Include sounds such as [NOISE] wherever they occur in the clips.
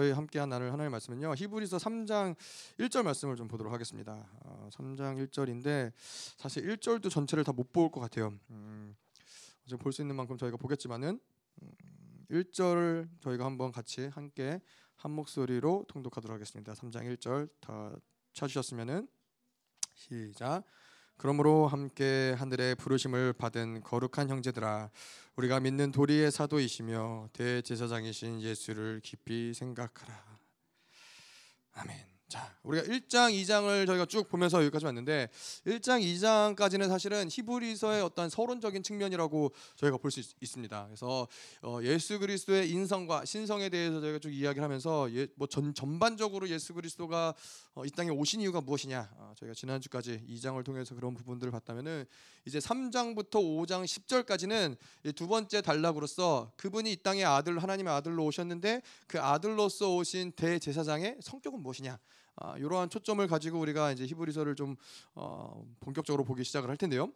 저희 함께 한 나눌 하나님의 말씀은요 히브리서 3장 1절 말씀을 좀 보도록 하겠습니다. 어, 3장 1절인데 사실 1절도 전체를 다 못 볼 것 같아요. 음, 지금 볼수 있는 만큼 저희가 보겠지만은 음, 1절 저희가 한번 같이 함께 한 목소리로 통독하도록 하겠습니다. 3장 1절 다 찾으셨으면은 시작. 그러므로 함께 하늘의 부르심을 받은 거룩한 형제들아 우리가 믿는 도리의 사도이시며 대제사장이신 예수를 깊이 생각하라. 아멘. 자, 우리가 1장, 2장을 저희가 쭉 보면서 여기까지 왔는데 1장, 2장까지는 사실은 히브리서의 어떤 서론적인 측면이라고 저희가 볼 수 있습니다. 그래서 어, 예수 그리스도의 인성과 신성에 대해서 저희가 쭉 이야기를 하면서 예, 뭐 전, 전반적으로 예수 그리스도가 어, 이 땅에 오신 이유가 무엇이냐 어, 저희가 지난주까지 2장을 통해서 그런 부분들을 봤다면은 이제 3장부터 5장 10절까지는 두 번째 단락으로서 그분이 이 땅에 아들 하나님의 아들로 오셨는데 그 아들로서 오신 대제사장의 성격은 무엇이냐 아, 이러한 초점을 가지고 우리가 이제 히브리서를 좀 어, 본격적으로 보기 시작을 할 텐데요.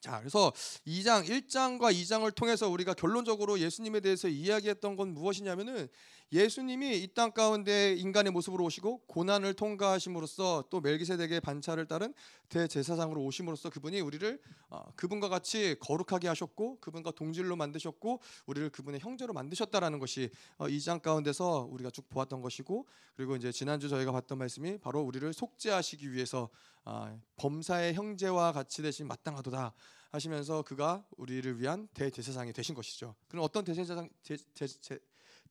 자, 그래서 2장 1장과 2장을 통해서 우리가 결론적으로 예수님에 대해서 이야기했던 건 무엇이냐면은 예수님이 이 땅 가운데 인간의 모습으로 오시고 고난을 통과하심으로써 또 멜기세덱의 반차를 따른 대제사장으로 오심으로써 그분이 우리를 어, 그분과 같이 거룩하게 하셨고 그분과 동질로 만드셨고 우리를 그분의 형제로 만드셨다라는 것이 어, 2장 가운데서 우리가 쭉 보았던 것이고 그리고 이제 지난주 저희가 봤던 말씀이 바로 우리를 속죄하시기 위해서 어, 범사의 형제와 같이 되신 마땅하도다 하시면서 그가 우리를 위한 대제사장이 되신 것이죠. 그럼 어떤 대제사장 제, 제, 제,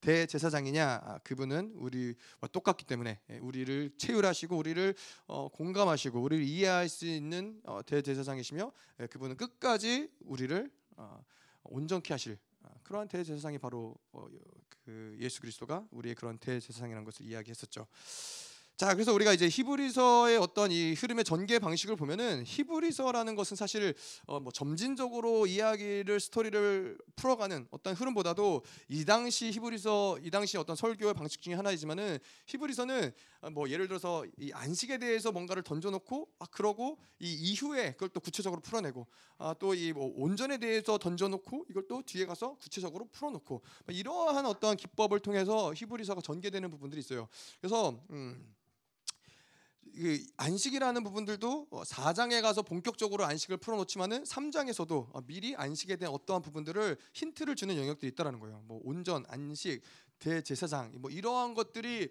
대제사장이냐? 아, 그분은 우리와 똑같기 때문에 예, 우리를 체휼하시고 우리를 어, 공감하시고 우리를 이해할 수 있는 어, 대제사장이시며 예, 그분은 끝까지 우리를 어, 온전케 하실 아, 그러한 대제사장이 바로 어, 그 예수 그리스도가 우리의 그런 대제사장이라는 것을 이야기했었죠. 자, 그래서 우리가 이제 히브리서의 어떤 이 흐름의 전개 방식을 보면은 히브리서라는 것은 사실 어 뭐 점진적으로 이야기를 스토리를 풀어가는 어떤 흐름보다도 이 당시 히브리서 이 당시 어떤 설교의 방식 중에 하나이지만은 히브리서는 뭐 예를 들어서 이 안식에 대해서 뭔가를 던져놓고 아 그러고 이 이후에 그걸 또 구체적으로 풀어내고 아 또 이 뭐 온전에 대해서 던져놓고 이걸 또 뒤에 가서 구체적으로 풀어놓고 이러한 어떤 기법을 통해서 히브리서가 전개되는 부분들이 있어요. 그래서 음. 그 안식이라는 부분들도 4장에 어, 가서 본격적으로 안식을 풀어놓지만은 3장에서도 어, 미리 안식에 대한 어떠한 부분들을 힌트를 주는 영역들이 있다라는 거예요. 뭐 온전, 안식, 대제사장 뭐 이러한 것들이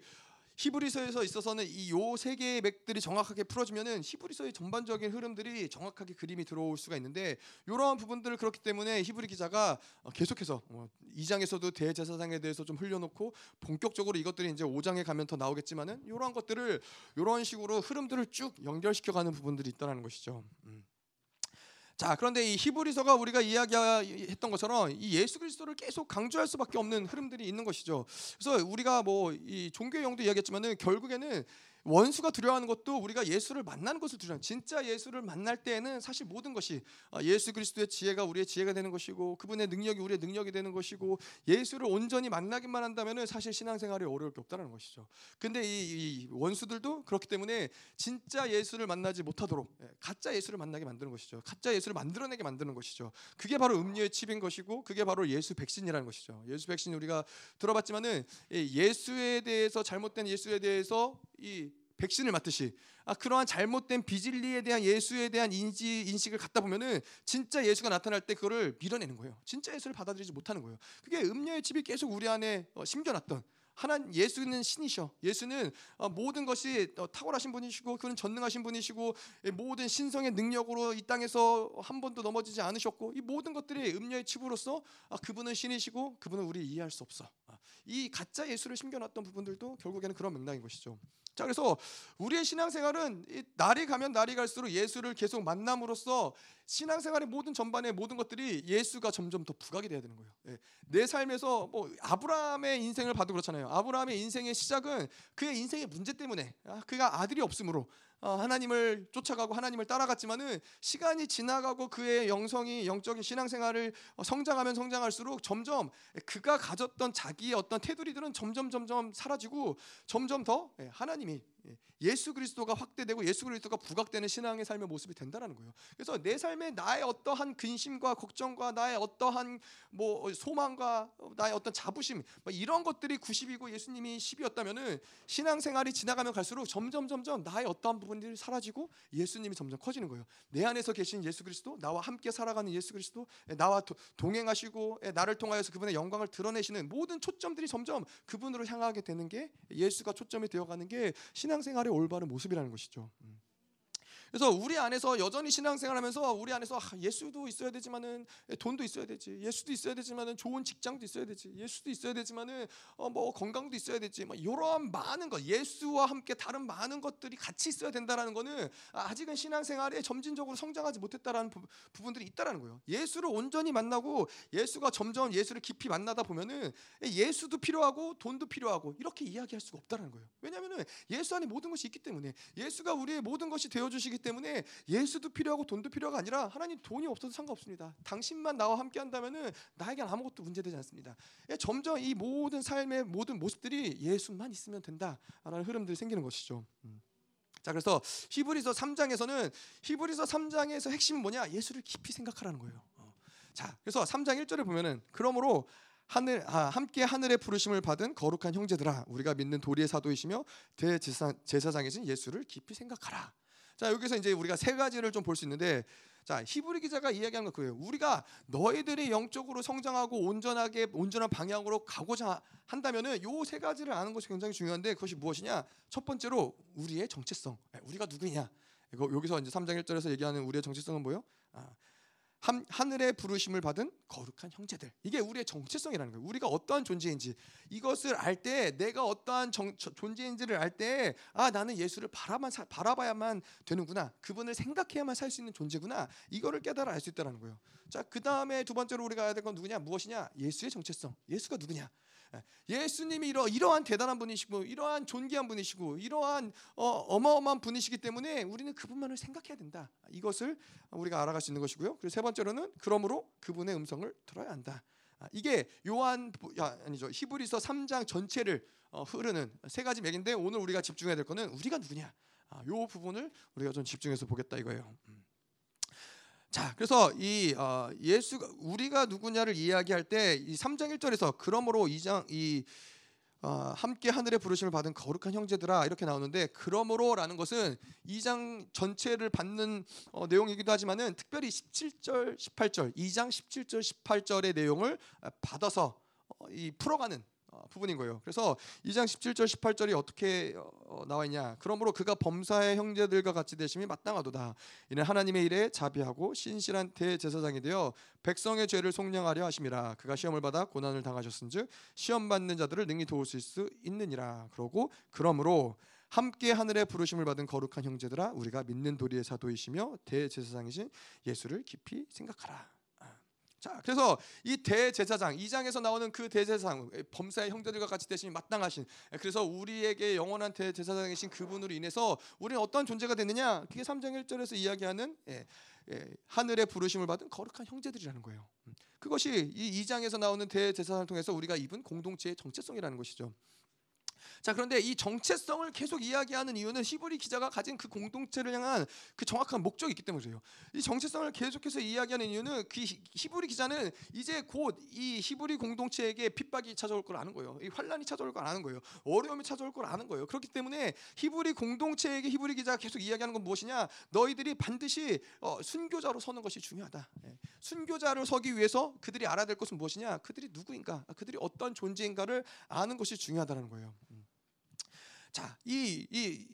히브리서에서 있어서는 이 요 세 개의 맥들이 정확하게 풀어지면은 히브리서의 전반적인 흐름들이 정확하게 그림이 들어올 수가 있는데 이러한 부분들을 그렇기 때문에 히브리 기자가 어, 계속해서 2장에서도 뭐 대제사장에 대해서 좀 흘려놓고 본격적으로 이것들이 이제 5장에 가면 더 나오겠지만은 이러한 것들을 이런 식으로 흐름들을 쭉 연결시켜가는 부분들이 있다는 것이죠. 음. 자, 그런데 이 히브리서가 우리가 이야기했던 것처럼 이 예수 그리스도를 계속 강조할 수밖에 없는 흐름들이 있는 것이죠. 그래서 우리가 뭐 이 종교의 영도 이야기했지만은 결국에는 원수가 두려워하는 것도 우리가 예수를 만나는 것을 두려워. 진짜 예수를 만날 때에는 사실 모든 것이 아, 예수 그리스도의 지혜가 우리의 지혜가 되는 것이고 그분의 능력이 우리의 능력이 되는 것이고 예수를 온전히 만나기만 한다면은 사실 신앙생활이 어려울 게 없다는 것이죠. 근데 이, 이, 원수들도 그렇기 때문에 진짜 예수를 만나지 못하도록 예, 가짜 예수를 만나게 만드는 것이죠. 가짜 예수를 만들어내게 만드는 것이죠. 그게 바로 음료의 칩인 것이고 그게 바로 예수 백신이라는 것이죠. 예수 백신 우리가 들어봤지만은 예수에 대해서 잘못된 예수에 대해서 이 백신을 맞듯이 아, 그러한 잘못된 비진리에 대한 예수에 대한 인지 인식을 갖다 보면은 진짜 예수가 나타날 때 그거를 밀어내는 거예요. 진짜 예수를 받아들이지 못하는 거예요. 그게 음녀의 집이 계속 우리 안에 어, 심겨놨던 하나 예수는 신이셔. 예수는 어, 모든 것이 어, 탁월하신 분이시고 그는 전능하신 분이시고 모든 신성의 능력으로 이 땅에서 한 번도 넘어지지 않으셨고 이 모든 것들이 음녀의 칩으로서 아, 그분은 신이시고 그분은 우리 이해할 수 없어. 아, 이 가짜 예수를 심겨놨던 부분들도 결국에는 그런 맥락인 것이죠. 자 그래서 우리의 신앙생활은 날이 가면 날이 갈수록 예수를 계속 만남으로써 신앙생활의 모든 전반의 모든 것들이 예수가 점점 더 부각이 돼야 되는 거예요. 예. 내 삶에서 뭐 아브라함의 인생을 봐도 그렇잖아요. 아브라함의 인생의 시작은 그의 인생의 문제 때문에 아, 그가 아들이 없으므로 어, 하나님을 쫓아가고 하나님을 따라갔지만은 시간이 지나가고 그의 영성이 영적인 신앙생활을 어, 성장하면 성장할수록 점점 그가 가졌던 자기의 어떤 테두리들은 점점 점점 사라지고 점점 더 예, 하나님이 예수 그리스도가 확대되고 예수 그리스도가 부각되는 신앙의 삶의 모습이 된다라는 거예요. 그래서 내 삶에 나의 어떠한 근심과 걱정과 나의 어떠한 뭐 소망과 나의 어떤 자부심 뭐 이런 것들이 90이고 예수님이 10이었다면은 신앙생활이 지나가면 갈수록 점점 점점 나의 어떠한 부분들이 사라지고 예수님이 점점 커지는 거예요. 내 안에서 계신 예수 그리스도, 나와 함께 살아가는 예수 그리스도, 나와 동행하시고 나를 통하여서 그분의 영광을 드러내시는 모든 초점들이 점점 그분으로 향하게 되는 게 예수가 초점이 되어가는 게 신앙 생활의 올바른 모습이라는 것이죠. 음. 그래서 우리 안에서 여전히 신앙생활하면서 우리 안에서 아, 예수도 있어야 되지만은 돈도 있어야 되지, 예수도 있어야 되지만은 좋은 직장도 있어야 되지, 예수도 있어야 되지만은 어, 뭐 건강도 있어야 되지, 뭐 이런 많은 것, 예수와 함께 다른 많은 것들이 같이 있어야 된다라는 거는 아직은 신앙생활에 점진적으로 성장하지 못했다라는 부, 분들이 있다라는 거예요. 예수를 온전히 만나고 예수가 점점 예수를 깊이 만나다 보면은 예수도 필요하고 돈도 필요하고 이렇게 이야기할 수가 없다라는 거예요. 왜냐하면은 예수 안에 모든 것이 있기 때문에 예수가 우리의 모든 것이 되어 주시기 그렇기 때문에 예수도 필요하고 돈도 필요가 아니라 하나님 돈이 없어도 상관없습니다. 당신만 나와 함께 한다면은 나에겐 아무것도 문제되지 않습니다. 예, 점점 이 모든 삶의 모든 모습들이 예수만 있으면 된다라는 흐름들이 생기는 것이죠. 음. 자 그래서 히브리서 3장에서는 히브리서 3장에서 핵심은 뭐냐? 예수를 깊이 생각하라는 거예요. 어. 자 그래서 3장 1절에 보면은 그러므로 하늘 아, 함께 하늘의 부르심을 받은 거룩한 형제들아 우리가 믿는 도리의 사도이시며 대제사장이신 예수를 깊이 생각하라. 자 여기서 이제 우리가 세 가지를 좀 볼 수 있는데 자 히브리 기자가 이야기한 건 그예요. 우리가 너희들이 영적으로 성장하고 온전하게 온전한 방향으로 가고자 한다면은 요 세 가지를 아는 것이 굉장히 중요한데 그것이 무엇이냐? 첫 번째로 우리의 정체성. 우리가 누구냐? 이거 여기서 이제 3장 1절에서 얘기하는 우리의 정체성은 뭐요? 아, 하늘의 부르심을 받은 거룩한 형제들. 이게 우리의 정체성이라는 거예요. 우리가 어떠한 존재인지 이것을 알 때 내가 어떠한 정, 존재인지를 알 때 아 나는 예수를 바라만 바라봐야만 되는구나. 그분을 생각해야만 살 수 있는 존재구나. 이거를 깨달아 알 수 있다라는 거예요. 자, 그다음에 두 번째로 우리가 알아야 될 건 누구냐? 무엇이냐? 예수의 정체성. 예수가 누구냐? 예, 예수님이 이러, 이러한 대단한 분이시고 이러한 존귀한 분이시고 이러한 어, 어마어마한 분이시기 때문에 우리는 그분만을 생각해야 된다. 이것을 우리가 알아갈 수 있는 것이고요. 그리고 세 번째로는 그러므로 그분의 음성을 들어야 한다. 아, 이게 요한 야, 아니죠 히브리서 3장 전체를 어, 흐르는 세 가지 맥인데 오늘 우리가 집중해야 될 거는 우리가 누구냐. 아, 요 부분을 우리가 좀 집중해서 보겠다 이거예요. 음. 자, 그래서 이 어, 예수가 우리가 누구냐를 이야기할 때 이 3장 1절에서 그러므로 2장 이 어, 함께 하늘의 부르심을 받은 거룩한 형제들아 이렇게 나오는데 그러므로라는 것은 2장 전체를 받는 어, 내용이기도 하지만은 특별히 17절, 18절, 2장 17절, 18절의 내용을 받아서 어, 이 풀어가는 어, 부분인 거예요. 그래서 2장 17절 18절이 어떻게 어, 나와 있냐? 그러므로 그가 범사의 형제들과 같이 되심이 마땅하도다. 이는 하나님의 일에 자비하고 신실한 대제사장이 되어 백성의 죄를 속량하려 하심이라. 그가 시험을 받아 고난을 당하셨은즉 시험 받는 자들을 능히 도우실 수 있느니라. 그러고 그러므로 함께 하늘의 부르심을 받은 거룩한 형제들아 우리가 믿는 도리의 사도이시며 대제사장이신 예수를 깊이 생각하라. 자, 그래서 이 대제사장 2장에서 나오는 그 대제사장 범사의 형제들과 같이 되신 마땅하신 그래서 우리에게 영원한 대제사장이신 그분으로 인해서 우리는 어떤 존재가 됐느냐? 그게 3장 1절에서 이야기하는 예, 예, 하늘의 부르심을 받은 거룩한 형제들이라는 거예요. 음, 그것이 이 2장에서 나오는 대제사장을 통해서 우리가 입은 공동체의 정체성이라는 것이죠. 자 그런데 이 정체성을 계속 이야기하는 이유는 히브리 기자가 가진 그 공동체를 향한 그 정확한 목적이 있기 때문이에요. 이 정체성을 계속해서 이야기하는 이유는 그 히브리 기자는 이제 곧 이 히브리 공동체에게 핍박이 찾아올 걸 아는 거예요. 이 환란이 찾아올 걸 아는 거예요. 어려움이 찾아올 걸 아는 거예요. 그렇기 때문에 히브리 공동체에게 히브리 기자가 계속 이야기하는 건 무엇이냐? 너희들이 반드시 어, 순교자로 서는 것이 중요하다. 예. 순교자를 서기 위해서 그들이 알아야 될 것은 무엇이냐? 그들이 누구인가? 그들이 어떤 존재인가를 아는 것이 중요하다는 거예요. 음. 자, 이, 이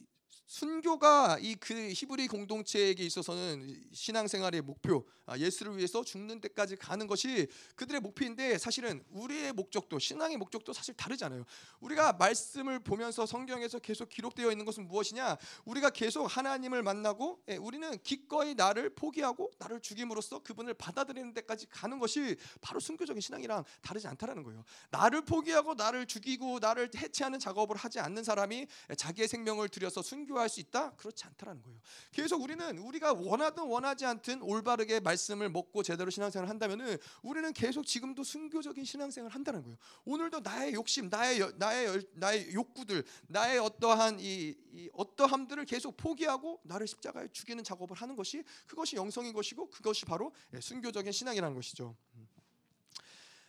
순교가 이 그 히브리 공동체에게 있어서는 신앙생활의 목표, 아, 예수를 위해서 죽는 데까지 가는 것이 그들의 목표인데 사실은 우리의 목적도 신앙의 목적도 사실 다르잖아요. 우리가 말씀을 보면서 성경에서 계속 기록되어 있는 것은 무엇이냐? 우리가 계속 하나님을 만나고 예, 우리는 기꺼이 나를 포기하고 나를 죽임으로써 그분을 받아들이는 데까지 가는 것이 바로 순교적인 신앙이랑 다르지 않다라는 거예요. 나를 포기하고 나를 죽이고 나를 해체하는 작업을 하지 않는 사람이 자기의 생명을 들여서 십자가 할 수 있다? 그렇지 않다라는 거예요. 계속 우리는 우리가 원하든 원하지 않든 올바르게 말씀을 먹고 제대로 신앙생활을 한다면은 우리는 계속 지금도 순교적인 신앙생활을 한다는 거예요. 오늘도 나의 욕심, 나의 나의 나의 욕구들, 나의 어떠한 이, 이 어떠함들을 계속 포기하고 나를 십자가에 죽이는 작업을 하는 것이 그것이 영성인 것이고 그것이 바로 예, 순교적인 신앙이라는 것이죠.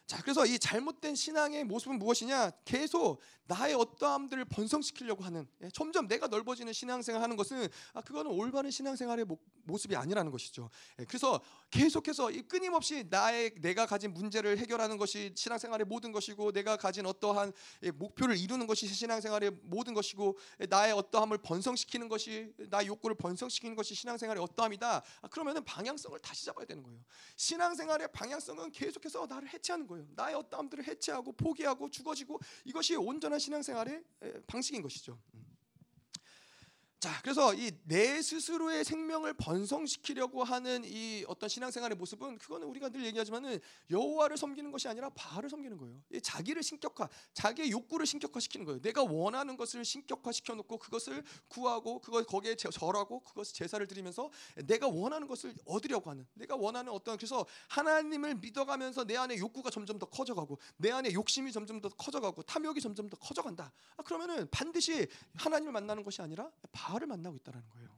음. 자, 그래서 이 잘못된 신앙의 모습은 무엇이냐? 계속 나의 어떠함들을 번성시키려고 하는 예, 점점 내가 넓어지는 신앙생활 하는 것은 아, 그거는 올바른 신앙생활의 모, 모습이 아니라는 것이죠. 예, 그래서 계속해서 이 끊임없이 나의 내가 가진 문제를 해결하는 것이 신앙생활의 모든 것이고 내가 가진 어떠한 예, 목표를 이루는 것이 신앙생활의 모든 것이고 예, 나의 어떠함을 번성시키는 것이 나의 욕구를 번성시키는 것이 신앙생활의 어떠함이다. 아, 그러면은 방향성을 다시 잡아야 되는 거예요. 신앙생활의 방향성은 계속해서 나를 해체하는 거예요. 나의 어떠함들을 해체하고 포기하고 죽어지고 이것이 온전한 신앙생활의 방식인 것이죠. 음. 자, 그래서 이 내 스스로의 생명을 번성시키려고 하는 이 어떤 신앙생활의 모습은 그거는 우리가 늘 얘기하지만은 여호와를 섬기는 것이 아니라 바알을 섬기는 거예요. 자기를 신격화, 자기의 욕구를 신격화시키는 거예요. 내가 원하는 것을 신격화시켜 놓고 그것을 구하고 그걸 거기에 절하고 그것을 제사를 드리면서 내가 원하는 것을 얻으려고 하는 내가 원하는 어떤 그래서 하나님을 믿어가면서 내 안에 욕구가 점점 더 커져가고 내 안에 욕심이 점점 더 커져가고 탐욕이 점점 더 커져간다. 아, 그러면은 반드시 하나님을 만나는 것이 아니라 바알 바알을 만나고 있다는 거예요.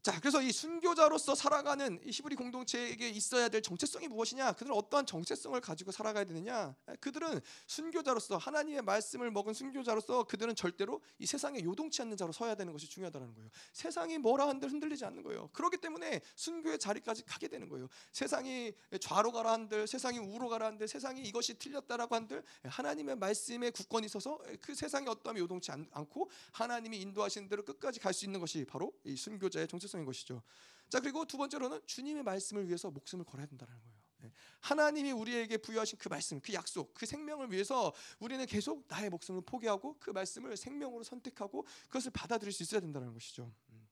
음. 자, 그래서 이 순교자로서 살아가는 이 히브리 공동체에게 있어야 될 정체성이 무엇이냐? 그들은 어떠한 정체성을 가지고 살아가야 되느냐? 그들은 순교자로서 하나님의 말씀을 먹은 순교자로서 그들은 절대로 이 세상에 요동치 않는 자로 서야 되는 것이 중요하다는 거예요. 세상이 뭐라 한들 흔들리지 않는 거예요. 그렇기 때문에 순교의 자리까지 가게 되는 거예요. 세상이 좌로 가라 한들, 세상이 우로 가라 한들, 세상이 이것이 틀렸다라고 한들 하나님의 말씀에 굳건히 서서 그 세상에 어떠함 요동치 않고 하나님이 인도하시는 대로 끝까지 갈 수 있는 것이 바로 이 순교자의 정체성 필수성인 것이죠. 자 그리고 두 번째로는 주님의 말씀을 위해서 목숨을 걸어야 된다는 거예요. 네. 하나님이 우리에게 부여하신 그 말씀, 그 약속, 그 생명을 위해서 우리는 계속 나의 목숨을 포기하고 그 말씀을 생명으로 선택하고 그것을 받아들일 수 있어야 된다는 것이죠. 음.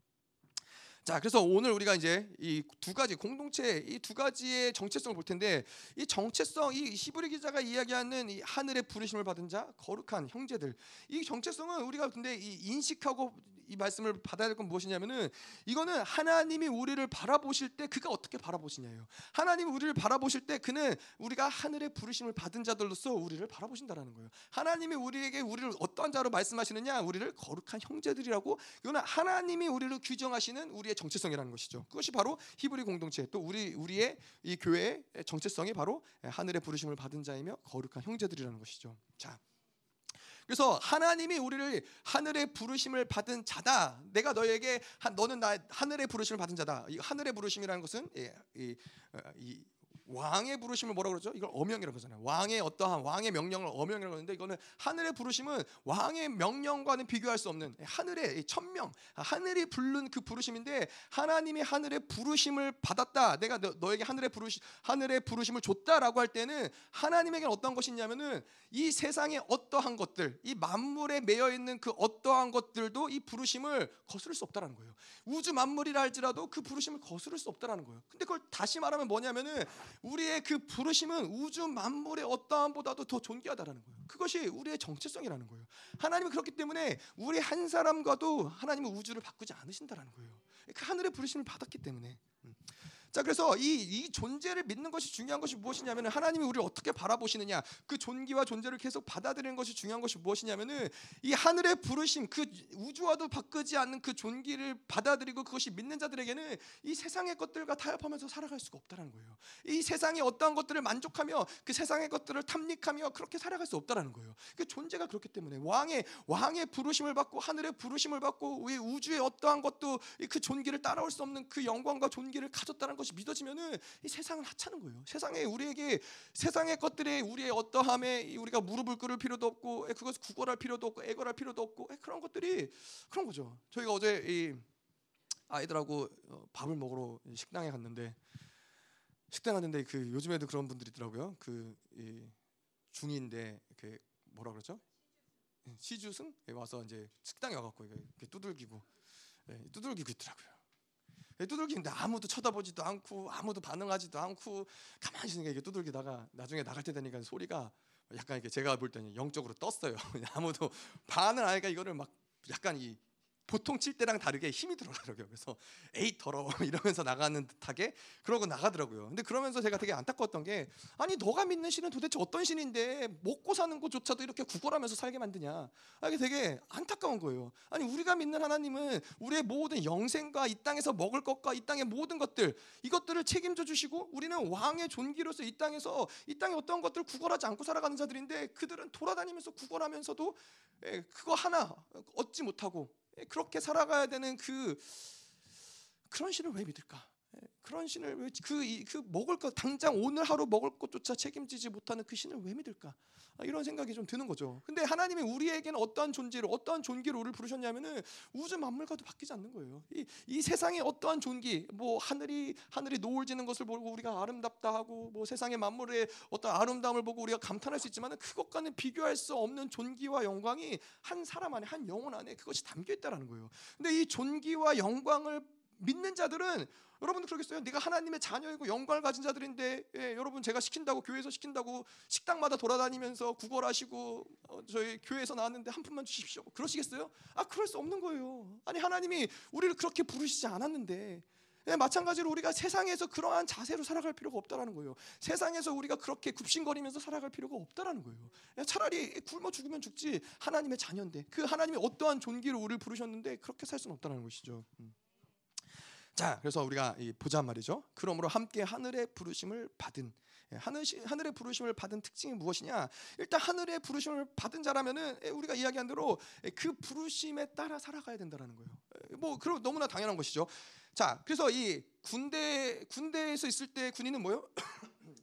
자, 그래서 오늘 우리가 이제 이 두 가지 공동체 이 두 가지의 정체성을 볼 텐데 이 정체성 이 히브리 기자가 이야기하는 이 하늘의 부르심을 받은 자 거룩한 형제들 이 정체성은 우리가 근데 이 인식하고 이 말씀을 받아야 될 건 무엇이냐면은 이거는 하나님이 우리를 바라보실 때 그가 어떻게 바라보시냐예요. 하나님이 우리를 바라보실 때 그는 우리가 하늘의 부르심을 받은 자들로서 우리를 바라보신다라는 거예요. 하나님이 우리에게 우리를 어떠한 자로 말씀하시느냐? 우리를 거룩한 형제들이라고 이거는 하나님이 우리를 규정하시는 우리의 정체성이라는 것이죠. 그것이 바로 히브리 공동체 또 우리 우리의 이 교회의 정체성이 바로 하늘의 부르심을 받은 자이며 거룩한 형제들이라는 것이죠. 자. 그래서 하나님이 우리를 하늘의 부르심을 받은 자다. 내가 너에게 너는 나 하늘의 부르심을 받은 자다. 이 하늘의 부르심이라는 것은 이, 이, 어, 이 왕의 부르심을 뭐라 그러죠? 이걸 어명이라고 그러잖아요. 왕의 어떠한 왕의 명령을 어명이라고 하는데 이거는 하늘의 부르심은 왕의 명령과는 비교할 수 없는 하늘의 천명, 하늘이 부른 그 부르심인데 하나님이 하늘의 부르심을 받았다. 내가 너, 에게 하늘의 부르심 하늘의 부르심을 줬다라고 할 때는 하나님에게 어떤 것이 있냐면은 이 세상의 어떠한 것들, 이 만물에 매여 있는 그 어떠한 것들도 이 부르심을 거스를 수 없다라는 거예요. 우주 만물이라 할지라도 그 부르심을 거스를 수 없다라는 거예요. 근데 그걸 다시 말하면 뭐냐면은 우리의 그 부르심은 우주 만물의 어떠함보다도 더 존귀하다라는 거예요. 그것이 우리의 정체성이라는 거예요. 하나님은 그렇기 때문에 우리 한 사람과도 하나님은 우주를 바꾸지 않으신다라는 거예요. 그 하늘의 부르심을 받았기 때문에. 음. 자 그래서 이, 이 존재를 믿는 것이 중요한 것이 무엇이냐면 하나님이 우리를 어떻게 바라보시느냐 그 존귀와 존재를 계속 받아들이는 것이 중요한 것이 무엇이냐면은 이 하늘의 부르심 그 우주와도 바꾸지 않는 그 존귀를 받아들이고 그것이 믿는 자들에게는 이 세상의 것들과 타협하면서 살아갈 수가 없다는 거예요. 이 세상의 어떠한 것들을 만족하며 그 세상의 것들을 탐닉하며 그렇게 살아갈 수 없다라는 거예요. 그 존재가 그렇기 때문에 왕의 왕의 부르심을 받고 하늘의 부르심을 받고 이 우주의 어떠한 것도 그 존귀를 따라올 수 없는 그 영광과 존귀를 가졌다는 것이 믿어지면은 이 세상은 하찮은 거예요. 세상에 우리에게 세상의 것들에 우리의 어떠함에 우리가 무릎을 꿇을 필요도 없고 그것을 구걸할 필요도 없고 애걸할 필요도 없고 그런 것들이 그런 거죠. 저희가 어제 이 아이들하고 어, 밥을 먹으러 식당에 갔는데 식당 갔는데 그 요즘에도 그런 분들이 있더라고요. 그 중인데 그 뭐라 그러죠? 시주승 와서 이제 식당에 와갖고 이렇게 두들기고 네, 두들기고 있더라고요. 두들기는데 아무도 쳐다보지도 않고 아무도 반응하지도 않고 가만히 게 이게 두들기다가 나중에 나갈 때 되니까 소리가 약간 이렇게 제가 볼 때는 영적으로 떴어요. [LAUGHS] 아무도 반을 안 하니까 이거를 막 약간 이 보통 칠 때랑 다르게 힘이 들어가더라고요. 그래서 에이 더러워 [LAUGHS] 이러면서 나가는 듯하게 그러고 나가더라고요. 근데 그러면서 제가 되게 안타까웠던 게 아니 너가 믿는 신은 도대체 어떤 신인데 먹고 사는 것조차도 이렇게 구걸하면서 살게 만드냐? 아, 이게 되게 안타까운 거예요. 아니 우리가 믿는 하나님은 우리의 모든 영생과 이 땅에서 먹을 것과 이 땅의 모든 것들 이것들을 책임져 주시고 우리는 왕의 존귀로서 이 땅에서 이 땅의 어떤 것들을 구걸하지 않고 살아가는 자들인데 그들은 돌아다니면서 구걸하면서도 예, 그거 하나 얻지 못하고 예, 그렇게 살아가야 되는 그 그런 신을 왜 믿을까? 예, 그런 신을 왜그그 그 먹을 것 당장 오늘 하루 먹을 것조차 책임지지 못하는 그 신을 왜 믿을까? 아, 이런 생각이 좀 드는 거죠. 근데 하나님이 우리에게는 어떠한 존재로 어떠한 존귀로 우리를 부르셨냐면은 우주 만물과도 바뀌지 않는 거예요. 이, 이 세상의 어떠한 존귀, 뭐 하늘이 하늘이 노을 지는 것을 보고 우리가 아름답다 하고 뭐 세상의 만물의 어떤 아름다움을 보고 우리가 감탄할 수 있지만은 그것과는 비교할 수 없는 존귀와 영광이 한 사람 안에 한 영혼 안에 그것이 담겨 있다라는 거예요. 근데 이 존귀와 영광을 믿는 자들은 여러분도 그러겠어요? 네가 하나님의 자녀이고 영광을 가진 자들인데 예, 여러분 제가 시킨다고 교회에서 시킨다고 식당마다 돌아다니면서 구걸하시고 어, 저희 교회에서 나왔는데 한 푼만 주십시오. 그러시겠어요? 아 그럴 수 없는 거예요. 아니 하나님이 우리를 그렇게 부르시지 않았는데 예, 마찬가지로 우리가 세상에서 그러한 자세로 살아갈 필요가 없다라는 거예요. 세상에서 우리가 그렇게 굽신거리면서 살아갈 필요가 없다라는 거예요. 예, 차라리 굶어 죽으면 죽지 하나님의 자녀인데 그 하나님이 어떠한 존귀로 우리를 부르셨는데 그렇게 살 수는 없다는 것이죠. 음. 자, 그래서 우리가 보자 말이죠. 그러므로 함께 하늘의 부르심을 받은 예, 하늘 하늘의 부르심을 받은 특징이 무엇이냐? 일단 하늘의 부르심을 받은 자라면은 예, 우리가 이야기한 대로 예, 그 부르심에 따라 살아가야 된다라는 거예요. 뭐 그럼 너무나 당연한 것이죠. 자, 그래서 이 군대 군대에서 있을 때 군인은 뭐요?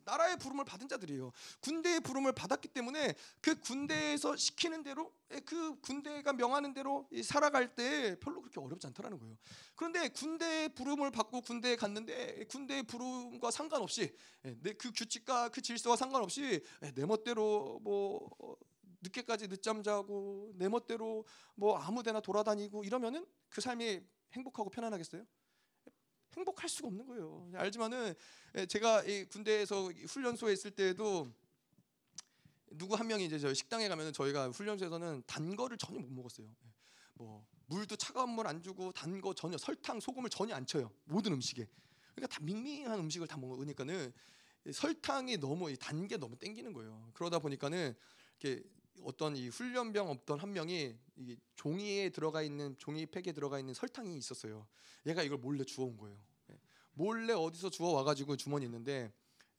나라의 부름을 받은 자들이에요. 군대의 부름을 받았기 때문에 그 군대에서 시키는 대로 예, 그 군대가 명하는 대로 살아갈 때 별로 그렇게 어렵지 않다라는 거예요. 그런데 군대의 부름을 받고 군대에 갔는데 군대의 부름과 상관없이 예, 그 규칙과 그 질서와 상관없이 예, 내 멋대로 뭐 어, 늦게까지 늦잠 자고 내 멋대로 뭐 아무데나 돌아다니고 이러면은 그 삶이 행복하고 편안하겠어요? 행복할 수가 없는 거예요. 알지만은 예, 제가 군대에서 훈련소에 있을 때에도 누구 한 명이 이제 저 식당에 가면은 저희가 훈련소에서는 단 거를 전혀 못 먹었어요. 예, 뭐 물도 차가운 물 안 주고 단 거 전혀 설탕 소금을 전혀 안 쳐요. 모든 음식에. 그러니까 다 밍밍한 음식을 다 먹으니까는 설탕이 너무 단 게 너무 땡기는 거예요. 그러다 보니까는 이렇게 어떤 이 훈련병 없던 한 명이 이 종이에 들어가 있는 종이 팩에 들어가 있는 설탕이 있었어요. 얘가 이걸 몰래 주워온 거예요. 예. 몰래 어디서 주워 와가지고 주머니 있는데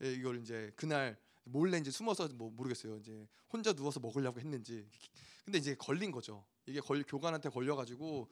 예, 이걸 이제 그날 몰래 이제 숨어서 뭐 모르겠어요. 이제 혼자 누워서 먹으려고 했는지. 근데 이제 걸린 거죠. 이게 걸 교관한테 걸려가지고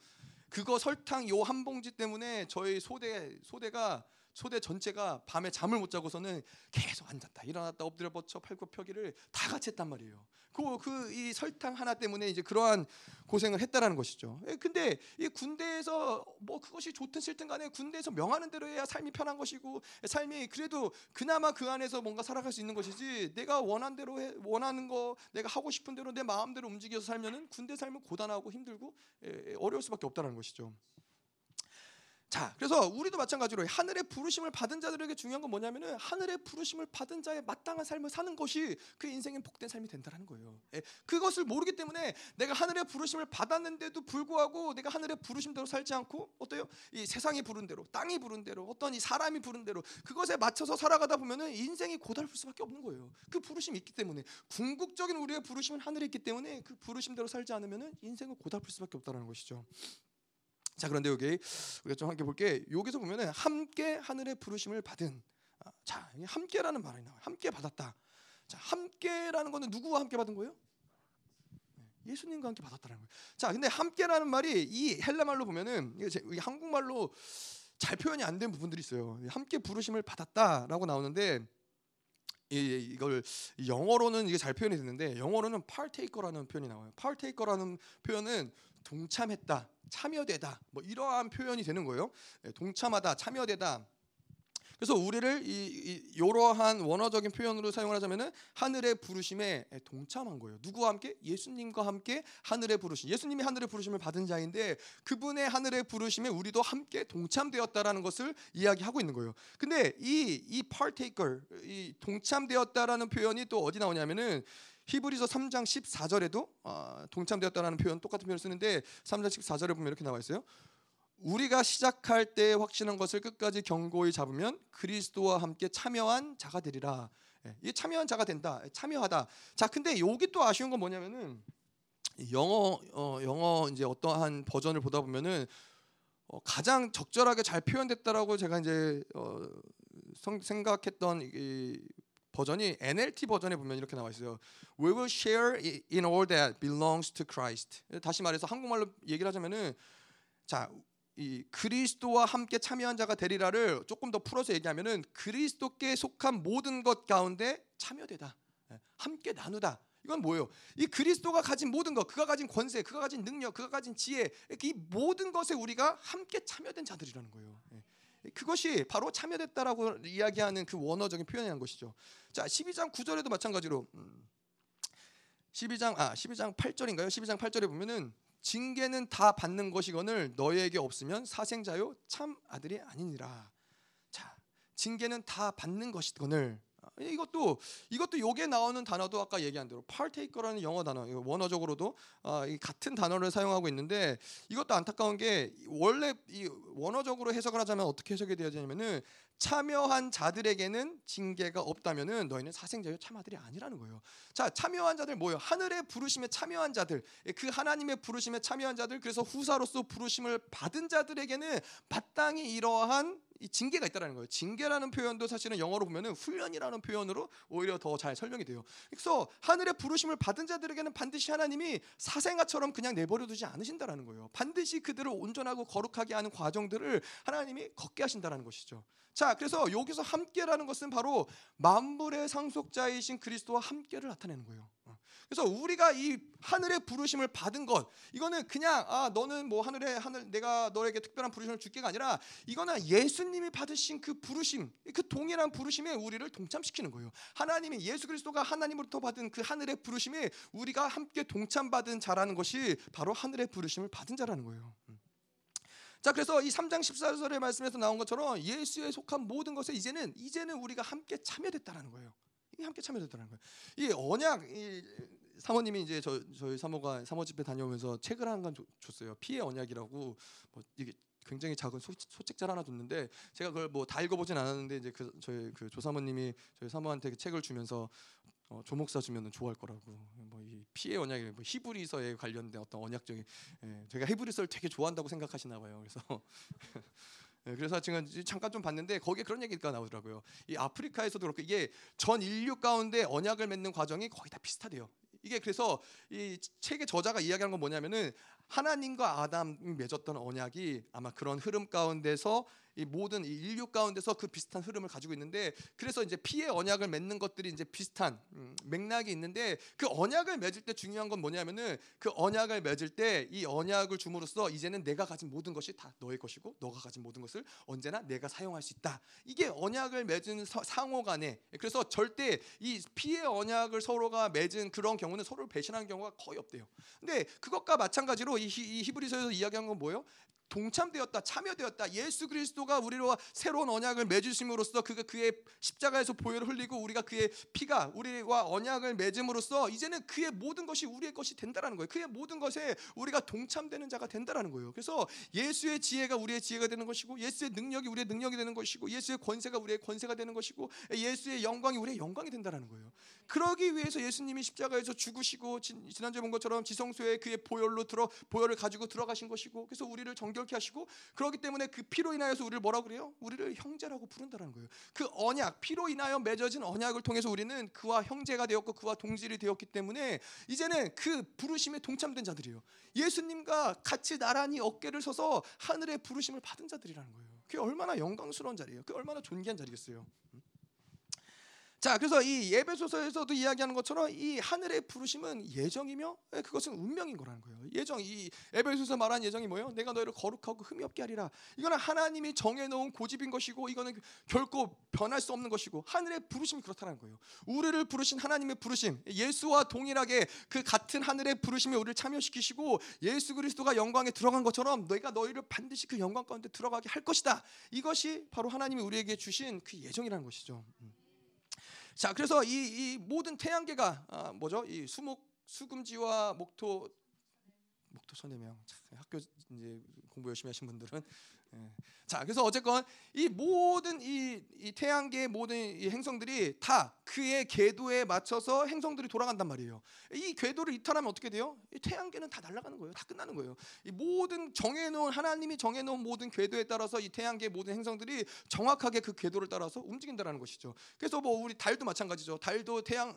그거 설탕 요 한 봉지 때문에 저희 소대 소대가 소대 전체가 밤에 잠을 못 자고서는 계속 앉았다 일어났다 엎드려 뻗쳐 팔굽혀기를 다 같이 했단 말이에요. 그 그 이 설탕 하나 때문에 이제 그러한 고생을 했다라는 것이죠. 예, 근데 이 군대에서 뭐 그것이 좋든 싫든 간에 군대에서 명하는 대로 해야 삶이 편한 것이고 삶이 그래도 그나마 그 안에서 뭔가 살아갈 수 있는 것이지 내가 원하는 대로 해, 원하는 거 내가 하고 싶은 대로 내 마음대로 움직여서 살면은 군대 삶은 고단하고 힘들고 예, 어려울 수밖에 없다는 것이죠. 자, 그래서 우리도 마찬가지로 하늘의 부르심을 받은 자들에게 중요한 건 뭐냐면은 하늘의 부르심을 받은 자의 마땅한 삶을 사는 것이 그 인생의 복된 삶이 된다는 거예요. 예, 그것을 모르기 때문에 내가 하늘의 부르심을 받았는데도 불구하고 내가 하늘의 부르심대로 살지 않고 어때요? 이 세상이 부른 대로, 땅이 부른 대로, 어떤 이 사람이 부른 대로 그것에 맞춰서 살아가다 보면은 인생이 고달플 수밖에 없는 거예요. 그 부르심이 있기 때문에 궁극적인 우리의 부르심은 하늘에 있기 때문에 그 부르심대로 살지 않으면은 인생은 고달플 수밖에 없다는 것이죠. 자 그런데 여기 우리가 좀 함께 볼게 여기서 보면은 함께 하늘의 부르심을 받은 아, 자 함께라는 말이 나와요. 함께 받았다. 자 함께라는 거는 누구와 함께 받은 거예요? 네, 예수님과 함께 받았다는 거예요. 자 근데 함께라는 말이 이 헬라 말로 보면은 이게 한국말로 잘 표현이 안 된 부분들이 있어요. 함께 부르심을 받았다라고 나오는데 이, 이걸 영어로는 이게 잘 표현이 됐는데 영어로는 partaker라는 표현이 나와요. partaker라는 표현은 동참했다, 참여되다 뭐 이러한 표현이 되는 거예요. 예, 동참하다, 참여되다. 그래서 우리를 이, 이 이러한 원어적인 표현으로 사용을 하자면은 하늘의 부르심에 동참한 거예요. 누구와 함께? 예수님과 함께 하늘의 부르심. 예수님이 하늘의 부르심을 받은 자인데 그분의 하늘의 부르심에 우리도 함께 동참되었다라는 것을 이야기하고 있는 거예요. 근데 이이 partaker 이 동참되었다라는 표현이 또 어디 나오냐면은 히브리서 3장 14절에도 어, 동참되었다라는 표현 똑같은 표현을 쓰는데 3장 14절에 보면 이렇게 나와 있어요. 우리가 시작할 때 확신한 것을 끝까지 견고히 잡으면 그리스도와 함께 참여한 자가 되리라. 예, 이게 참여한 자가 된다. 참여하다. 자, 근데 여기 또 아쉬운 건 뭐냐면은 영어 어, 영어 이제 어떠한 버전을 보다 보면은 어, 가장 적절하게 잘 표현됐다라고 제가 이제 어, 성, 생각했던 이 버전이 NLT 버전에 보면 이렇게 나와 있어요. We will share in all that belongs to Christ. 다시 말해서 한국말로 얘기를 하자면은 자, 이 그리스도와 함께 참여한 자가 되리라를 조금 더 풀어서 얘기하면은 그리스도께 속한 모든 것 가운데 참여되다. 예, 함께 나누다. 이건 뭐예요? 이 그리스도가 가진 모든 것, 그가 가진 권세, 그가 가진 능력, 그가 가진 지혜, 이 모든 것에 우리가 함께 참여된 자들이라는 거예요. 예. 그것이 바로 참여됐다라고 이야기하는 그 원어적인 표현이라는 것이죠. 자, 12장 9절에도 마찬가지로 12장 음, 아 12장 8절인가요? 12장 8절에 보면은 징계는 다 받는 것이거늘 너희에게 없으면 사생자요 참 아들이 아니니라. 자, 징계는 다 받는 것이거늘 이것도 이것도 요게 나오는 단어도 아까 얘기한 대로 partaker라는 영어 단어 원어적으로도 아, 같은 단어를 사용하고 있는데 이것도 안타까운 게 원래 이 원어적으로 해석을 하자면 어떻게 해석이 되어지냐면은 참여한 자들에게는 징계가 없다면은 너희는 사생자요 참아들이 아니라는 거예요. 자, 참여한 자들 뭐예요? 하늘의 부르심에 참여한 자들, 그 하나님의 부르심에 참여한 자들, 그래서 후사로서 부르심을 받은 자들에게는 마땅히 이러한 이 징계가 있다라는 거예요. 징계라는 표현도 사실은 영어로 보면은 훈련이라는 표현으로 오히려 더 잘 설명이 돼요. 그래서 하늘의 부르심을 받은 자들에게는 반드시 하나님이 사생아처럼 그냥 내버려 두지 않으신다라는 거예요. 반드시 그들을 온전하고 거룩하게 하는 과정들을 하나님이 걷게 하신다라는 것이죠. 자, 그래서 여기서 함께라는 것은 바로 만물의 상속자이신 그리스도와 함께를 나타내는 거예요. 그래서 우리가 이 하늘의 부르심을 받은 것 이거는 그냥 아 너는 뭐 하늘에 하늘 내가 너에게 특별한 부르심을 줄게가 아니라 이거는 예수님이 받으신 그 부르심 그 동일한 부르심에 우리를 동참시키는 거예요. 하나님이 예수 그리스도가 하나님으로부터 받은 그 하늘의 부르심에 우리가 함께 동참받은 자라는 것이 바로 하늘의 부르심을 받은 자라는 거예요. 음. 자 그래서 이 3장 14절의 말씀에서 나온 것처럼 예수에 속한 모든 것에 이제는 이제는 우리가 함께 참여됐다라는 거예요. 함께 참여됐다는 거예요. 이 언약 이 사모님이 이제 저 저희 사모가 사모 집회 다녀오면서 책을 한 권 줬어요. 피해 언약이라고 뭐 이게 굉장히 작은 소, 책자를 하나 줬는데 제가 그걸 뭐 다 읽어보진 않았는데 이제 그 저희 그 조사모님이 저희 사모한테 그 책을 주면서 어, 조목사 주면은 좋아할 거라고 뭐 이 피해 언약이 뭐 히브리서에 관련된 어떤 언약적인 예, 제가 히브리서를 되게 좋아한다고 생각하시나 봐요. 그래서 네, [LAUGHS] 그래서 지금 잠깐 좀 봤는데 거기에 그런 얘기가 나오더라고요. 이 아프리카에서도 그렇고 이게 전 인류 가운데 언약을 맺는 과정이 거의 다 비슷하대요. 이게 그래서 이 책의 저자가 이야기하는 건 뭐냐면은 하나님과 아담이 맺었던 언약이 아마 그런 흐름 가운데서 이 모든 인류 가운데서 그 비슷한 흐름을 가지고 있는데 그래서 이제 피해 언약을 맺는 것들이 이제 비슷한 음, 맥락이 있는데 그 언약을 맺을 때 중요한 건 뭐냐면은 그 언약을 맺을 때 이 언약을 줌으로써 이제는 내가 가진 모든 것이 다 너의 것이고 너가 가진 모든 것을 언제나 내가 사용할 수 있다. 이게 언약을 맺은 상호 간에 그래서 절대 이 피해 언약을 서로가 맺은 그런 경우는 서로를 배신하는 경우가 거의 없대요. 근데 그것과 마찬가지로 이, 히브리서에서 이야기한 건 뭐예요? 동참되었다, 참여되었다. 예수 그리스도가 우리로 새로운 언약을 맺으심으로써 그가 그의 십자가에서 보혈을 흘리고 우리가 그의 피가 우리와 언약을 맺음으로써 이제는 그의 모든 것이 우리의 것이 된다라는 거예요. 그의 모든 것에 우리가 동참되는 자가 된다라는 거예요. 그래서 예수의 지혜가 우리의 지혜가 되는 것이고 예수의 능력이 우리의 능력이 되는 것이고 예수의 권세가 우리의 권세가 되는 것이고 예수의 영광이 우리의 영광이 된다라는 거예요. 그러기 위해서 예수님이 십자가에서 죽으시고 지난주에 본 것처럼 지성소에 그의 보혈로 들어 보혈을 가지고 들어가신 것이고 그래서 우리를 정 결케 하시고 그렇기 때문에 그 피로 인하여서 우리를 뭐라 그래요? 우리를 형제라고 부른다는 거예요. 그 언약 피로 인하여 맺어진 언약을 통해서 우리는 그와 형제가 되었고 그와 동질이 되었기 때문에 이제는 그 부르심에 동참된 자들이에요. 예수님과 같이 나란히 어깨를 서서 하늘의 부르심을 받은 자들이라는 거예요. 그게 얼마나 영광스러운 자리예요. 그게 얼마나 존귀한 자리겠어요. 자, 그래서 이 예배소서에서도 이야기하는 것처럼 이 하늘의 부르심은 예정이며 예, 그것은 운명인 거라는 거예요. 예정 이 예배소서 말한 예정이 뭐예요? 내가 너희를 거룩하고 흠이 없게 하리라. 이거는 하나님이 정해 놓은 고집인 것이고 이거는 결코 변할 수 없는 것이고 하늘의 부르심이 그렇다는 거예요. 우리를 부르신 하나님의 부르심, 예수와 동일하게 그 같은 하늘의 부르심에 우리를 참여시키시고 예수 그리스도가 영광에 들어간 것처럼 너희가 너희를 반드시 그 영광 가운데 들어가게 할 것이다. 이것이 바로 하나님이 우리에게 주신 그 예정이라는 것이죠. 음. 자, 그래서 이, 이 모든 태양계가 아, 뭐죠? 이 수목 수금지와 목토 목토 선대명 학교 이제 공부 열심히 하신 분들은 예. 자 그래서 어쨌건 이 모든 이, 이 태양계의 모든 이 행성들이 다 그의 궤도에 맞춰서 행성들이 돌아간단 말이에요. 이 궤도를 이탈하면 어떻게 돼요? 이 태양계는 다 날아가는 거예요. 다 끝나는 거예요. 이 모든 정해놓은 하나님이 정해놓은 모든 궤도에 따라서 이 태양계 모든 행성들이 정확하게 그 궤도를 따라서 움직인다라는 것이죠. 그래서 뭐 우리 달도 마찬가지죠. 달도 태양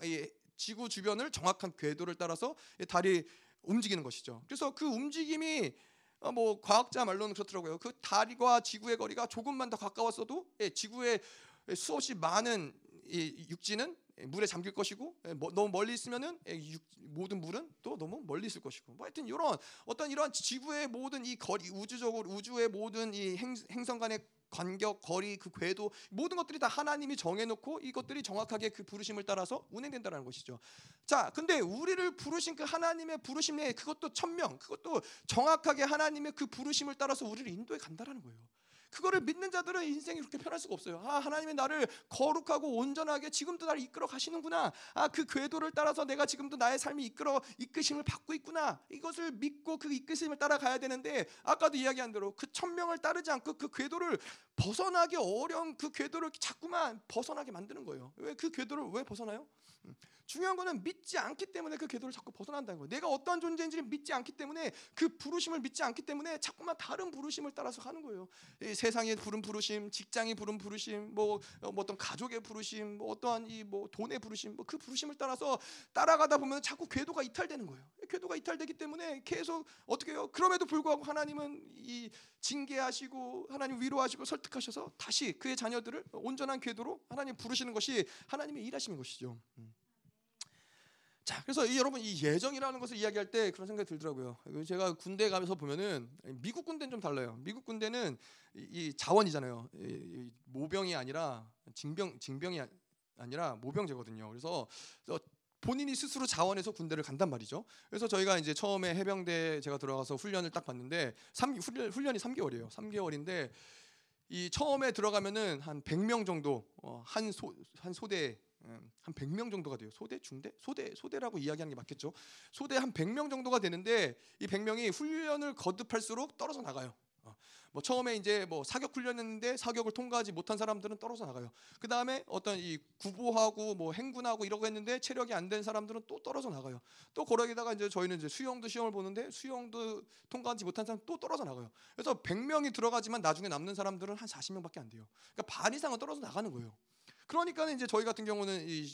지구 주변을 정확한 궤도를 따라서 달이 움직이는 것이죠. 그래서 그 움직임이 어, 뭐 과학자 말로는 그렇더라고요. 그 달과 지구의 거리가 조금만 더 가까웠어도 예, 지구의 수없이 많은 육지는 물에 잠길 것이고 예, 뭐, 너무 멀리 있으면은 예, 모든 물은 또 너무 멀리 있을 것이고 뭐 하여튼 이런 어떤 이런 지구의 모든 이 거리 우주적으로 우주의 모든 이 행, 행성 간의 간격, 거리, 그 궤도 모든 것들이 다 하나님이 정해놓고 이것들이 정확하게 그 부르심을 따라서 운행된다는 것이죠. 자, 근데 우리를 부르신 그 하나님의 부르심 내에 그것도 천명, 그것도 정확하게 하나님의 그 부르심을 따라서 우리를 인도해 간다라는 거예요. 그거를 믿는 자들은 인생이 그렇게 편할 수가 없어요. 아, 하나님이 나를 거룩하고 온전하게 지금도 나를 이끌어 가시는구나. 아, 그 궤도를 따라서 내가 지금도 나의 삶이 이끌어 이끄심을 받고 있구나. 이것을 믿고 그 이끄심을 따라가야 되는데 아까도 이야기한 대로 그 천명을 따르지 않고 그 궤도를 벗어나기 어려운 그 궤도를 자꾸만 벗어나게 만드는 거예요. 왜 그 궤도를 왜 벗어나요? 음. 중요한 거는 믿지 않기 때문에 그 궤도를 자꾸 벗어난다는 거예요. 내가 어떤 존재인지를 믿지 않기 때문에 그 부르심을 믿지 않기 때문에 자꾸만 다른 부르심을 따라서 가는 거예요. 세상의 부른 부르심, 직장이 부른 부르심, 뭐, 어, 뭐 어떤 가족의 부르심, 뭐 어떠한 이 뭐 돈의 부르심, 뭐 그 부르심을 따라서 따라가다 보면 자꾸 궤도가 이탈되는 거예요. 궤도가 이탈되기 때문에 계속 어떻게 해요? 그럼에도 불구하고 하나님은 이 징계하시고 하나님 위로하시고 설득하셔서 다시 그의 자녀들을 온전한 궤도로 하나님 부르시는 것이 하나님의 일하시는 것이죠. 음. 자, 그래서 이, 여러분 이 예정이라는 것을 이야기할 때 그런 생각이 들더라고요. 제가 군대 가면서 보면은 미국 군대는 좀 달라요. 미국 군대는 이, 이 자원이잖아요. 이, 이 모병이 아니라 징병 징병이 아니라 모병제거든요. 그래서 본인이 스스로 자원해서 군대를 간단 말이죠. 그래서 저희가 이제 처음에 해병대 제가 들어가서 훈련을 딱 봤는데 3, 훈련, 훈련 이 3개월이에요. 3개월인데 이 처음에 들어가면은 한 100명 정도 어, 한, 소, 한 소대 음, 한 100명 정도가 돼요. 소대, 중대, 소대, 소대라고 이야기하는 게 맞겠죠. 소대 한 100명 정도가 되는데 이 100명이 훈련을 거듭할수록 떨어져 나가요. 어, 뭐 처음에 이제 뭐 사격 훈련했는데 사격을 통과하지 못한 사람들은 떨어져 나가요. 그 다음에 어떤 이 구보하고 뭐 행군하고 이러고 했는데 체력이 안 된 사람들은 또 떨어져 나가요. 또 거기다가 이제 저희는 이제 수영도 시험을 보는데 수영도 통과하지 못한 사람 또 떨어져 나가요. 그래서 100명이 들어가지만 나중에 남는 사람들은 한 40명밖에 안 돼요. 그러니까 반 이상은 떨어져 나가는 거예요. 그러니까 이제 저희 같은 경우는 이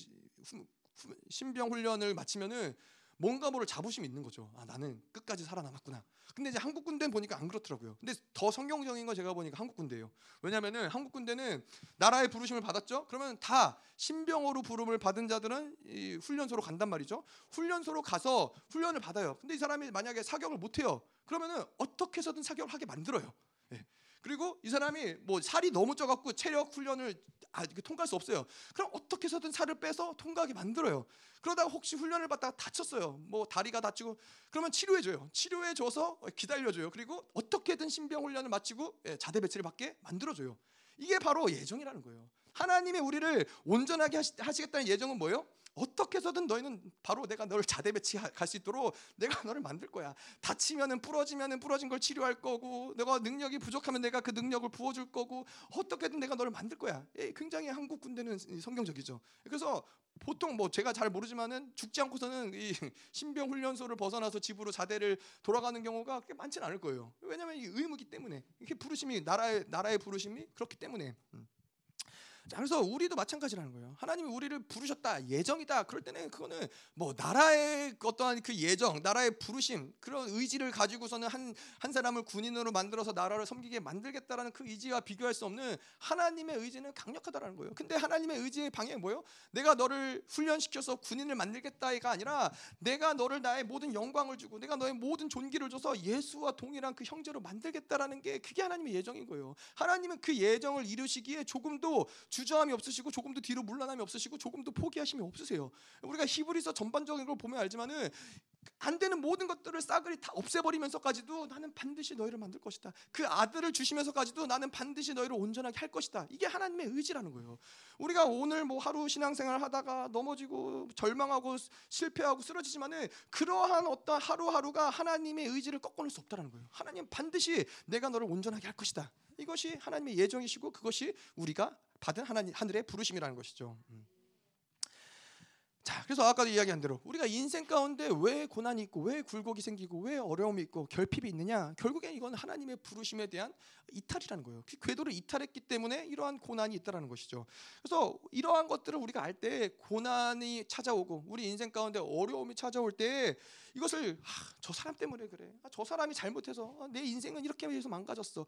신병 훈련을 마치면은 뭔가 뭐를 자부심이 있는 거죠. 아 나는 끝까지 살아남았구나. 근데 이제 한국 군대는 보니까 안 그렇더라고요. 근데 더 성경적인 거 제가 보니까 한국 군대예요. 왜냐면은 한국 군대는 나라의 부르심을 받았죠. 그러면 다 신병으로 부름을 받은 자들은 이 훈련소로 간단 말이죠. 훈련소로 가서 훈련을 받아요. 근데 이 사람이 만약에 사격을 못 해요. 그러면은 어떻게 해서든 사격을 하게 만들어요. 예. 그리고 이 사람이 뭐 살이 너무 쪄갖고 체력 훈련을 아, 통과할 수 없어요. 그럼 어떻게 해서든 살을 빼서 통과하게 만들어요. 그러다가 혹시 훈련을 받다가 다쳤어요. 뭐 다리가 다치고 그러면 치료해줘요. 치료해줘서 기다려줘요. 그리고 어떻게든 신병 훈련을 마치고 예, 자대 배치를 받게 만들어줘요. 이게 바로 예정이라는 거예요. 하나님의 우리를 온전하게 하시겠다는 예정은 뭐예요? 어떻게 해서든 너희는 바로 내가 너를 자대 배치할 수 있도록 내가 [LAUGHS] 너를 만들 거야. 다치면은 부러지면은 부러진 걸 치료할 거고, 내가 능력이 부족하면 내가 그 능력을 부어줄 거고, 어떻게든 내가 너를 만들 거야. 예, 굉장히 한국 군대는 성경적이죠. 그래서 보통 뭐 제가 잘 모르지만은 죽지 않고서는 이 [LAUGHS] 신병 훈련소를 벗어나서 집으로 자대를 돌아가는 경우가 그렇게 많지는 않을 거예요. 왜냐하면 이 의무기 때문에 이게 부르심이 나라의 나라의 부르심이 그렇기 때문에. 음. 자, 그래서 우리도 마찬가지라는 거예요. 하나님이 우리를 부르셨다, 예정이다. 그럴 때는 그거는 뭐 나라의 어떠한 그 예정, 나라의 부르심, 그런 의지를 가지고서는 한, 한 사람을 군인으로 만들어서 나라를 섬기게 만들겠다라는 그 의지와 비교할 수 없는 하나님의 의지는 강력하다라는 거예요. 근데 하나님의 의지의 방향이 뭐예요? 내가 너를 훈련시켜서 군인을 만들겠다가 아니라 내가 너를 나의 모든 영광을 주고 내가 너의 모든 존귀를 줘서 예수와 동일한 그 형제로 만들겠다라는 게 그게 하나님의 예정인 거예요. 하나님은 그 예정을 이루시기에 조금도 주저함이 없으시고 조금도 뒤로 물러남이 없으시고 조금도 포기하심이 없으세요. 우리가 히브리서 전반적인 걸 보면 알지만은 안 되는 모든 것들을 싸그리 다 없애버리면서까지도 나는 반드시 너희를 만들 것이다. 그 아들을 주시면서까지도 나는 반드시 너희를 온전하게 할 것이다. 이게 하나님의 의지라는 거예요. 우리가 오늘 뭐 하루 신앙생활 하다가 넘어지고 절망하고 실패하고 쓰러지지만은 그러한 어떤 하루하루가 하나님의 의지를 꺾어낼 수 없다는 거예요. 하나님 반드시 내가 너를 온전하게 할 것이다. 이것이 하나님의 예정이시고 그것이 우리가 받은 하나님 하늘의 부르심이라는 것이죠. 음. 자, 그래서 아까도 이야기한 대로 우리가 인생 가운데 왜 고난이 있고 왜 굴곡이 생기고 왜 어려움이 있고 결핍이 있느냐? 결국엔 이건 하나님의 부르심에 대한 이탈이라는 거예요. 그 궤도를 이탈했기 때문에 이러한 고난이 있다라는 것이죠. 그래서 이러한 것들을 우리가 알 때 고난이 찾아오고 우리 인생 가운데 어려움이 찾아올 때 이것을 아, 저 사람 때문에 그래. 아, 저 사람이 잘못해서 아, 내 인생은 이렇게 해서 망가졌어.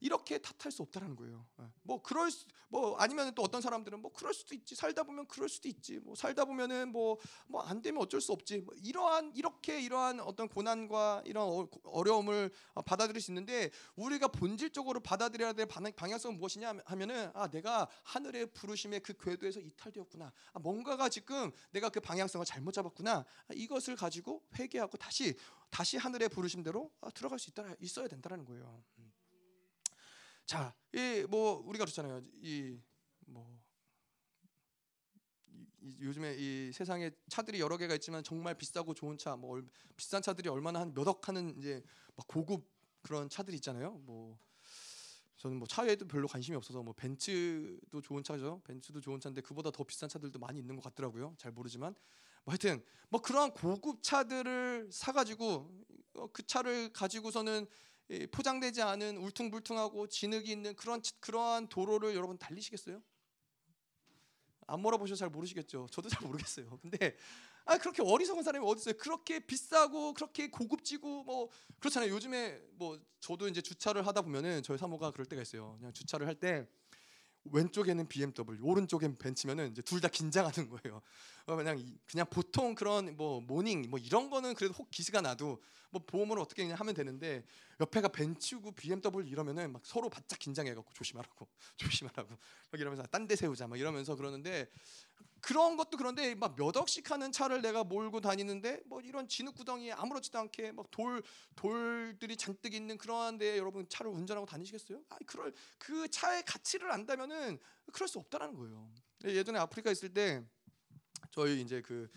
이렇게 탓할 수 없다라는 거예요. 예. 뭐 그럴 수, 뭐 아니면 또 어떤 사람들은 뭐 그럴 수도 있지. 살다 보면 그럴 수도 있지. 뭐 살다 보면은 뭐 뭐 안 되면 어쩔 수 없지. 뭐 이러한 이렇게 이러한 어떤 고난과 이런 어, 어려움을 받아들일 수 있는데 우리가 본질적으로 받아들여야 될 방향성은 무엇이냐 하면은 아 내가 하늘의 부르심의 그 궤도에서 이탈되었구나. 아, 뭔가가 지금 내가 그 방향성을 잘못 잡았구나. 아, 이것을 가지고 회 개하고 다시 다시 하늘의 부르심대로 아, 들어갈 수 있다 있어야 된다는 거예요. 음. 자, 이 뭐 우리가 그렇잖아요. 이뭐 요즘에 이 세상에 차들이 여러 개가 있지만 정말 비싸고 좋은 차, 뭐 비싼 차들이 얼마나 한 몇억 하는 이제 막 고급 그런 차들이 있잖아요. 뭐 저는 뭐 차에도 별로 관심이 없어서 뭐 벤츠도 좋은 차죠. 벤츠도 좋은 차인데 그보다 더 비싼 차들도 많이 있는 것 같더라고요. 잘 모르지만 뭐 하여튼 뭐 그러한 고급 차들을 사가지고 어, 그 차를 가지고서는 포장되지 않은 울퉁불퉁하고 진흙이 있는 그런 그러한 도로를 여러분 달리시겠어요? 안 몰아보셔서 잘 모르시겠죠. 저도 잘 모르겠어요. 근데 아 그렇게 어리석은 사람이 어디 있어요? 그렇게 비싸고 그렇게 고급지고 뭐 그렇잖아요. 요즘에 뭐 저도 이제 주차를 하다 보면은 저희 사모가 그럴 때가 있어요. 그냥 주차를 할 때 왼쪽에는 BMW, 오른쪽엔 벤츠면은 이제 둘 다 긴장하는 거예요. 어, 그냥 그냥 보통 그런 뭐 모닝 뭐 이런 거는 그래도 혹 기스가 나도 뭐 보험을 어떻게 그냥 하면 되는데 옆에가 벤츠고 BMW 이러면은 막 서로 바짝 긴장해갖고 조심하라고 [LAUGHS] 조심하라고 막 이러면서 딴 데 세우자 막 이러면서 그러는데 그런 것도 그런데 막 몇 억씩 하는 차를 내가 몰고 다니는데 뭐 이런 진흙 구덩이에 아무렇지도 않게 막 돌 돌들이 잔뜩 있는 그러한데 여러분 차를 운전하고 다니시겠어요? 아, 그럴 그 차의 가치를 안다면은 그럴 수 없다라는 거예요. 예전에 아프리카 있을 때 저희 이제 그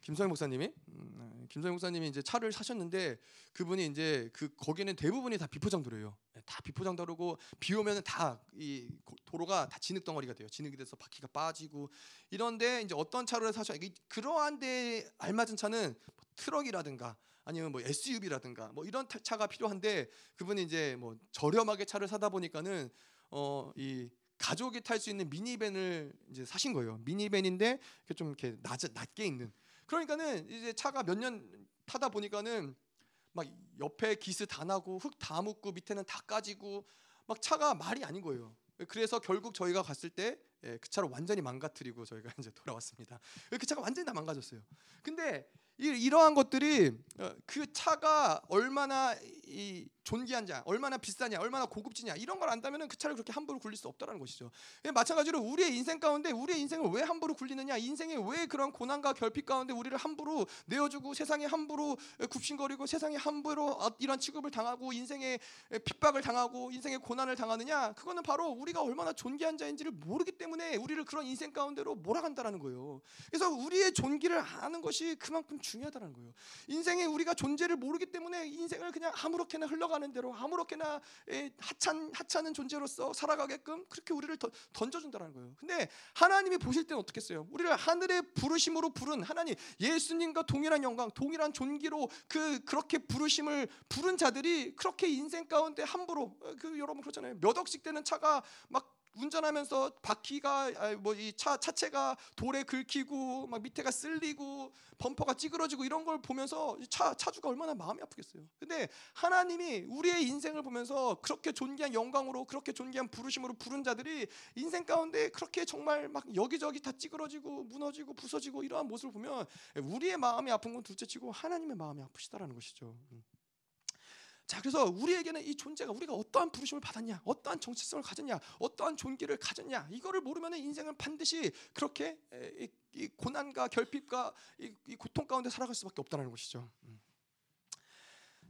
김성희 목사님이 음, 네, 김성희 목사님이 이제 차를 사셨는데 그분이 이제 그 거기는 대부분이 다 비포장도로예요. 네, 다 비포장도로고 비 오면은 다 이 도로가 다 진흙 덩어리가 돼요. 진흙이 돼서 바퀴가 빠지고 이런데 이제 어떤 차를 사셔 그러한 데 알맞은 차는 뭐 트럭이라든가 아니면 뭐 SUV라든가 뭐 이런 차가 필요한데 그분이 이제 뭐 저렴하게 차를 사다 보니까는 어 이 가족이 탈 수 있는 미니밴을 이제 사신 거예요. 미니밴인데 좀 이렇게 낮, 낮게 있는. 그러니까는 이제 차가 몇 년 타다 보니까는 막 옆에 기스 다 나고 흙 다 묻고 밑에는 다 까지고 막 차가 말이 아닌 거예요. 그래서 결국 저희가 갔을 때그 예, 차를 완전히 망가뜨리고 저희가 [LAUGHS] 이제 돌아왔습니다. 그 차가 완전히 다 망가졌어요. 근데 이 러한 것들이 어, 그 차가 얼마나 이 존귀한지 얼마나 비싸냐 얼마나 고급지냐 이런 걸 안다면 그 차를 그렇게 함부로 굴릴 수 없다는 것이죠. 예, 마찬가지로 우리의 인생 가운데 우리의 인생을 왜 함부로 굴리느냐 인생에 왜 그런 고난과 결핍 가운데 우리를 함부로 내어주고 세상에 함부로 굽신거리고 세상에 함부로 어, 이런 취급을 당하고 인생에 핍박을 당하고 인생의 고난을 당하느냐 그거는 바로 우리가 얼마나 존귀한 자인지를 모르기 때문에 우리를 그런 인생 가운데로 몰아간다라는 거예요. 그래서 우리의 존귀를 아는 것이 그만큼 중요하다는 거예요. 인생에 우리가 존재를 모르기 때문에 인생을 그냥 아무렇게나 흘러가는 대로 아무렇게나 하찮 하찮은 존재로서 살아가게끔 그렇게 우리를 던져준다는 거예요. 근데 하나님이 보실 때는 어떻겠어요? 우리를 하늘의 부르심으로 부른 하나님 예수님과 동일한 영광, 동일한 존귀로 그 그렇게 부르심을 부른 자들이 그렇게 인생 가운데 함부로 그 여러분 그렇잖아요. 몇 억씩 되는 차가 막 운전하면서 바퀴가 뭐 이 차 차체가 돌에 긁히고 막 밑에가 쓸리고 범퍼가 찌그러지고 이런 걸 보면서 차 차주가 얼마나 마음이 아프겠어요. 근데 하나님이 우리의 인생을 보면서 그렇게 존귀한 영광으로 그렇게 존귀한 부르심으로 부른 자들이 인생 가운데 그렇게 정말 막 여기저기 다 찌그러지고 무너지고 부서지고 이러한 모습을 보면 우리의 마음이 아픈 건 둘째치고 하나님의 마음이 아프시다라는 것이죠. 음. 자, 그래서 우리에게는 이 존재가 우리가 어떠한 부르심을 받았냐, 어떠한 정체성을 가졌냐, 어떠한 존귀를 가졌냐, 이거를 모르면 인생은 반드시 그렇게 이, 이 고난과 결핍과 이, 이, 고통 가운데 살아갈 수밖에 없다는 것이죠. 음.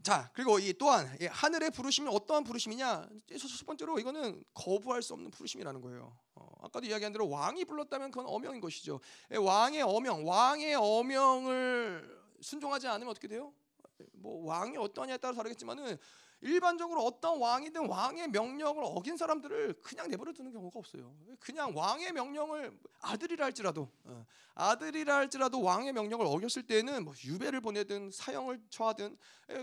자, 그리고 이 또한 이 하늘의 부르심이 어떠한 부르심이냐? 첫 번째로 이거는 거부할 수 없는 부르심이라는 거예요. 어, 아까도 이야기한 대로 왕이 불렀다면 그건 어명인 것이죠. 왕의 어명, 왕의 어명을 순종하지 않으면 어떻게 돼요? 뭐 왕이 어떠냐에 따라 다르겠지만은 일반적으로 어떤 왕이든 왕의 명령을 어긴 사람들을 그냥 내버려 두는 경우가 없어요. 그냥 왕의 명령을 아들이라 할지라도 어, 아들이라 할지라도 왕의 명령을 어겼을 때는 뭐 유배를 보내든 사형을 처하든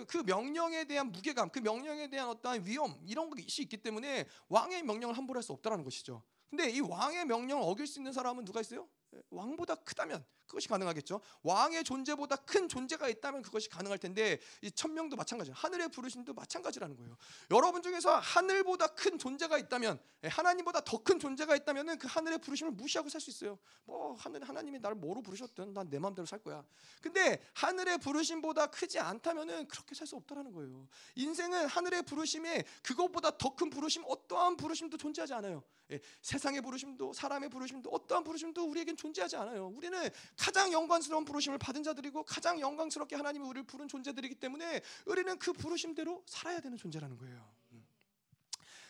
그 명령에 대한 무게감, 그 명령에 대한 어떠한 위험 이런 것이 있기 때문에 왕의 명령을 함부로 할 수 없다라는 것이죠. 근데 이 왕의 명령을 어길 수 있는 사람은 누가 있어요? 왕보다 크다면 그것이 가능하겠죠. 왕의 존재보다 큰 존재가 있다면 그것이 가능할 텐데 이 천명도 마찬가지예요. 하늘의 부르심도 마찬가지라는 거예요. 여러분 중에서 하늘보다 큰 존재가 있다면 예, 하나님보다 더 큰 존재가 있다면은 그 하늘의 부르심을 무시하고 살 수 있어요. 뭐 하늘 하나님이 나를 뭐로 부르셨든 난 내 마음대로 살 거야. 근데 하늘의 부르심보다 크지 않다면은 그렇게 살 수 없다라는 거예요. 인생은 하늘의 부르심에 그것보다 더 큰 부르심 어떠한 부르심도 존재하지 않아요. 예, 세상의 부르심도 사람의 부르심도 어떠한 부르심도 우리에겐 존재하지 않아요. 우리는 가장 영광스러운 부르심을 받은 자들이고 가장 영광스럽게 하나님이 우리를 부른 존재들이기 때문에 우리는 그 부르심대로 살아야 되는 존재라는 거예요. 음.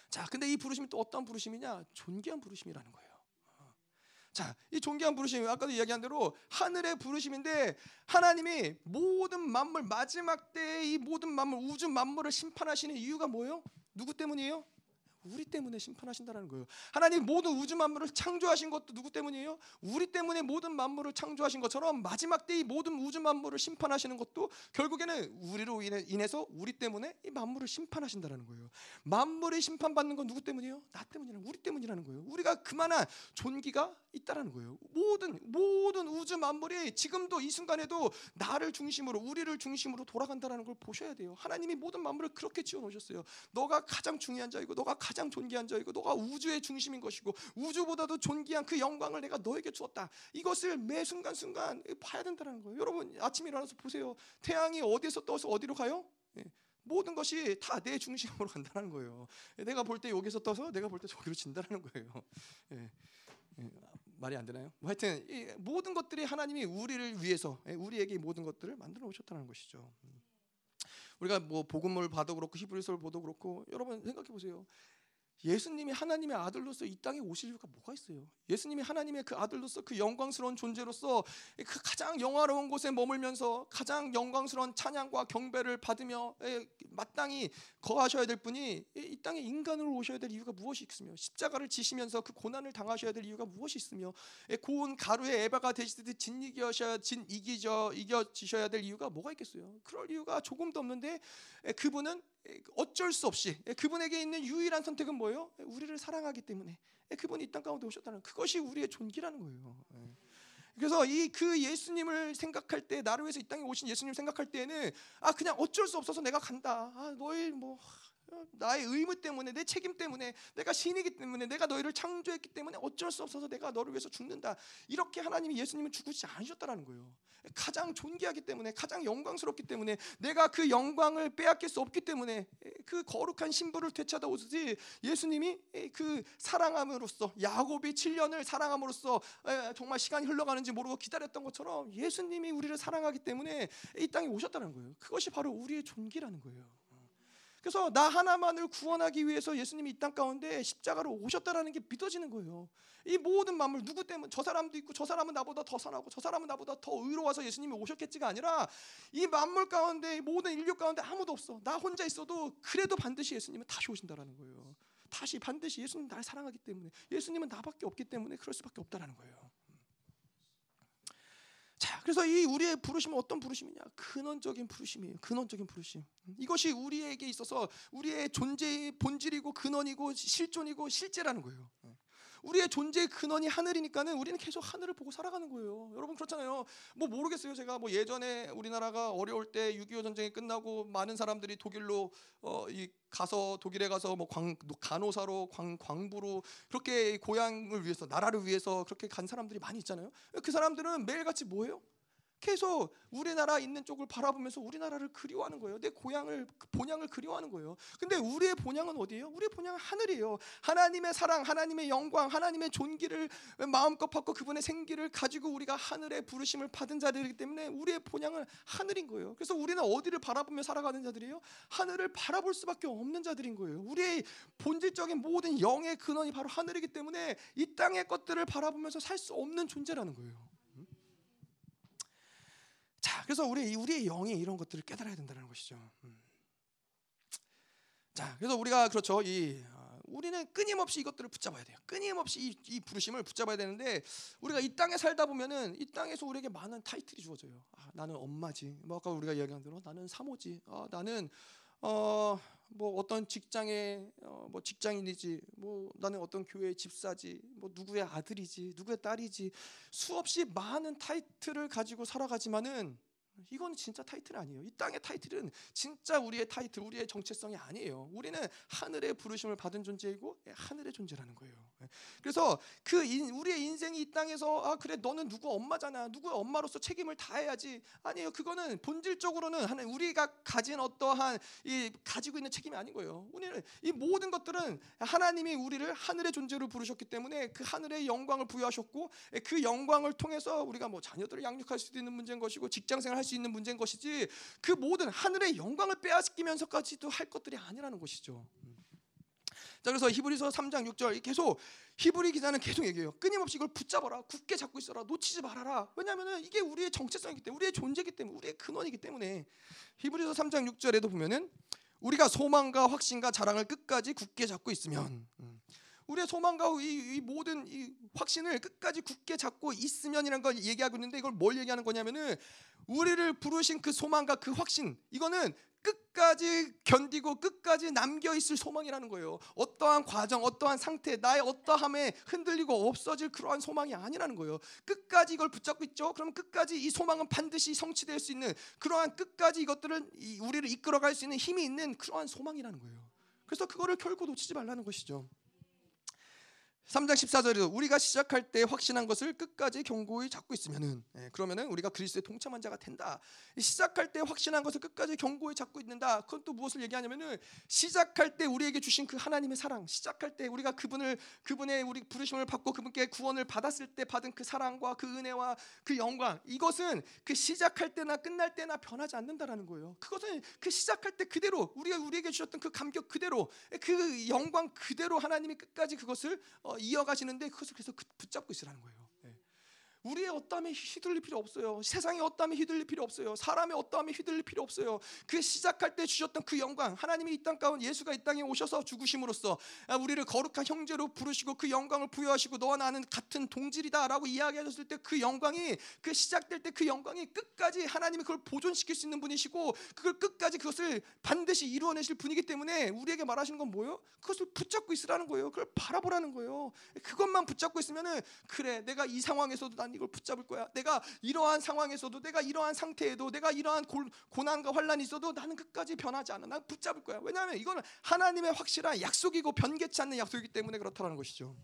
자, 근데 이 부르심이 또 어떤 부르심이냐? 존귀한 부르심이라는 거예요. 어. 자, 이 존귀한 부르심 아까도 이야기한 대로 하늘의 부르심인데 하나님이 모든 만물 마지막 때의 이 모든 만물 우주 만물을 심판하시는 이유가 뭐예요? 누구 때문이에요? 우리 때문에 심판하신다는 거예요. 하나님 모든 우주 만물을 창조하신 것도 누구 때문이에요? 우리 때문에 모든 만물을 창조하신 것처럼 마지막 때 이 모든 우주 만물을 심판하시는 것도 결국에는 우리로 인해서 우리 때문에 이 만물을 심판하신다는 거예요. 만물이 심판받는 건 누구 때문이에요? 나 때문이라는 우리 때문이라는 거예요. 우리가 그만한 존귀가 있다라는 거예요. 모든 모든 우주 만물이 지금도 이 순간에도 나를 중심으로 우리를 중심으로 돌아간다라는 걸 보셔야 돼요. 하나님이 모든 만물을 그렇게 지어 놓으셨어요. 너가 가장 중요한 자이고 너가 가장 존귀한 자이고 너가 우주의 중심인 것이고 우주보다도 존귀한 그 영광을 내가 너에게 주었다. 이것을 매 순간 순간 봐야 된다는 거예요. 여러분 아침에 일어나서 보세요. 태양이 어디서 떠서 어디로 가요? 예. 모든 것이 다 내 중심으로 [LAUGHS] 간다는 거예요. 내가 볼 때 여기서 떠서 내가 볼 때 저기로 진다는 거예요. [LAUGHS] 예. 예. 말이 안 되나요? 뭐 하여튼 모든 것들이 하나님이 우리를 위해서 예, 우리에게 모든 것들을 만들어 오셨다는 것이죠. 음. 우리가 뭐 복음을 봐도 그렇고 히브리서를 보도 그렇고 여러분 생각해 보세요. 예수님이 하나님의 아들로서 이 땅에 오실 이유가 뭐가 있어요? 예수님이 하나님의 그 아들로서 그 영광스러운 존재로서 그 가장 영화로운 곳에 머물면서 가장 영광스러운 찬양과 경배를 받으며 마땅히 거하셔야 될 분이 이 땅에 인간으로 오셔야 될 이유가 무엇이 있으며 십자가를 지시면서 그 고난을 당하셔야 될 이유가 무엇이 있으며 고운 가루의 에바가 되시듯 진이겨셔야 진 이기져 이겨지셔야 될 이유가 뭐가 있겠어요? 그럴 이유가 조금도 없는데 그분은 어쩔 수 없이 그분에게 있는 유일한 선택은 뭐예요? 우리를 사랑하기 때문에 그분이 이 땅 가운데 오셨다는 그것이 우리의 존귀라는 거예요. 예. 그래서 이 그 예수님을 생각할 때 나를 위해서 이 땅에 오신 예수님 생각할 때는 아 그냥 어쩔 수 없어서 내가 간다. 아 너희 뭐 나의 의무 때문에 내 책임 때문에 내가 신이기 때문에 내가 너희를 창조했기 때문에 어쩔 수 없어서 내가 너를 위해서 죽는다. 이렇게 하나님이 예수님을 죽으시지 않으셨다라는 거예요. 가장 존귀하기 때문에 가장 영광스럽기 때문에 내가 그 영광을 빼앗길 수 없기 때문에 그 거룩한 신부를 되찾아 오듯이 예수님이 그 사랑함으로써 야곱이 7년을 사랑함으로써 정말 시간이 흘러가는지 모르고 기다렸던 것처럼 예수님이 우리를 사랑하기 때문에 이 땅에 오셨다는 거예요. 그것이 바로 우리의 존귀라는 거예요 그래서 나 하나만을 구원하기 위해서 예수님이 이 땅 가운데 십자가로 오셨다라는 게 믿어지는 거예요. 이 모든 만물 누구 때문에 저 사람도 있고 저 사람은 나보다 더 선하고 저 사람은 나보다 더 의로워서 예수님이 오셨겠지가 아니라 이 만물 가운데 모든 인류 가운데 아무도 없어. 나 혼자 있어도 그래도 반드시 예수님은 다시 오신다라는 거예요. 다시 반드시 예수님 날 사랑하기 때문에 예수님은 나밖에 없기 때문에 그럴 수밖에 없다라는 거예요. 자, 그래서 이 우리의 부르심은 어떤 부르심이냐? 근원적인 부르심이에요. 근원적인 부르심. 이것이 우리에게 있어서 우리의 존재의 본질이고 근원이고 실존이고 실제라는 거예요. 우리의 존재의 근원이 하늘이니까는 우리는 계속 하늘을 보고 살아가는 거예요. 여러분 그렇잖아요. 뭐 모르겠어요. 제가 뭐 예전에 우리나라가 어려울 때 6.25 전쟁이 끝나고 많은 사람들이 독일로 어, 이 가서 독일에 가서 뭐 광, 간호사로 광, 광부로 그렇게 고향을 위해서 나라를 위해서 그렇게 간 사람들이 많이 있잖아요. 그 사람들은 매일같이 뭐예요? 계속 우리나라 있는 쪽을 바라보면서 우리나라를 그리워하는 거예요. 내 고향을 본향을 그리워하는 거예요. 근데 우리의 본향은 어디예요? 우리의 본향은 하늘이에요. 하나님의 사랑, 하나님의 영광, 하나님의 존귀를 마음껏 받고 그분의 생기를 가지고 우리가 하늘의 부르심을 받은 자들이기 때문에 우리의 본향은 하늘인 거예요. 그래서 우리는 어디를 바라보며 살아가는 자들이에요? 하늘을 바라볼 수밖에 없는 자들인 거예요. 우리의 본질적인 모든 영의 근원이 바로 하늘이기 때문에 이 땅의 것들을 바라보면서 살 수 없는 존재라는 거예요. 자, 그래서 우리 우리의 영이 이런 것들을 깨달아야 된다는 것이죠. 음. 자, 그래서 우리가 그렇죠. 이 어, 우리는 끊임없이 이것들을 붙잡아야 돼요. 끊임없이 이, 이, 부르심을 붙잡아야 되는데 우리가 이 땅에 살다 보면은 이 땅에서 우리에게 많은 타이틀이 주어져요. 아, 나는 엄마지. 뭐 아까 우리가 이야기한 대로 나는 사모지. 아, 나는 어, 뭐 어떤 직장의 어, 뭐 직장인이지. 뭐 나는 어떤 교회의 집사지. 뭐 누구의 아들이지. 누구의 딸이지. 수없이 많은 타이틀을 가지고 살아가지만은 이건 진짜 타이틀 아니에요. 이 땅의 타이틀은 진짜 우리의 타이틀, 우리의 정체성이 아니에요. 우리는 하늘의 부르심을 받은 존재이고 예, 하늘의 존재라는 거예요. 예. 그래서 그 인, 우리의 인생이 이 땅에서 아 그래 너는 누구 엄마잖아, 누구의 엄마로서 책임을 다해야지 아니에요. 그거는 본질적으로는 하는 우리가 가진 어떠한 이 가지고 있는 책임이 아닌 거예요. 우리는 이 모든 것들은 하나님이 우리를 하늘의 존재로 부르셨기 때문에 그 하늘의 영광을 부여하셨고 예, 그 영광을 통해서 우리가 뭐 자녀들을 양육할 수도 있는 문제인 것이고 직장 생활 할수 있는 문제인 것이지 그 모든 하늘의 영광을 빼앗기면서까지도 할 것들이 아니라는 것이죠. 자 그래서 히브리서 3장 6절 계속 히브리 기자는 계속 얘기해요. 끊임없이 이걸 붙잡아라, 굳게 잡고 있어라, 놓치지 말아라. 왜냐하면 이게 우리의 정체성이기 때문에, 우리의 존재이기 때문에, 우리의 근원이기 때문에 히브리서 3장 6절에도 보면은 우리가 소망과 확신과 자랑을 끝까지 굳게 잡고 있으면 음. 우리의 소망과 이, 이, 모든 이 확신을 끝까지 굳게 잡고 있으면이라는 걸 얘기하고 있는데 이걸 뭘 얘기하는 거냐면은 우리를 부르신 그 소망과 그 확신 이거는 끝까지 견디고 끝까지 남겨 있을 소망이라는 거예요. 어떠한 과정, 어떠한 상태, 나의 어떠함에 흔들리고 없어질 그러한 소망이 아니라는 거예요. 끝까지 이걸 붙잡고 있죠. 그럼 끝까지 이 소망은 반드시 성취될 수 있는 그러한 끝까지 이것들은 우리를 이끌어갈 수 있는 힘이 있는 그러한 소망이라는 거예요. 그래서 그거를 결코 놓치지 말라는 것이죠. 3장 14절에도 우리가 시작할 때 확신한 것을 끝까지 경고히 잡고 있으면은 예, 그러면은 우리가 그리스도의 동참한 자가 된다. 시작할 때 확신한 것을 끝까지 경고히 잡고 있는다. 그건 또 무엇을 얘기하냐면은 시작할 때 우리에게 주신 그 하나님의 사랑, 시작할 때 우리가 그분을 그분의 우리 부르심을 받고 그분께 구원을 받았을 때 받은 그 사랑과 그 은혜와 그 영광 이것은 그 시작할 때나 끝날 때나 변하지 않는다라는 거예요. 그것은 그 시작할 때 그대로 우리가 우리에게 주셨던 그 감격 그대로 그 영광 그대로 하나님이 끝까지 그것을 어, 이어가시는데 그래서 그 붙잡고 있으라는 거예요. 우리의 어떠함에 휘둘릴 필요 없어요. 세상의 어떠함에 휘둘릴 필요 없어요. 사람의 어떠함에 휘둘릴 필요 없어요. 그 시작할 때 주셨던 그 영광, 하나님이 이 땅 가운데 예수가 이 땅에 오셔서 죽으심으로써 아, 우리를 거룩한 형제로 부르시고 그 영광을 부여하시고 너와 나는 같은 동질이다라고 이야기하셨을 때 그 영광이 그 시작될 때 그 영광이 끝까지 하나님이 그걸 보존시킬 수 있는 분이시고 그걸 끝까지 그것을 반드시 이루어내실 분이기 때문에 우리에게 말하시는 건 뭐예요? 그것을 붙잡고 있으라는 거예요. 그걸 바라보라는 거예요. 그것만 붙잡고 있으면은 그래 내가 이 상황에서도 난 이걸 붙잡을 거야. 내가 이러한 상황에서도 내가 이러한 상태에도 내가 이러한 고, 고난과 환란이 있어도 나는 끝까지 변하지 않아. 난 붙잡을 거야. 왜냐하면 이거는 하나님의 확실한 약속이고 변개치 않는 약속이기 때문에 그렇다는 것이죠.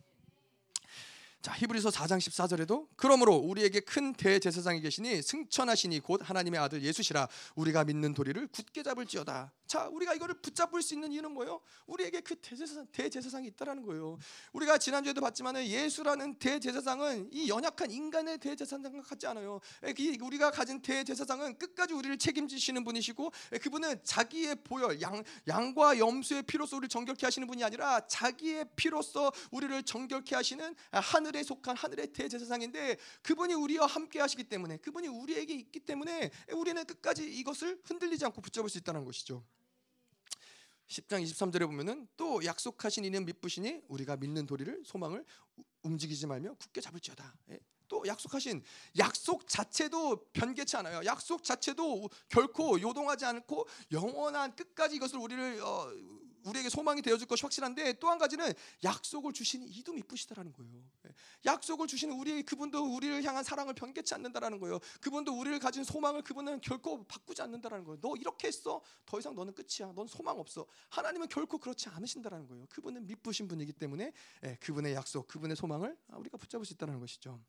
자 히브리서 4장 14절에도 그러므로 우리에게 큰 대제사장이 계시니 승천하시니 곧 하나님의 아들 예수시라 우리가 믿는 도리를 굳게 잡을지어다. 자 우리가 이거를 붙잡을 수 있는 이유는 뭐예요? 우리에게 그 대제사장, 대제사장이 있다라는 거예요. 우리가 지난주에도 봤지만은 예수라는 대제사장은 이 연약한 인간의 대제사장 같지 않아요. 우리가 가진 대제사장은 끝까지 우리를 책임지시는 분이시고 그분은 자기의 보혈 양, 양과 염소의 피로서 우리를 정결케 하시는 분이 아니라 자기의 피로서 우리를 정결케 하시는 하늘 하늘에 속한 하늘의 대제사장인데 그분이 우리와 함께 하시기 때문에 그분이 우리에게 있기 때문에 우리는 끝까지 이것을 흔들리지 않고 붙잡을 수 있다는 것이죠. 10장 23절에 보면은 또 약속하신 이는 믿부시니 우리가 믿는 도리를 소망을 움직이지 말며 굳게 잡을지어다. 예. 또 약속하신 약속 자체도 변개치 않아요. 약속 자체도 결코 요동하지 않고 영원한 끝까지 이것을 우리를 어, 우리에게 소망이 되어줄 것이 확실한데 또 한 가지는 약속을 주시는 이도 이쁘시다라는 거예요. 예. 약속을 주시는 우리 그분도 우리를 향한 사랑을 변개치 않는다라는 거예요. 그분도 우리를 가진 소망을 그분은 결코 바꾸지 않는다라는 거예요. 너 이렇게 했어, 더 이상 너는 끝이야. 넌 소망 없어. 하나님은 결코 그렇지 않으신다라는 거예요. 그분은 미쁘신 분이기 때문에 예, 그분의 약속, 그분의 소망을 우리가 붙잡을 수 있다는 것이죠.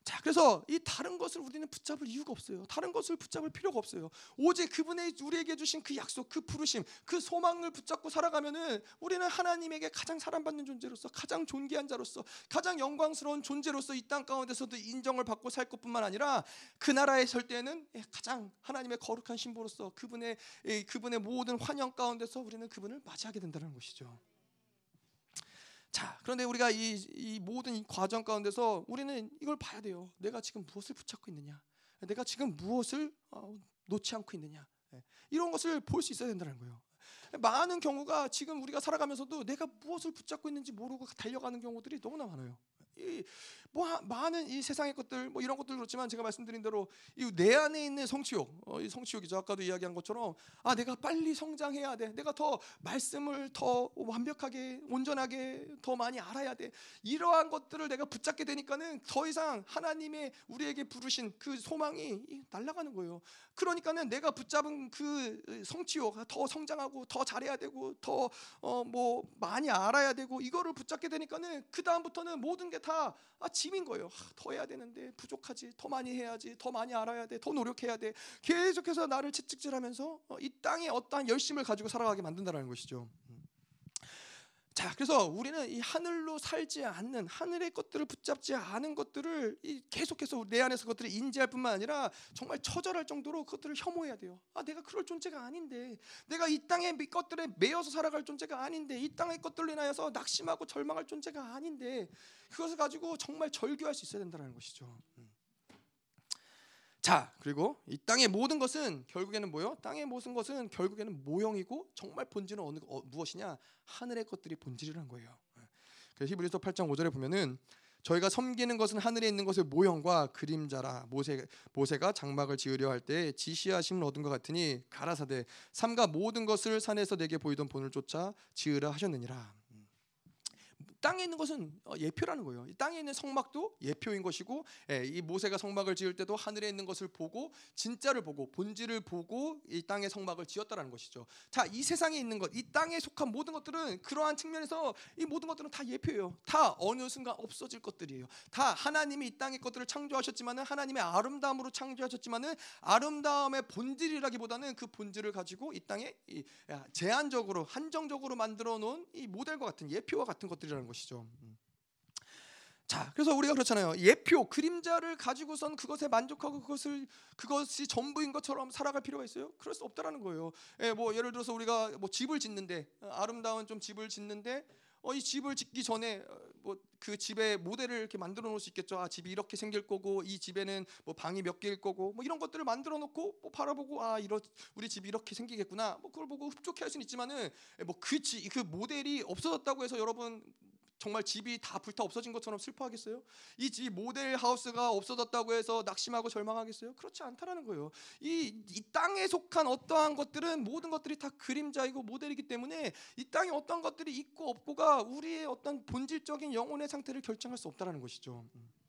음. 자, 그래서 이 다른 것을 우리는 붙잡을 이유가 없어요. 다른 것을 붙잡을 필요가 없어요. 오직 그분의 우리에게 주신 그 약속, 그 부르심, 그 소망을 붙잡고 살아가면은 우리는 하나님에게 가장 사랑받는 존재로서, 가장 존귀한 자로서, 가장 영광스러운 존재로서 이 땅 가운데서도 인정을 받고 살 것뿐만 아니라 그 나라에 설 때는 가장 하나님의 거룩한 신부로서 그분의 그분의 모든 환영 가운데서 우리는 그분을 맞이하게 된다는 것이죠. 자, 그런데 우리가 이, 이 모든 이 과정 가운데서 우리는 이걸 봐야 돼요. 내가 지금 무엇을 붙잡고 있느냐? 내가 지금 무엇을 어, 놓지 않고 있느냐? 예, 이런 것을 볼 수 있어야 된다는 거예요. 많은 경우가 지금 우리가 살아가면서도 내가 무엇을 붙잡고 있는지 모르고 달려가는 경우들이 너무나 많아요. 이 뭐 많은 이 세상의 것들 뭐 이런 것들 그렇지만 제가 말씀드린 대로 이 내 안에 있는 성취욕, 어, 이 성취욕이죠. 아까도 이야기한 것처럼 아 내가 빨리 성장해야 돼. 내가 더 말씀을 더 완벽하게 온전하게 더 많이 알아야 돼. 이러한 것들을 내가 붙잡게 되니까는 더 이상 하나님의 우리에게 부르신 그 소망이 날아가는 거예요. 그러니까는 내가 붙잡은 그 성취욕 더 성장하고 더 잘해야 되고 더어뭐 많이 알아야 되고 이거를 붙잡게 되니까는 그 다음부터는 모든 게 다 아, 짐인 거예요. 아, 더 해야 되는데 부족하지. 더 많이 해야지. 더 많이 알아야 돼. 더 노력해야 돼. 계속해서 나를 채찍질하면서 어, 이 땅에 어떠한 열심을 가지고 살아가게 만든다는 것이죠. 자, 그래서 우리는 이 하늘로 살지 않는 하늘의 것들을 붙잡지 않은 것들을 계속해서 내 안에서 그것들을 인지할 뿐만 아니라 정말 처절할 정도로 그것들을 혐오해야 돼요. 아, 내가 그럴 존재가 아닌데, 내가 이 땅의 것들에 매여서 살아갈 존재가 아닌데, 이 땅의 것들로 인하여서 낙심하고 절망할 존재가 아닌데, 그것을 가지고 정말 절규할 수 있어야 된다는 것이죠. 음. 자, 그리고 이 땅의 모든 것은 결국에는 뭐요? 땅의 모든 것은 결국에는 모형이고 정말 본질은 어느 어, 무엇이냐? 하늘의 것들이 본질이란 거예요. 예. 그래서 히브리서 8장 5절에 보면은 저희가 섬기는 것은 하늘에 있는 것의 모형과 그림자라 모세 모세가 장막을 지으려 할 때 지시하심을 얻은 것 같으니 가라사대 삼가 모든 것을 산에서 내게 보이던 본을 쫓아 지으라 하셨느니라. 땅에 있는 것은 어, 예표라는 거예요. 이 땅에 있는 성막도 예표인 것이고, 예, 이 모세가 성막을 지을 때도 하늘에 있는 것을 보고 진짜를 보고 본질을 보고 이 땅에 성막을 지었다라는 것이죠. 자, 이 세상에 있는 것, 이 땅에 속한 모든 것들은 그러한 측면에서 이 모든 것들은 다 예표예요. 다 어느 순간 없어질 것들이에요. 다 하나님이 이 땅의 것들을 창조하셨지만은 하나님의 아름다움으로 창조하셨지만은 아름다움의 본질이라기보다는 그 본질을 가지고 이 땅에 제한적으로 한정적으로 만들어 놓은 이 모델과 같은 예표와 같은 것들이라는 것이죠. 음. 자, 그래서 우리가 그렇잖아요. 예표, 그림자를 가지고선 그것에 만족하고 그것을 그것이 전부인 것처럼 살아갈 필요가 있어요? 그럴 수 없다라는 거예요. 예, 뭐 예를 들어서 우리가 뭐 집을 짓는데 아름다운 좀 집을 짓는데 어, 이 집을 짓기 전에 어, 뭐그 집의 모델을 이렇게 만들어 놓을 수 있겠죠. 아, 집이 이렇게 생길 거고 이 집에는 뭐 방이 몇 개일 거고 뭐 이런 것들을 만들어 놓고 뭐 바라보고 아, 이런 우리 집이 이렇게 생기겠구나. 뭐 그걸 보고 흡족해 할 수는 있지만은 뭐그그 그 모델이 없어졌다고 해서 여러분 정말 집이 다 불타 없어진 것처럼 슬퍼하겠어요? 이 집 모델 하우스가 없어졌다고 해서 낙심하고 절망하겠어요? 그렇지 않다라는 거예요. 이, 이 땅에 속한 어떠한 것들은 모든 것들이 다 그림자이고 모델이기 때문에 이 땅에 어떤 것들이 있고 없고가 우리의 어떤 본질적인 영혼의 상태를 결정할 수 없다라는 것이죠. 음.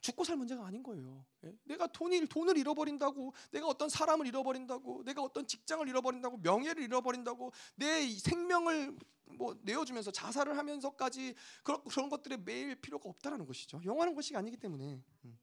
죽고 살 문제가 아닌 거예요. 예? 내가 돈을 돈을 잃어버린다고, 내가 어떤 사람을 잃어버린다고, 내가 어떤 직장을 잃어버린다고, 명예를 잃어버린다고, 내 생명을 뭐 내어주면서 자살을 하면서까지 그런 것들에 매일 필요가 없다라는 것이죠. 영원한 것이 아니기 때문에. 음.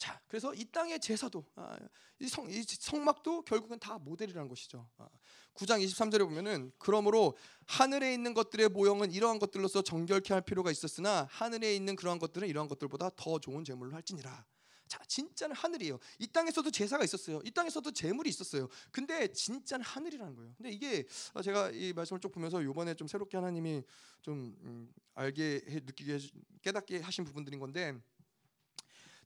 자, 그래서 이 땅의 제사도 아, 이, 성, 이 성막도 결국은 다 모델이라는 것이죠. 아, 9장 23절에 보면은 그러므로 하늘에 있는 것들의 모형은 이러한 것들로서 정결케 할 필요가 있었으나 하늘에 있는 그러한 것들은 이러한 것들보다 더 좋은 제물로 할지니라. 자, 진짜는 하늘이에요. 이 땅에서도 제사가 있었어요. 이 땅에서도 제물이 있었어요. 근데 진짜는 하늘이라는 거예요. 근데 이게 아, 제가 이 말씀을 쭉 보면서 이번에 좀 새롭게 하나님이 좀 음, 알게 해, 느끼게 깨닫게 하신 부분들인 건데,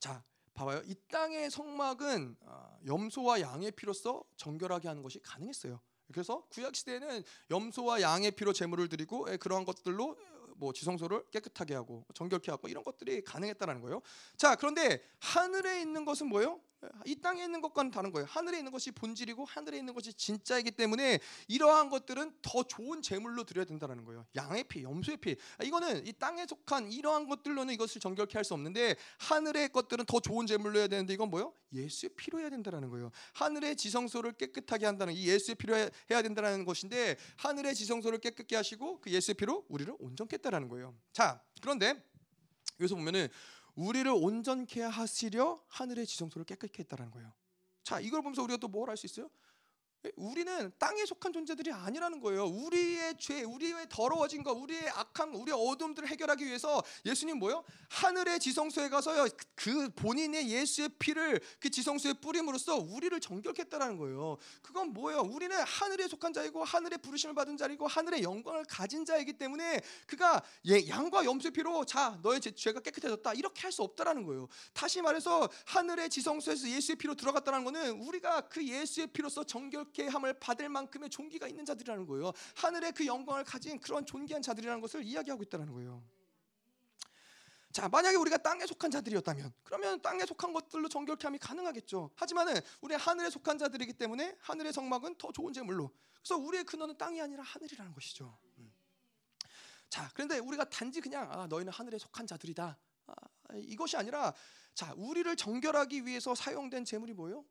자, 봐봐요. 이 땅의 성막은 아, 염소와 양의 피로써 정결하게 하는 것이 가능했어요. 그래서 구약 시대에는 염소와 양의 피로 제물을 드리고 예, 그러한 것들로 뭐 지성소를 깨끗하게 하고 정결케 하고 이런 것들이 가능했다라는 거예요. 자, 그런데 하늘에 있는 것은 뭐예요? 이 땅에 있는 것과는 다른 거예요. 하늘에 있는 것이 본질이고 하늘에 있는 것이 진짜이기 때문에 이러한 것들은 더 좋은 제물로 드려야 된다는 거예요. 양의 피, 염소의 피. 이거는 이 땅에 속한 이러한 것들로는 이것을 정결케 할 수 없는데 하늘의 것들은 더 좋은 제물로 해야 되는데 이건 뭐요? 예수의 피로 해야 된다는 거예요. 하늘의 지성소를 깨끗하게 한다는 이 예수의 피로 해야 된다는 것인데 하늘의 지성소를 깨끗게 하시고 그 예수의 피로 우리를 온전케 했다라는 거예요. 자, 그런데 여기서 보면은 우리를 온전케 하시려 하늘의 지성소를 깨끗게 했다라는 거예요. 자, 이걸 보면서 우리가 또 뭘 할 수 있어요? 우리는 땅에 속한 존재들이 아니라는 거예요. 우리의 죄, 우리의 더러워진 것, 우리의 악함, 우리의 어둠들을 해결하기 위해서 예수님 뭐요? 하늘의 지성소에 가서요. 그 본인의 예수의 피를 그 지성소에 뿌림으로써 우리를 정결했다라는 거예요. 그건 뭐예요? 우리는 하늘에 속한 자이고 하늘의 부르심을 받은 자이고 하늘의 영광을 가진 자이기 때문에 그가 예, 양과 염소의 피로 자 너의 죄가 깨끗해졌다 이렇게 할 수 없다라는 거예요. 다시 말해서 하늘의 지성소에서 예수의 피로 들어갔다는 거는 우리가 그 예수의 피로서 정결 존귀 함을 받을 만큼의 존귀가 있는 자들이라는 거예요. 하늘의 그 영광을 가진 그런 존귀한 자들이라는 것을 이야기하고 있다는 거예요. 자, 만약에 우리가 땅에 속한 자들이었다면 그러면 땅에 속한 것들로 정결케 함이 가능하겠죠. 하지만은 우리 하늘에 속한 자들이기 때문에 하늘의 성막은 더 좋은 제물로. 그래서 우리의 근원은 땅이 아니라 하늘이라는 것이죠. 음. 자, 그런데 우리가 단지 그냥 아, 너희는 하늘에 속한 자들이다. 아, 이것이 아니라 자, 우리를 정결하기 위해서 사용된 제물이 뭐예요?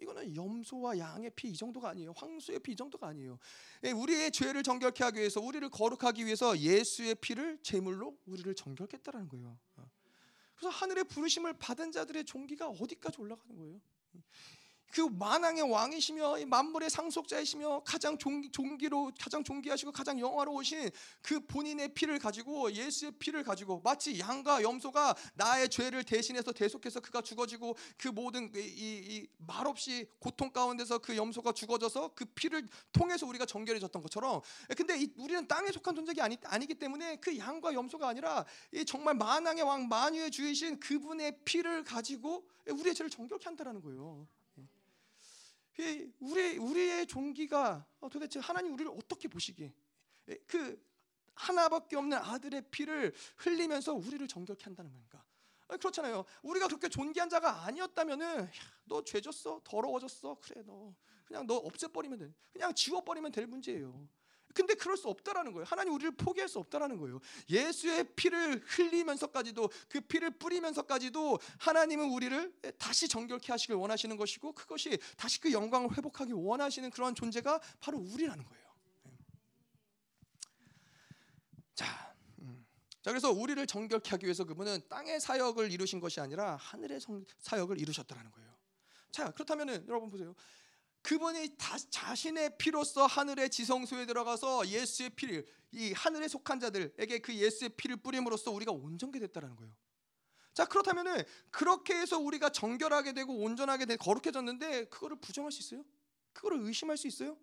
이거는 염소와 양의 피 이 정도가 아니에요. 황소의 피 이 정도가 아니에요. 예, 우리의 죄를 정결케 하기 위해서 우리를 거룩하기 위해서 예수의 피를 제물로 우리를 정결했다라는 거예요. 어. 그래서 하늘의 부르심을 받은 자들의 종기가 어디까지 올라가는 거예요? 그 만왕의 왕이시며 만물의 상속자이시며 가장 종기, 로 가장 존귀하시고 가장 영화로우신 그 본인의 피를 가지고 예수의 피를 가지고 마치 양과 염소가 나의 죄를 대신해서 대속해서 그가 죽어지고 그 모든 이, 이, 말없이 고통 가운데서 그 염소가 죽어져서 그 피를 통해서 우리가 정결해졌던 것처럼 근데 이, 우리는 땅에 속한 존재가 아니, 아니기 때문에 그 양과 염소가 아니라 이 정말 만왕의 왕 만유의 주이신 그분의 피를 가지고 우리의 죄를 정결케 한다라는 거예요. 우리 우리의 종기가 어, 도대체 하나님 우리를 어떻게 보시기에 그 하나밖에 없는 아들의 피를 흘리면서 우리를 정결케 한다는 겁니까? 그렇잖아요. 우리가 그렇게 존귀한 자가 아니었다면은 너 죄졌어, 더러워졌어, 그래 너 그냥 너 없애버리면 돼, 그냥 지워버리면 될 문제예요. 근데 그럴 수 없다라는 거예요. 하나님 우리를 포기할 수 없다라는 거예요. 예수의 피를 흘리면서까지도 그 피를 뿌리면서까지도 하나님은 우리를 다시 정결케 하시길 원하시는 것이고 그것이 다시 그 영광을 회복하기 원하시는 그러한 존재가 바로 우리라는 거예요. 네. 자, 음. 자 그래서 우리를 정결케 하기 위해서 그분은 땅의 사역을 이루신 것이 아니라 하늘의 사역을 이루셨다라는 거예요. 자 그렇다면은 여러분 보세요. 그분이 다, 자신의 피로써 하늘의 지성소에 들어가서 예수의 피를 이 하늘에 속한 자들에게 그 예수의 피를 뿌림으로써 우리가 온전게 됐다라는 거예요. 자 그렇다면은 그렇게 해서 우리가 정결하게 되고 온전하게 되고 거룩해졌는데 그거를 부정할 수 있어요? 그거를 의심할 수 있어요?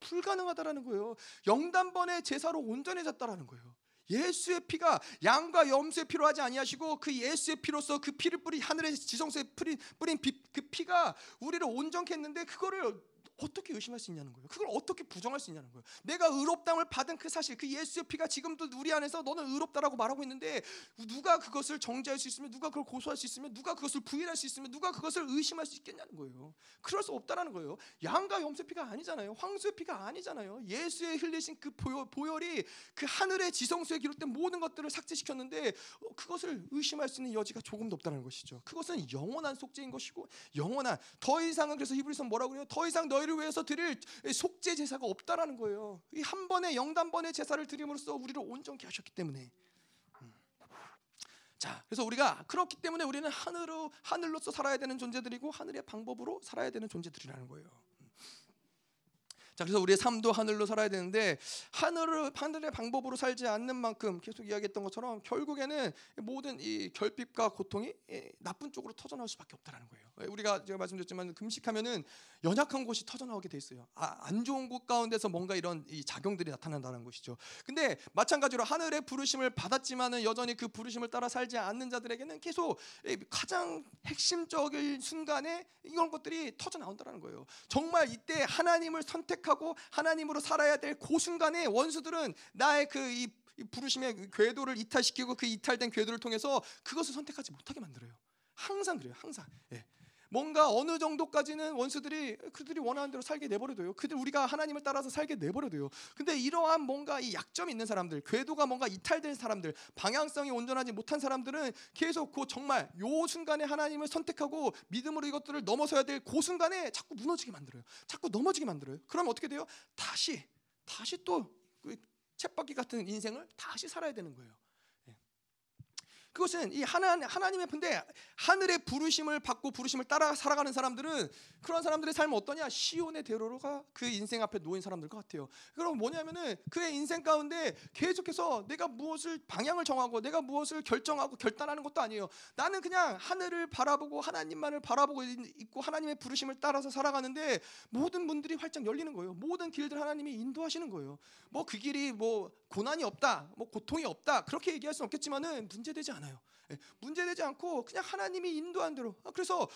불가능하다라는 거예요. 영단번의 제사로 온전해졌다라는 거예요. 예수의 피가 양과 염소의 피로 하지 아니하시고 그 예수의 피로서 그 피를 뿌리 하늘의 지성소에 뿌린, 뿌린 그 피가 우리를 온전케 했는데 그거를 어떻게 의심할 수 있냐는 거예요. 그걸 어떻게 부정할 수 있냐는 거예요. 내가 의롭담을 받은 그 사실, 그 예수의 피가 지금도 우리 안에서 너는 의롭다라고 말하고 있는데 누가 그것을 정죄할 수 있으면, 누가 그걸 고소할 수 있으면, 누가 그것을 부인할 수 있으면, 누가 그것을 의심할 수 있겠냐는 거예요. 그럴 수 없다라는 거예요. 양과 염소 피가 아니잖아요. 황소의 피가 아니잖아요. 예수의 흘리신 그 보혈, 이 그 하늘의 지성소에 기록된 모든 것들을 삭제시켰는데 어, 그것을 의심할 수 있는 여지가 조금도 없다는 것이죠. 그것은 영원한 속죄인 것이고 영원한 더 이상은 그래서 히브리서 뭐라고 그래요? 더 이상 너희 너희를 위해서 드릴 속죄 제사가 없다라는 거예요. 이 한 번의 영단 번의 제사를 드림으로써 우리를 온전케 하셨기 때문에. 음. 자, 그래서 우리가 그렇기 때문에 우리는 하늘로 하늘로서 살아야 되는 존재들이고 하늘의 방법으로 살아야 되는 존재들이라는 거예요. 자, 그래서 우리의 삶도 하늘로 살아야 되는데 하늘을 하늘의 방법으로 살지 않는 만큼 계속 이야기했던 것처럼 결국에는 모든 이 결핍과 고통이 나쁜 쪽으로 터져 나올 수밖에 없다라는 거예요. 우리가 제가 말씀드렸지만 금식하면은 연약한 곳이 터져 나오게 돼 있어요. 아, 안 좋은 곳 가운데서 뭔가 이런 이 작용들이 나타난다는 것이죠. 근데 마찬가지로 하늘의 부르심을 받았지만은 여전히 그 부르심을 따라 살지 않는 자들에게는 계속 가장 핵심적인 순간에 이런 것들이 터져 나온다는 거예요. 정말 이때 하나님을 선택 하고 하나님으로 살아야 될 그 순간에 원수들은 나의 그이 부르심의 궤도를 이탈시키고 그 이탈된 궤도를 통해서 그것을 선택하지 못하게 만들어요. 항상 그래요. 항상. 예. 뭔가 어느 정도까지는 원수들이 그들이 원하는 대로 살게 내버려둬요. 그들 우리가 하나님을 따라서 살게 내버려둬요. 근데 이러한 뭔가 이 약점이 있는 사람들, 궤도가 뭔가 이탈된 사람들, 방향성이 온전하지 못한 사람들은 계속 그 정말 요 순간에 하나님을 선택하고 믿음으로 이것들을 넘어서야 될 그 순간에 자꾸 무너지게 만들어요. 자꾸 넘어지게 만들어요. 그럼 어떻게 돼요? 다시 다시 또그 쳇바퀴 같은 인생을 다시 살아야 되는 거예요. 그것은 이 하나 하나님의 근데 하늘의 부르심을 받고 부르심을 따라 살아가는 사람들은 그런 사람들의 삶은 어떠냐? 시온의 대로가 그 인생 앞에 놓인 사람들 것 같아요. 그럼 뭐냐면은 그의 인생 가운데 계속해서 내가 무엇을 방향을 정하고 내가 무엇을 결정하고 결단하는 것도 아니에요. 나는 그냥 하늘을 바라보고 하나님만을 바라보고 있고 하나님의 부르심을 따라서 살아가는데 모든 문들이 활짝 열리는 거예요. 모든 길들 하나님이 인도하시는 거예요. 뭐 그 길이 뭐 고난이 없다, 뭐 고통이 없다 그렇게 얘기할 수는 없겠지만은 문제되지 않아요. 예, 문제되지 않고 그냥 하나님이 인도한 대로. 아, 그래서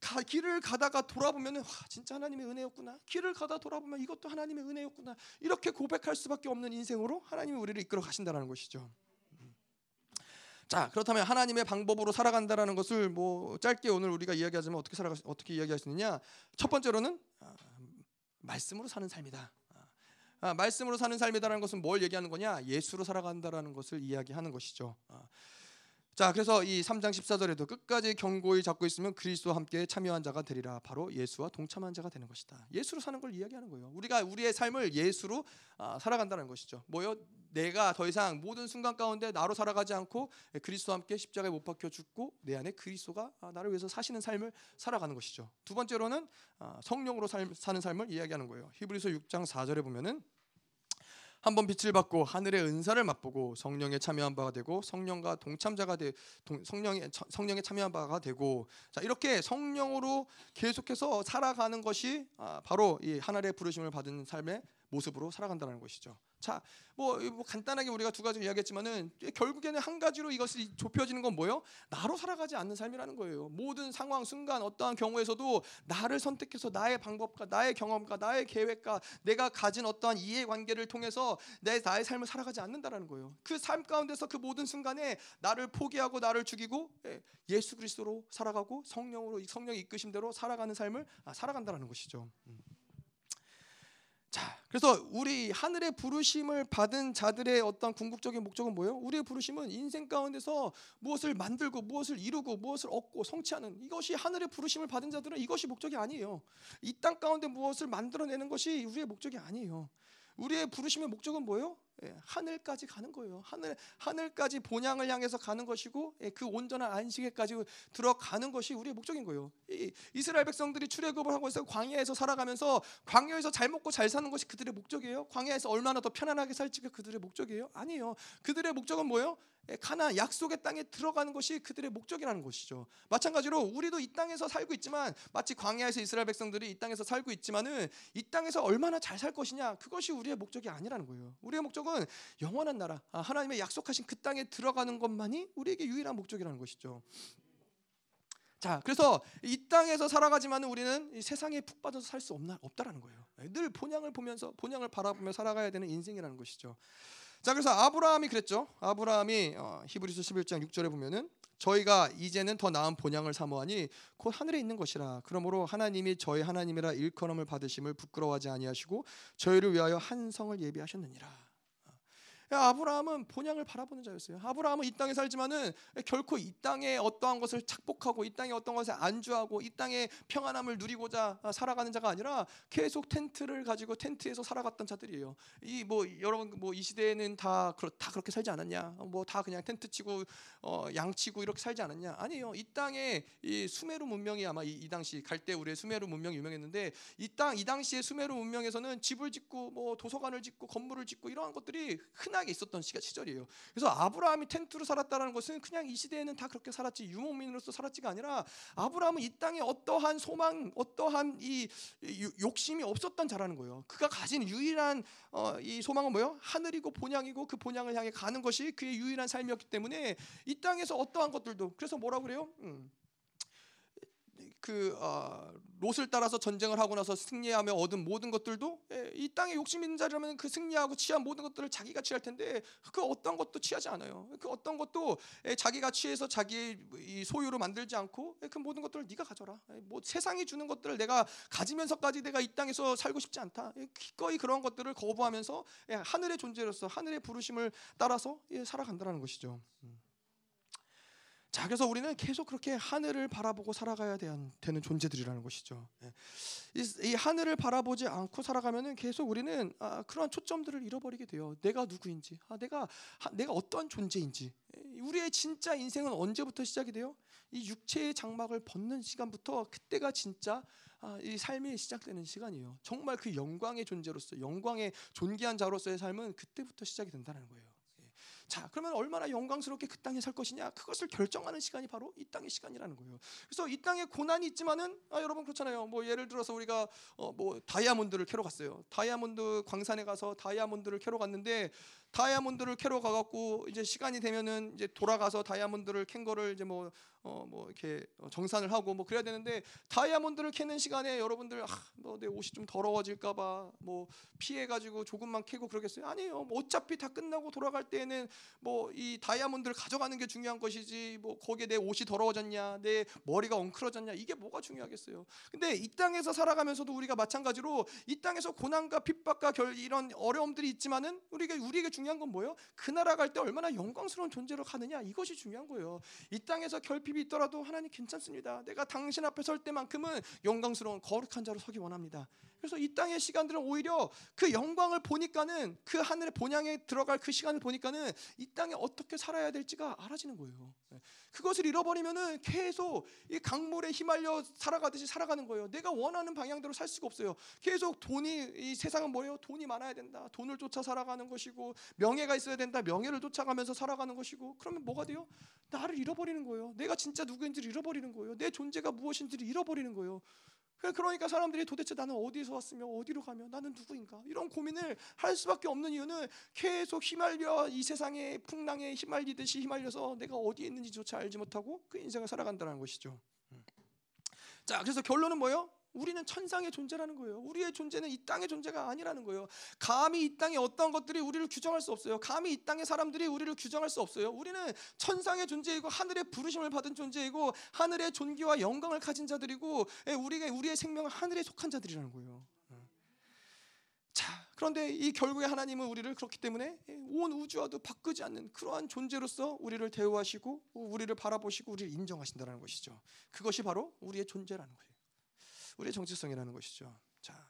가, 길을 가다가 돌아보면은 와, 진짜 하나님의 은혜였구나. 길을 가다 돌아보면 이것도 하나님의 은혜였구나. 이렇게 고백할 수밖에 없는 인생으로 하나님이 우리를 이끌어 가신다는 것이죠. 음. 자 그렇다면 하나님의 방법으로 살아간다라는 것을 뭐 짧게 오늘 우리가 이야기하자면 어떻게 살아가 어떻게 이야기할 수 있느냐 첫 번째로는 아, 말씀으로 사는 삶이다. 아, 말씀으로 사는 삶이다라는 것은 뭘 얘기하는 거냐? 예수로 살아간다라는 것을 이야기하는 것이죠. 아. 자, 그래서 이 3장 14절에도 끝까지 경고히 잡고 있으면 그리스도와 함께 참여한 자가 되리라. 바로 예수와 동참한 자가 되는 것이다. 예수로 사는 걸 이야기하는 거예요. 우리가 우리의 삶을 예수로 아, 살아간다는 것이죠. 뭐요? 내가 더 이상 모든 순간 가운데 나로 살아가지 않고 그리스도와 함께 십자가에 못 박혀 죽고 내 안에 그리스도가 아, 나를 위해서 사시는 삶을 살아가는 것이죠. 두 번째로는 아, 성령으로 사는 삶을 이야기하는 거예요. 히브리서 6장 4절에 보면은 한번 빛을 받고 하늘의 은사를 맛보고 성령에 참여한 바가 되고 성령과 동참자가 되 성령에 성령에 참여한 바가 되고. 자 이렇게 성령으로 계속해서 살아가는 것이 아, 바로 이 하늘의 부르심을 받은 삶의 모습으로 살아간다는 것이죠. 자, 뭐, 뭐, 간단하게 우리가 두 가지 이야기했지만은 결국에는 한 가지로 이것이 좁혀지는 건 뭐예요? 나로 살아가지 않는 삶이라는 거예요. 모든 상황, 순간, 어떠한 경우에서도 나를 선택해서 나의 방법과 나의 경험과 나의 계획과 내가 가진 어떠한 이해관계를 통해서 내 나의 삶을 살아가지 않는다라는 거예요. 그 삶 가운데서 그 모든 순간에 나를 포기하고 나를 죽이고 예, 예수 그리스도로 살아가고 성령으로 성령의 이끄심대로 살아가는 삶을 아, 살아간다라는 것이죠. 음. 자, 그래서 우리 하늘의 부르심을 받은 자들의 어떤 궁극적인 목적은 뭐예요? 우리의 부르심은 인생 가운데서 무엇을 만들고 무엇을 이루고 무엇을 얻고 성취하는 이것이 하늘의 부르심을 받은 자들은 이것이 목적이 아니에요. 이 땅 가운데 무엇을 만들어내는 것이 우리의 목적이 아니에요. 우리의 부르심의 목적은 뭐예요? 예, 하늘까지 가는 거예요. 하늘 하늘까지 본향을 향해서 가는 것이고 예, 그 온전한 안식에까지 들어가는 것이 우리의 목적인 거예요. 이, 이스라엘 백성들이 출애굽을 하고 있어 광야에서 살아가면서 광야에서 잘 먹고 잘 사는 것이 그들의 목적이에요. 광야에서 얼마나 더 편안하게 살지가 그들의 목적이에요. 아니에요. 그들의 목적은 뭐예요? 예, 가나 약속의 땅에 들어가는 것이 그들의 목적이라는 것이죠. 마찬가지로 우리도 이 땅에서 살고 있지만 마치 광야에서 이스라엘 백성들이 이 땅에서 살고 있지만은 이 땅에서 얼마나 잘 살 것이냐 그것이 우리의 목적이 아니라는 거예요. 우리의 목적은 영원한 나라 아, 하나님의 약속하신 그 땅에 들어가는 것만이 우리에게 유일한 목적이라는 것이죠. 자, 그래서 이 땅에서 살아가지만 우리는 세상에 푹 빠져서 살 수 없다라는 거예요. 늘 본향을 보면서 본향을 바라보며 살아가야 되는 인생이라는 것이죠. 자 그래서 아브라함이 그랬죠. 아브라함이 어, 히브리서 11장 6절에 보면은 저희가 이제는 더 나은 본향을 사모하니 곧 하늘에 있는 것이라. 그러므로 하나님이 저희 하나님이라 일컬음을 받으심을 부끄러워하지 아니하시고 저희를 위하여 한 성을 예비하셨느니라. 아브라함은 본향을 바라보는 자였어요. 아브라함은 이 땅에 살지만은 결코 이 땅에 어떠한 것을 착복하고 이 땅에 어떤 것에 안주하고 이 땅의 평안함을 누리고자 살아가는 자가 아니라 계속 텐트를 가지고 텐트에서 살아갔던 자들이에요. 이 뭐 여러분 뭐 이 시대에는 다, 그렇, 다 그렇게 살지 않았냐? 뭐 다 그냥 텐트 치고 어, 양 치고 이렇게 살지 않았냐? 아니에요. 이 땅에 이 수메르 문명이 아마 이, 이 당시 갈대 우리의 수메르 문명이 유명했는데 이 땅 이 당시의 수메르 문명에서는 집을 짓고 뭐 도서관을 짓고 건물을 짓고 이러한 것들이 흔한 흔하게 있었던 시절이에요. 그래서 아브라함이 텐트로 살았다는 것은 그냥 이 시대에는 다 그렇게 살았지 유목민으로서 살았지가 아니라 아브라함은 이 땅에 어떠한 소망, 어떠한 이 욕심이 없었던 자라는 거예요. 그가 가진 유일한 어, 이 소망은 뭐예요? 하늘이고 본향이고 그 본향을 향해 가는 것이 그의 유일한 삶이었기 때문에 이 땅에서 어떠한 것들도 그래서 뭐라 그래요? 음. 그 어, 롯을 따라서 전쟁을 하고 나서 승리하며 얻은 모든 것들도 예, 이 땅에 욕심 있는 자라면 그 승리하고 취한 모든 것들을 자기가 취할 텐데 그 어떤 것도 취하지 않아요. 그 어떤 것도 예, 자기가 취해서 자기의 소유로 만들지 않고 예, 그 모든 것들을 네가 가져라. 예, 뭐 세상이 주는 것들을 내가 가지면서까지 내가 이 땅에서 살고 싶지 않다. 예, 기꺼이 그런 것들을 거부하면서 예, 하늘의 존재로서 하늘의 부르심을 따라서 예, 살아간다는 것이죠. 음. 자, 그래서 우리는 계속 그렇게 하늘을 바라보고 살아가야 되는 존재들이라는 것이죠. 예. 이, 이 하늘을 바라보지 않고 살아가면은 계속 우리는 아, 그러한 초점들을 잃어버리게 돼요. 내가 누구인지, 아, 내가 하, 내가 어떠한 존재인지. 예. 우리의 진짜 인생은 언제부터 시작이 돼요? 이 육체의 장막을 벗는 시간부터 그때가 진짜 아, 이 삶이 시작되는 시간이에요. 정말 그 영광의 존재로서, 영광의 존귀한 자로서의 삶은 그때부터 시작이 된다는 거예요. 자, 그러면 얼마나 영광스럽게 그 땅에 살 것이냐? 그것을 결정하는 시간이 바로 이 땅의 시간이라는 거예요. 그래서 이 땅에 고난이 있지만은 아, 여러분 그렇잖아요. 뭐 예를 들어서 우리가 어, 뭐 다이아몬드를 캐러 갔어요. 다이아몬드 광산에 가서 다이아몬드를 캐러 갔는데 다이아몬드를 캐러 가갖고 이제 시간이 되면은 이제 돌아가서 다이아몬드를 캔 거를 이제 뭐 어, 뭐 이렇게 정산을 하고 뭐 그래야 되는데 다이아몬드를 캐는 시간에 여러분들 아, 뭐내 옷이 좀 더러워질까봐 뭐 피해가지고 조금만 캐고 그러겠어요? 아니에요. 뭐 어차피 다 끝나고 돌아갈 때에는 뭐 이 다이아몬드를 가져가는 게 중요한 것이지 뭐 거기에 내 옷이 더러워졌냐, 내 머리가 엉클어졌냐 이게 뭐가 중요하겠어요? 근데 이 땅에서 살아가면서도 우리가 마찬가지로 이 땅에서 고난과 핍박과 결 이런 어려움들이 있지만은 우리가 우리에게 중 요한 건 뭐예요? 그 나라 갈 때 얼마나 영광스러운 존재로 가느냐 이것이 중요한 거예요. 이 땅에서 결핍이 있더라도 하나님 괜찮습니다. 내가 당신 앞에 설 때만큼은 영광스러운 거룩한 자로 서기 원합니다. 그래서 이 땅의 시간들은 오히려 그 영광을 보니까는 그 하늘의 본향에 들어갈 그 시간을 보니까는 이 땅에 어떻게 살아야 될지가 알아지는 거예요. 네. 그것을 잃어버리면은 계속 이 강물에 휘말려 살아가듯이 살아가는 거예요. 내가 원하는 방향대로 살 수가 없어요. 계속 돈이 이 세상은 뭐예요? 돈이 많아야 된다. 돈을 쫓아 살아가는 것이고 명예가 있어야 된다. 명예를 쫓아가면서 살아가는 것이고 그러면 뭐가 돼요? 나를 잃어버리는 거예요. 내가 진짜 누구인지를 잃어버리는 거예요. 내 존재가 무엇인지를 잃어버리는 거예요. 그러니까 사람들이 도대체 나는 어디서 왔으며 어디로 가며 나는 누구인가 이런 고민을 할 수밖에 없는 이유는 계속 휘말려 이 세상의 풍랑에 휘말리듯이 휘말려서 내가 어디에 있는지조차 알지 못하고 그 인생을 살아간다는 것이죠. 음. 자, 그래서 결론은 뭐예요? 우리는 천상의 존재라는 거예요. 우리의 존재는 이 땅의 존재가 아니라는 거예요. 감히 이 땅에 어떤 것들이 우리를 규정할 수 없어요. 감히 이 땅의 사람들이 우리를 규정할 수 없어요. 우리는 천상의 존재이고 하늘의 부르심을 받은 존재이고 하늘의 존귀와 영광을 가진 자들이고 예, 우리가 우리의 생명은 하늘에 속한 자들이라는 거예요. 음. 자, 그런데 이 결국에 하나님은 우리를 그렇기 때문에 예, 온 우주와도 바꾸지 않는 그러한 존재로서 우리를 대우하시고 우리를 바라보시고 우리를 인정하신다는 것이죠. 그것이 바로 우리의 존재라는 거예요. 우리의 정체성이라는 것이죠. 자,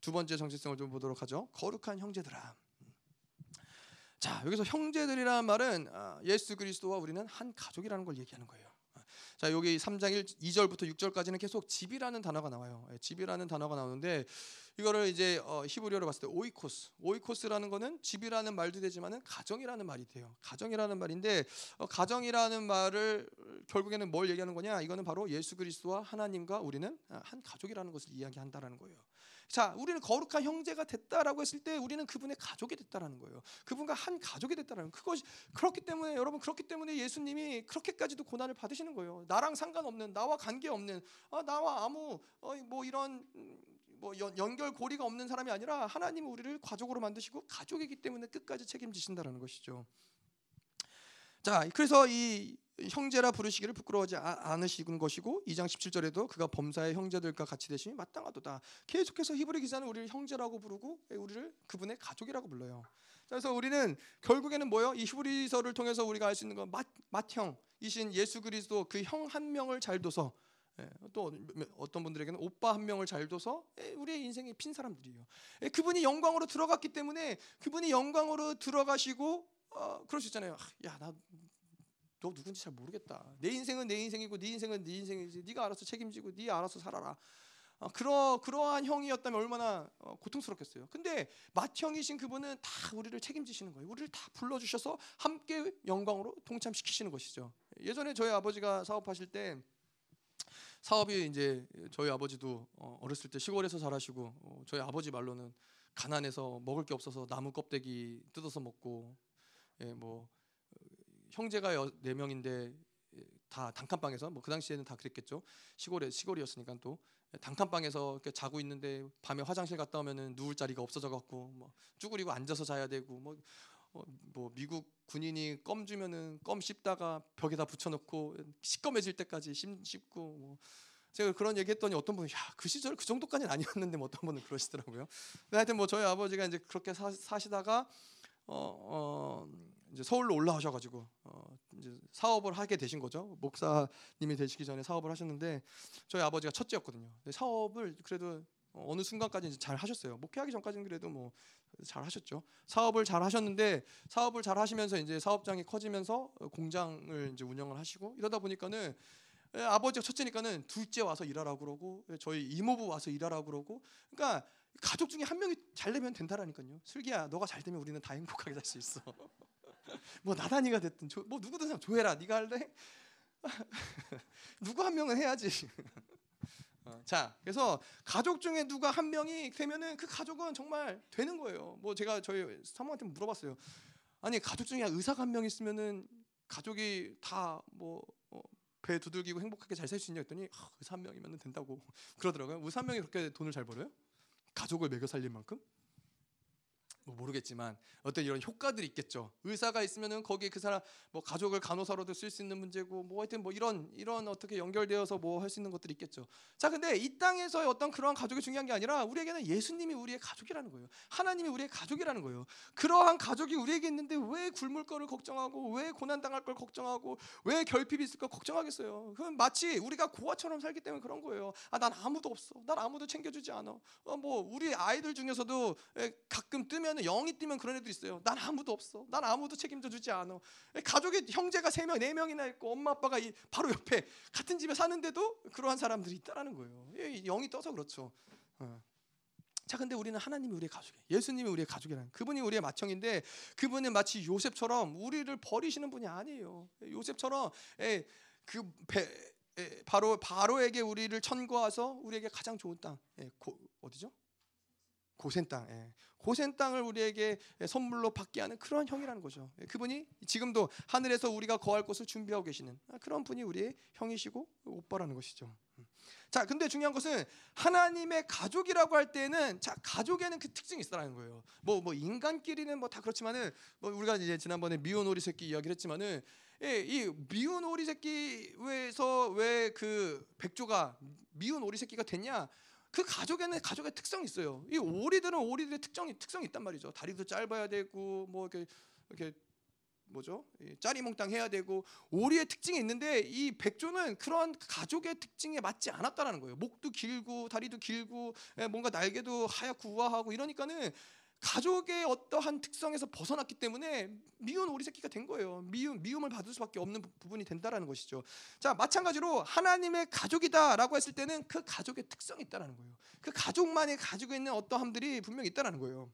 두 번째 정체성을 좀 보도록 하죠. 거룩한 형제들아. 자, 여기서 형제들이라는 말은 아, 예수 그리스도와 우리는 한 가족이라는 걸 얘기하는 거예요. 자, 여기 3장 1, 2절부터 6절까지는 계속 집이라는 단어가 나와요. 예, 집이라는 단어가 나오는데 이거를 이제 어, 히브리어로 봤을 때 오이코스. 오이코스라는 거는 집이라는 말도 되지만은 가정이라는 말이 돼요. 가정이라는 말인데 어, 가정이라는 말을 결국에는 뭘 얘기하는 거냐? 이거는 바로 예수 그리스도와 하나님과 우리는 아, 한 가족이라는 것을 이야기한다라는 거예요. 자, 우리는 거룩한 형제가 됐다라고 했을 때 우리는 그분의 가족이 됐다라는 거예요. 그분과 한 가족이 됐다라는 그것이 그렇기 때문에 여러분 그렇기 때문에 예수님이 그렇게까지도 고난을 받으시는 거예요. 나랑 상관없는 나와 관계없는 아, 나와 아무 어, 뭐 이런 뭐 연, 결 고리가 없는 사람이 아니라 하나님이 우리를 가족으로 만드시고 가족이기 때문에 끝까지 책임지신다라는 것이죠. 자, 그래서 이 형제라 부르시기를 부끄러워하지 아, 않으시는 것이고 2장 17절에도 그가 범사의 형제들과 같이 되심이 마땅하도다. 계속해서 히브리 기자는 우리를 형제라고 부르고 우리를 그분의 가족이라고 불러요. 그래서 우리는 결국에는 뭐요? 이 히브리서를 통해서 우리가 알 수 있는 건 맏형 이신 예수 그리스도 그 형 한 명을 잘 둬서 예, 또 어떤 분들에게는 오빠 한 명을 잘 둬서 예, 우리의 인생이 핀 사람들이에요. 예, 그분이 영광으로 들어갔기 때문에 그분이 영광으로 들어가시고 어, 그럴 수 있잖아요. 야 나 너 누군지 잘 모르겠다. 내 인생은 내 인생이고 네 인생은 네 인생이지. 네가 알아서 책임지고 네 알아서 살아라. 어, 그러 그러한 형이었다면 얼마나 어, 고통스럽겠어요. 근데 맏형이신 그분은 다 우리를 책임지시는 거예요. 우리를 다 불러 주셔서 함께 영광으로 동참시키시는 것이죠. 예전에 저희 아버지가 사업하실 때 사업이 이제 저희 아버지도 어, 어렸을 때 시골에서 자라시고 어, 저희 아버지 말로는 가난해서 먹을 게 없어서 나무 껍데기 뜯어서 먹고 예, 뭐 형제가 네 명인데 다 단칸방에서 뭐 그 당시에는 다 그랬겠죠. 시골에 시골이었으니까 또 단칸방에서 이렇게 자고 있는데 밤에 화장실 갔다 오면은 누울 자리가 없어져 갖고 뭐 쭈그리고 앉아서 자야 되고 뭐, 어, 뭐 미국 군인이 껌 주면은 껌 씹다가 벽에다 붙여놓고 시꺼매질 때까지 씹, 씹고 뭐 제가 그런 얘기했더니 어떤 분은 야그 시절 그 정도까지는 아니었는데 뭐 어떤 분은 그러시더라고요. 하여튼 뭐 저희 아버지가 이제 그렇게 사, 사시다가 어, 어 이제 서울로 올라오셔가지고 어, 이제 사업을 하게 되신 거죠. 목사님이 되시기 전에 사업을 하셨는데 저희 아버지가 첫째였거든요. 사업을 그래도 어느 순간까지 잘 하셨어요. 목회하기 전까지는 그래도 뭐 잘 하셨죠. 사업을 잘 하셨는데 사업을 잘 하시면서 이제 사업장이 커지면서 공장을 이제 운영을 하시고 이러다 보니까는 예, 아버지가 첫째니까는 둘째 와서 일하라고 그러고 예, 저희 이모부 와서 일하라고 그러고 그러니까 가족 중에 한 명이 잘 되면 된다라니까요. 슬기야, 너가 잘 되면 우리는 다 행복하게 살 수 있어. [LAUGHS] 뭐 나단이가 됐든 조, 뭐 누구든 조해라. 네가 할래? [LAUGHS] 누구 한 명은 해야지. 어, 자, 그래서 가족 중에 누가 한 명이 되면은 그 가족은 정말 되는 거예요. 뭐 제가 저희 사모한테 물어봤어요. 아니 가족 중에 의사가 한 명 있으면은 가족이 다뭐 어, 배 두들기고 행복하게 잘 살 수 있냐 했더니 아, 의사 한 명이면 된다고 [LAUGHS] 그러더라고요. 의사 한 명이 그렇게 돈을 잘 벌어요? 가족을 먹여 살릴 만큼? 뭐 모르겠지만 어떤 이런 효과들이 있겠죠. 의사가 있으면은 거기에 그 사람 뭐 가족을 간호사로도 쓸 수 있는 문제고 뭐 하여튼 뭐 이런 이런 어떻게 연결되어서 뭐 할 수 있는 것들이 있겠죠. 자, 근데 이 땅에서의 어떤 그러한 가족이 중요한 게 아니라 우리에게는 예수님이 우리의 가족이라는 거예요. 하나님이 우리의 가족이라는 거예요. 그러한 가족이 우리에게 있는데 왜 굶을 거를 걱정하고 왜 고난 당할 걸 걱정하고 왜 결핍이 있을 걸 걱정하겠어요. 그건 마치 우리가 고아처럼 살기 때문에 그런 거예요. 아, 난 아무도 없어. 난 아무도 챙겨주지 않아. 어, 뭐 우리 아이들 중에서도 가끔 뜨면 영이 뛰면 그런 애도 있어요. 난 아무도 없어. 난 아무도 책임져 주지 않아. 가족의 형제가 세 명, 네 명이나 있고 엄마 아빠가 바로 옆에 같은 집에 사는데도 그러한 사람들이 있다라는 거예요. 영이 떠서 그렇죠. 어. 자, 근데 우리는 하나님이 우리의 가족이에요. 예수님이 우리의 가족이라는 그분이 우리의 맏형인데 그분은 마치 요셉처럼 우리를 버리시는 분이 아니에요. 요셉처럼 그 배, 바로 바로에게 우리를 천거해서 우리에게 가장 좋은 땅 고, 어디죠? 고센 땅, 예. 고센 땅을 우리에게 선물로 받게 하는 그런 형이라는 거죠. 예, 그분이 지금도 하늘에서 우리가 거할 곳을 준비하고 계시는 그런 분이 우리의 형이시고 오빠라는 것이죠. 음. 자, 근데 중요한 것은 하나님의 가족이라고 할 때는 자 가족에는 그 특징이 있다는 거예요. 뭐뭐 뭐 인간끼리는 뭐 다 그렇지만은 뭐 우리가 이제 지난번에 미운 오리 새끼 이야기를 했지만은 예, 이 미운 오리 새끼에서 왜 그 백조가 미운 오리 새끼가 됐냐? 그 가족에는 가족의 특성이 있어요. 이 오리들은 오리들의 특성이 특성이 있단 말이죠. 다리도 짧아야 되고 뭐 이렇게 이렇게 뭐죠? 짜리몽땅 해야 되고 오리의 특징이 있는데 이 백조는 그런 가족의 특징에 맞지 않았다라는 거예요. 목도 길고 다리도 길고 예, 뭔가 날개도 하얗고 우아하고 이러니까는 가족의 어떠한 특성에서 벗어났기 때문에 미운 오리 새끼가 된 거예요. 미움 미움을 받을 수밖에 없는 부분이 된다라는 것이죠. 자 마찬가지로 하나님의 가족이다라고 했을 때는 그 가족의 특성이 있다라는 거예요. 그 가족만이 가지고 있는 어떠함들이 분명히 있다라는 거예요.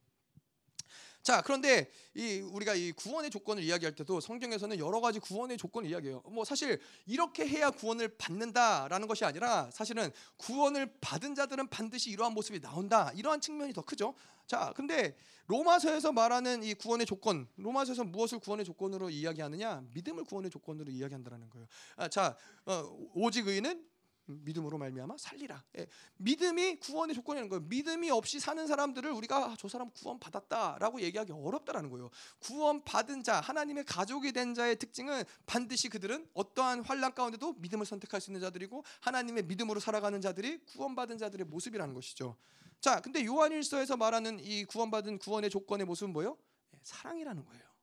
자 그런데 이 우리가 이 구원의 조건을 이야기할 때도 성경에서는 여러 가지 구원의 조건을 이야기해요. 뭐 사실 이렇게 해야 구원을 받는다라는 것이 아니라 사실은 구원을 받은 자들은 반드시 이러한 모습이 나온다 이러한 측면이 더 크죠. 자 근데 로마서에서 말하는 이 구원의 조건, 로마서에서 무엇을 구원의 조건으로 이야기하느냐? 믿음을 구원의 조건으로 이야기한다라는 거예요. 아, 자 어, 오직 의는 믿음으로 말미암아 살리라. 예. 믿음이 구원의 조건이라는 거예요. 믿음이 없이 사는 사람들을 우리가 아, 저 사람 구원 받았다라고 얘기하기 어렵다라는 거예요. 구원 받은 자, 하나님의 가족이 된 자의 특징은 반드시 그들은 어떠한 환란 가운데도 믿음을 선택할 수 있는 자들이고 하나님의 믿음으로 살아가는 자들이 구원받은 자들의 모습이라는 것이죠. 자, 근데 요한일서에서 말하는 이 구원받은 구원의 조건의 모습은 뭐예요? 예, 사랑이라는 거예요.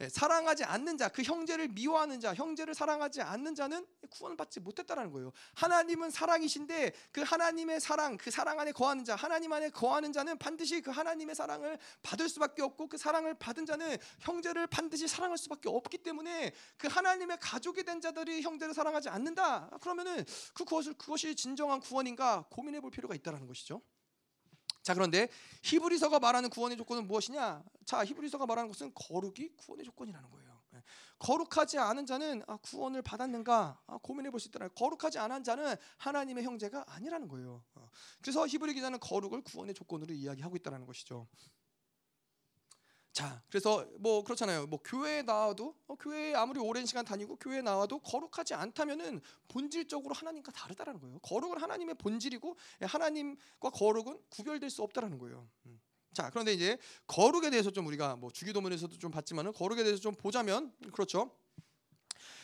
예, 사랑하지 않는 자, 그 형제를 미워하는 자, 형제를 사랑하지 않는 자는 구원을 받지 못했다라는 거예요. 하나님은 사랑이신데 그 하나님의 사랑, 그 사랑 안에 거하는 자, 하나님 안에 거하는 자는 반드시 그 하나님의 사랑을 받을 수밖에 없고 그 사랑을 받은 자는 형제를 반드시 사랑할 수밖에 없기 때문에 그 하나님의 가족이 된 자들이 형제를 사랑하지 않는다. 그러면은 그 그것을 그것이 진정한 구원인가 고민해 볼 필요가 있다라는 것이죠. 자 그런데 히브리서가 말하는 구원의 조건은 무엇이냐? 자 히브리서가 말하는 것은 거룩이 구원의 조건이라는 거예요. 예. 거룩하지 않은 자는 아, 구원을 받았는가 아, 고민해 볼 수 있더라. 거룩하지 않은 자는 하나님의 형제가 아니라는 거예요. 어. 그래서 히브리 기자는 거룩을 구원의 조건으로 이야기하고 있다는 것이죠. 자, 그래서 뭐 그렇잖아요. 뭐 교회에 나와도 어, 교회에 아무리 오랜 시간 다니고 교회에 나와도 거룩하지 않다면은 본질적으로 하나님과 다르다라는 거예요. 거룩은 하나님의 본질이고 예, 하나님과 거룩은 구별될 수 없다라는 거예요. 음. 자, 그런데 이제 거룩에 대해서 좀 우리가 뭐 주기도문에서도 좀 봤지만은 거룩에 대해서 좀 보자면 그렇죠.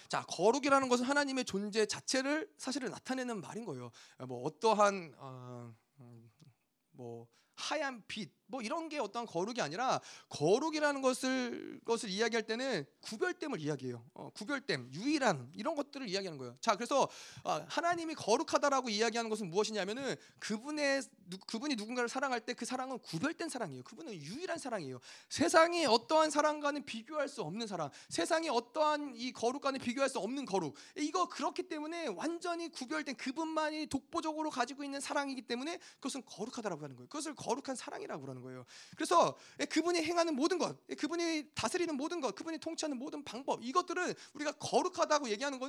자, 거룩이라는 것은 하나님의 존재 자체를 사실을 나타내는 말인 거예요. 뭐 어떠한 어, 음, 뭐 하얀 빛뭐 이런 게 어떤 거룩이 아니라 거룩이라는 것을 것을 이야기할 때는 구별됨을 이야기해요. 어, 구별됨, 유일한 이런 것들을 이야기하는 거예요. 자, 그래서 어, 하나님이 거룩하다라고 이야기하는 것은 무엇이냐면은 그분의 누, 그분이 누군가를 사랑할 때 그 사랑은 구별된 사랑이에요. 그분은 유일한 사랑이에요. 세상이 어떠한 사랑과는 비교할 수 없는 사랑, 세상이 어떠한 이 거룩과는 비교할 수 없는 거룩. 이거 그렇기 때문에 완전히 구별된 그분만이 독보적으로 가지고 있는 사랑이기 때문에 그것은 거룩하다라고 하는 거예요. 그것을 거룩한 사랑이라고 그러는 거예요. 그래서 그분이 행하는 모든 것, 그분이 다스리는 모든 것, 그분이 통치하는 모든 방법, 이것들은 우리가 거룩하다고 얘기하는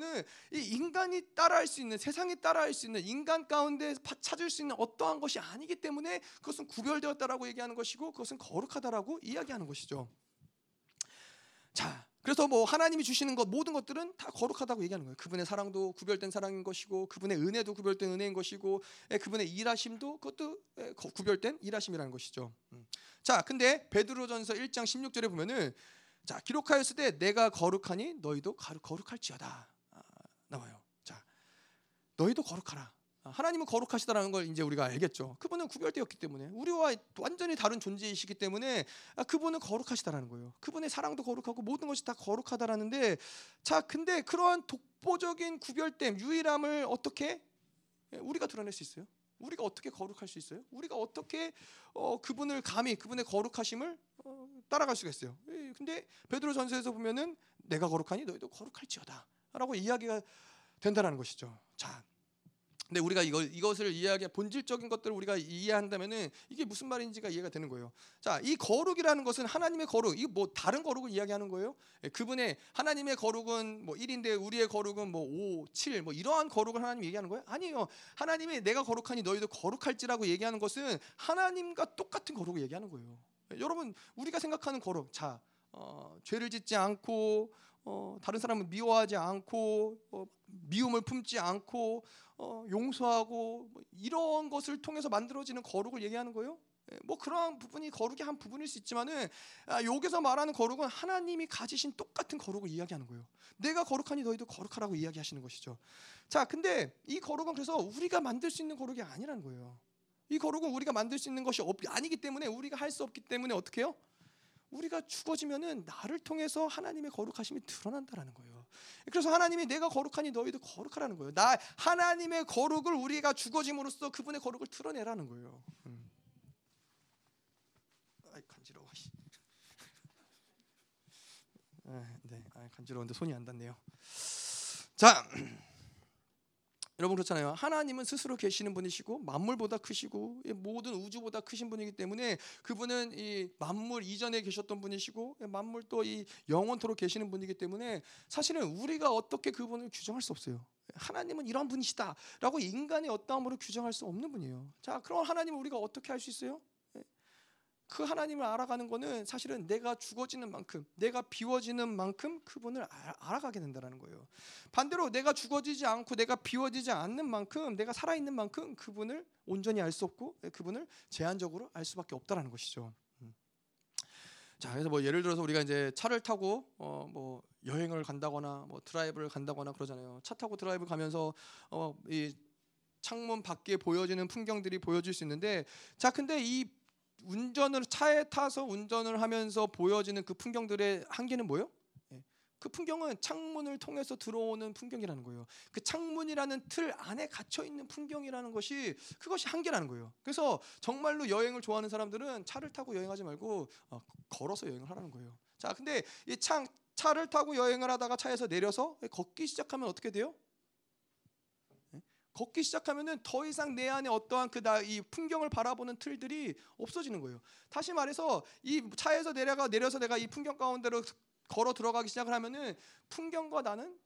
이 인간이 따라할 수 있는 세상이 따라할 수 있는 인간 가운데 찾을 수 있는 어떠한 것이 아니기 때문에 그것은 구별되었다라고 얘기하는 것이고 그것은 거룩하다라고 이야기하는 것이죠. 자, 그래서 뭐 하나님이 주시는 것 모든 것들은 다 거룩하다고 얘기하는 거예요. 그분의 사랑도 구별된 사랑인 것이고 그분의 은혜도 구별된 은혜인 것이고 예, 그분의 일하심도 그것도 예, 구별된 일하심이라는 것이죠. 음. 자, 근데 베드로전서 1장 16절에 보면은 자, 기록하였을 때 내가 거룩하니 너희도 거룩할지어다. 아, 나와요. 자, 너희도 거룩하라. 하나님은 거룩하시다라는 걸 이제 우리가 알겠죠. 그분은 구별되었기 때문에 우리와 완전히 다른 존재이시기 때문에 아, 그분은 거룩하시다라는 거예요. 그분의 사랑도 거룩하고 모든 것이 다 거룩하다라는데 자, 근데 그러한 독보적인 구별됨, 유일함을 어떻게 우리가 드러낼 수 있어요? 우리가 어떻게 거룩할 수 있어요? 우리가 어떻게 어, 그분을 감히 그분의 거룩하심을 어, 따라갈 수가 있어요? 예, 근데 베드로 전서에서 보면은 내가 거룩하니 너희도 거룩할지어다라고 이야기가 된다라는 것이죠. 자, 근데 우리가 이거 이것을 이해하기 본질적인 것들을 우리가 이해한다면은 이게 무슨 말인지가 이해가 되는 거예요. 자, 이 거룩이라는 것은 하나님의 거룩. 이거 뭐 다른 거룩을 이야기하는 거예요? 예, 그분의 하나님의 거룩은 뭐 1인데 우리의 거룩은 뭐 5, 7, 뭐 이러한 거룩을 하나님 얘기하는 거예요? 아니에요. 하나님이 내가 거룩하니 너희도 거룩할지라고 얘기하는 것은 하나님과 똑같은 거룩을 얘기하는 거예요. 예, 여러분, 우리가 생각하는 거룩. 자, 어, 죄를 짓지 않고 어, 다른 사람을 미워하지 않고 어, 미움을 품지 않고 어, 용서하고 뭐 이런 것을 통해서 만들어지는 거룩을 얘기하는 거예요. 예, 뭐 그러한 부분이 거룩의 한 부분일 수 있지만은 아, 여기서 말하는 거룩은 하나님이 가지신 똑같은 거룩을 이야기하는 거예요. 내가 거룩하니 너희도 거룩하라고 이야기하시는 것이죠. 자, 근데 이 거룩은 그래서 우리가 만들 수 있는 거룩이 아니라는 거예요. 이 거룩은 우리가 만들 수 있는 것이 없, 아니기 때문에 우리가 할 수 없기 때문에 어떻게 해요? 우리가 죽어지면은 나를 통해서 하나님의 거룩하심이 드러난다라는 거예요. 그래서 하나님이 내가 거룩하니 너희도 거룩하라는 거예요. 나 하나님의 거룩을 우리가 죽어짐으로써 그분의 거룩을 드러내라는 거예요. 음. 아이 간지러워. 아, 네, 아, 간지러운데 손이 안 닿네요. 자. 여러분 그렇잖아요. 하나님은 스스로 계시는 분이시고 만물보다 크시고 모든 우주보다 크신 분이기 때문에 그분은 이 만물 이전에 계셨던 분이시고 만물 또 이 영원토록 계시는 분이기 때문에 사실은 우리가 어떻게 그분을 규정할 수 없어요. 하나님은 이런 분이시다라고 인간이 어떠함으로 규정할 수 없는 분이에요. 자, 그럼 하나님을 우리가 어떻게 할 수 있어요? 그 하나님을 알아가는 거는 사실은 내가 죽어지는 만큼, 내가 비워지는 만큼 그분을 알아가게 된다는 거예요. 반대로 내가 죽어지지 않고 내가 비워지지 않는 만큼, 내가 살아있는 만큼 그분을 온전히 알 수 없고 그분을 제한적으로 알 수밖에 없다라는 것이죠. 음. 자, 그래서 뭐 예를 들어서 우리가 이제 차를 타고 어 뭐 여행을 간다거나 뭐 드라이브를 간다거나 그러잖아요. 차 타고 드라이브 가면서 어이 창문 밖에 보여지는 풍경들이 보여질 수 있는데 자 근데 이 운전을 차에 타서 운전을 하면서 보여지는 그 풍경들의 한계는 뭐예요? 예. 그 풍경은 창문을 통해서 들어오는 풍경이라는 거예요. 그 창문이라는 틀 안에 갇혀 있는 풍경이라는 것이 그것이 한계라는 거예요. 그래서 정말로 여행을 좋아하는 사람들은 차를 타고 여행하지 말고 어, 걸어서 여행을 하라는 거예요. 자, 근데 이 차, 차를 타고 여행을 하다가 차에서 내려서 걷기 시작하면 어떻게 돼요? 걷기 시작하면은 더 이상 내 안에 어떠한 그나이 풍경을 바라보는 틀들이 없어지는 거예요. 다시 말해서 이 차에서 내려가 내려서 내가 이 풍경 가운데로 걸어 들어가기 시작을 하면은 풍경과 나는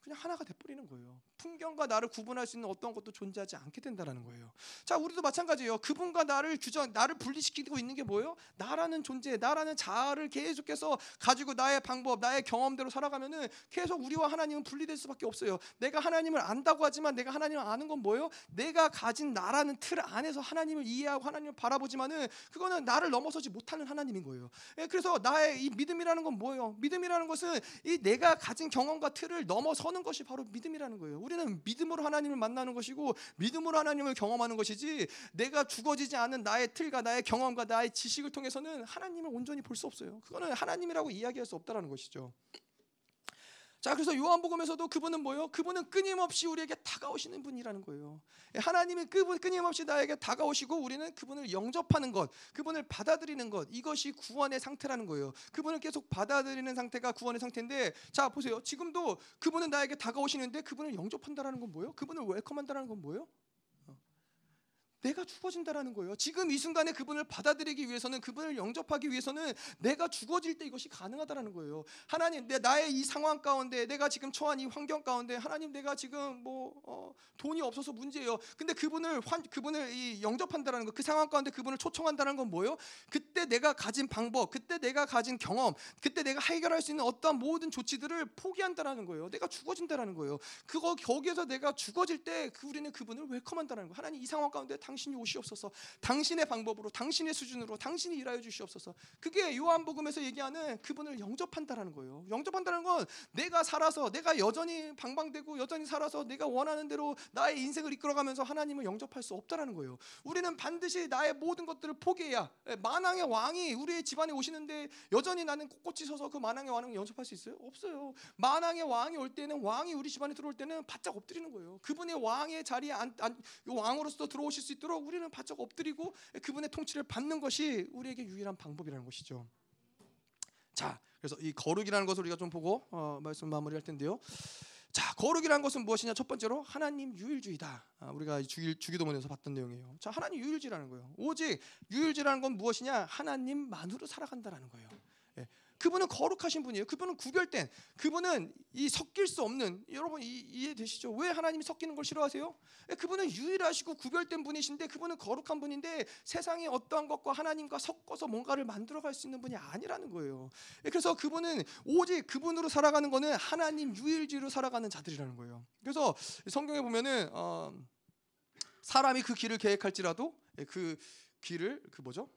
그냥 하나가 돼버리는 거예요. 풍경과 나를 구분할 수 있는 어떤 것도 존재하지 않게 된다라는 거예요. 자, 우리도 마찬가지예요. 그분과 나를 규정, 나를 분리시키고 있는 게 뭐예요? 나라는 존재, 나라는 자아를 계속해서 가지고 나의 방법, 나의 경험대로 살아가면은 계속 우리와 하나님은 분리될 수밖에 없어요. 내가 하나님을 안다고 하지만 내가 하나님을 아는 건 뭐예요? 내가 가진 나라는 틀 안에서 하나님을 이해하고 하나님을 바라보지만은 그거는 나를 넘어서지 못하는 하나님인 거예요. 예, 그래서 나의 이 믿음이라는 건 뭐예요? 믿음이라는 것은 이 내가 가진 경험과 틀을 넘어서는 것이 바로 믿음이라는 거예요. 우리는 믿음으로 하나님을 만나는 것이고 믿음으로 하나님을 경험하는 것이지 내가 죽어지지 않은 나의 틀과 나의 경험과 나의 지식을 통해서는 하나님을 온전히 볼 수 없어요. 그거는 하나님이라고 이야기할 수 없다라는 것이죠. 자, 그래서 요한복음에서도 그분은 뭐예요? 그분은 끊임없이 우리에게 다가오시는 분이라는 거예요. 예, 하나님은 그분 끊임없이 나에게 다가오시고 우리는 그분을 영접하는 것, 그분을 받아들이는 것, 이것이 구원의 상태라는 거예요. 그분을 계속 받아들이는 상태가 구원의 상태인데, 자 보세요. 지금도 그분은 나에게 다가오시는데 그분을 영접한다라는 건 뭐예요? 그분을 웰컴한다라는 건 뭐예요? 내가 죽어진다라는 거예요. 지금 이 순간에 그분을 받아들이기 위해서는 그분을 영접하기 위해서는 내가 죽어질 때 이것이 가능하다라는 거예요. 하나님, 내 나의 이 상황 가운데 내가 지금 처한 이 환경 가운데 하나님 내가 지금 뭐 어, 돈이 없어서 문제예요. 근데 그분을 환, 그분을 이 영접한다라는 거, 그 상황 가운데 그분을 초청한다는 건 뭐예요? 그때 내가 가진 방법, 그때 내가 가진 경험, 그때 내가 해결할 수 있는 어떠한 모든 조치들을 포기한다라는 거예요. 내가 죽어진다라는 거예요. 그거 거기에서 내가 죽어질 때 그 우리는 그분을 웰컴한다는 거예요. 하나님 이 상황 가운데 당신이 오시옵소서. 당신의 방법으로, 당신의 수준으로, 당신이 일하여 주시옵소서. 그게 요한복음에서 얘기하는 그분을 영접한다라는 거예요. 영접한다는 건 내가 살아서, 내가 여전히 방방되고 여전히 살아서 내가 원하는 대로 나의 인생을 이끌어가면서 하나님을 영접할 수 없다라는 거예요. 우리는 반드시 나의 모든 것들을 포기해야 예, 만왕의 왕이 우리의 집안에 오시는데 여전히 나는 꼿꼿이 서서 그 만왕의 왕을 영접할 수 있어요? 없어요. 만왕의 왕이 올 때는 왕이 우리 집안에 들어올 때는 바짝 엎드리는 거예요. 그분의 왕의 자리에 안, 안, 왕으로서 들어오실 수 있도록 우리는 바짝 엎드리고 그분의 통치를 받는 것이 우리에게 유일한 방법이라는 것이죠. 자, 그래서 이 거룩이라는 것을 우리가 좀 보고 어, 말씀 마무리할 텐데요. 자, 거룩이라는 것은 무엇이냐? 첫 번째로 하나님 유일주의다. 아, 우리가 주일, 주기도문에서 봤던 내용이에요. 자, 하나님 유일주의라는 거예요. 오직 유일주의라는 건 무엇이냐? 하나님만으로 살아간다라는 거예요. 그분은 거룩하신 분이에요. 그분은 구별된. 그분은 이 섞일 수 없는. 여러분 이, 이해되시죠? 왜 하나님이 섞이는 걸 싫어하세요? 예, 그분은 유일하시고 구별된 분이신데 그분은 거룩한 분인데 세상의 어떠한 것과 하나님과 섞어서 뭔가를 만들어갈 수 있는 분이 아니라는 거예요. 예, 그래서 그분은 오직 그분으로 살아가는 거는 하나님 유일주의로 살아가는 자들이라는 거예요. 그래서 성경에 보면은 어, 사람이 그 길을 계획할지라도 예, 그 길을 그 뭐죠?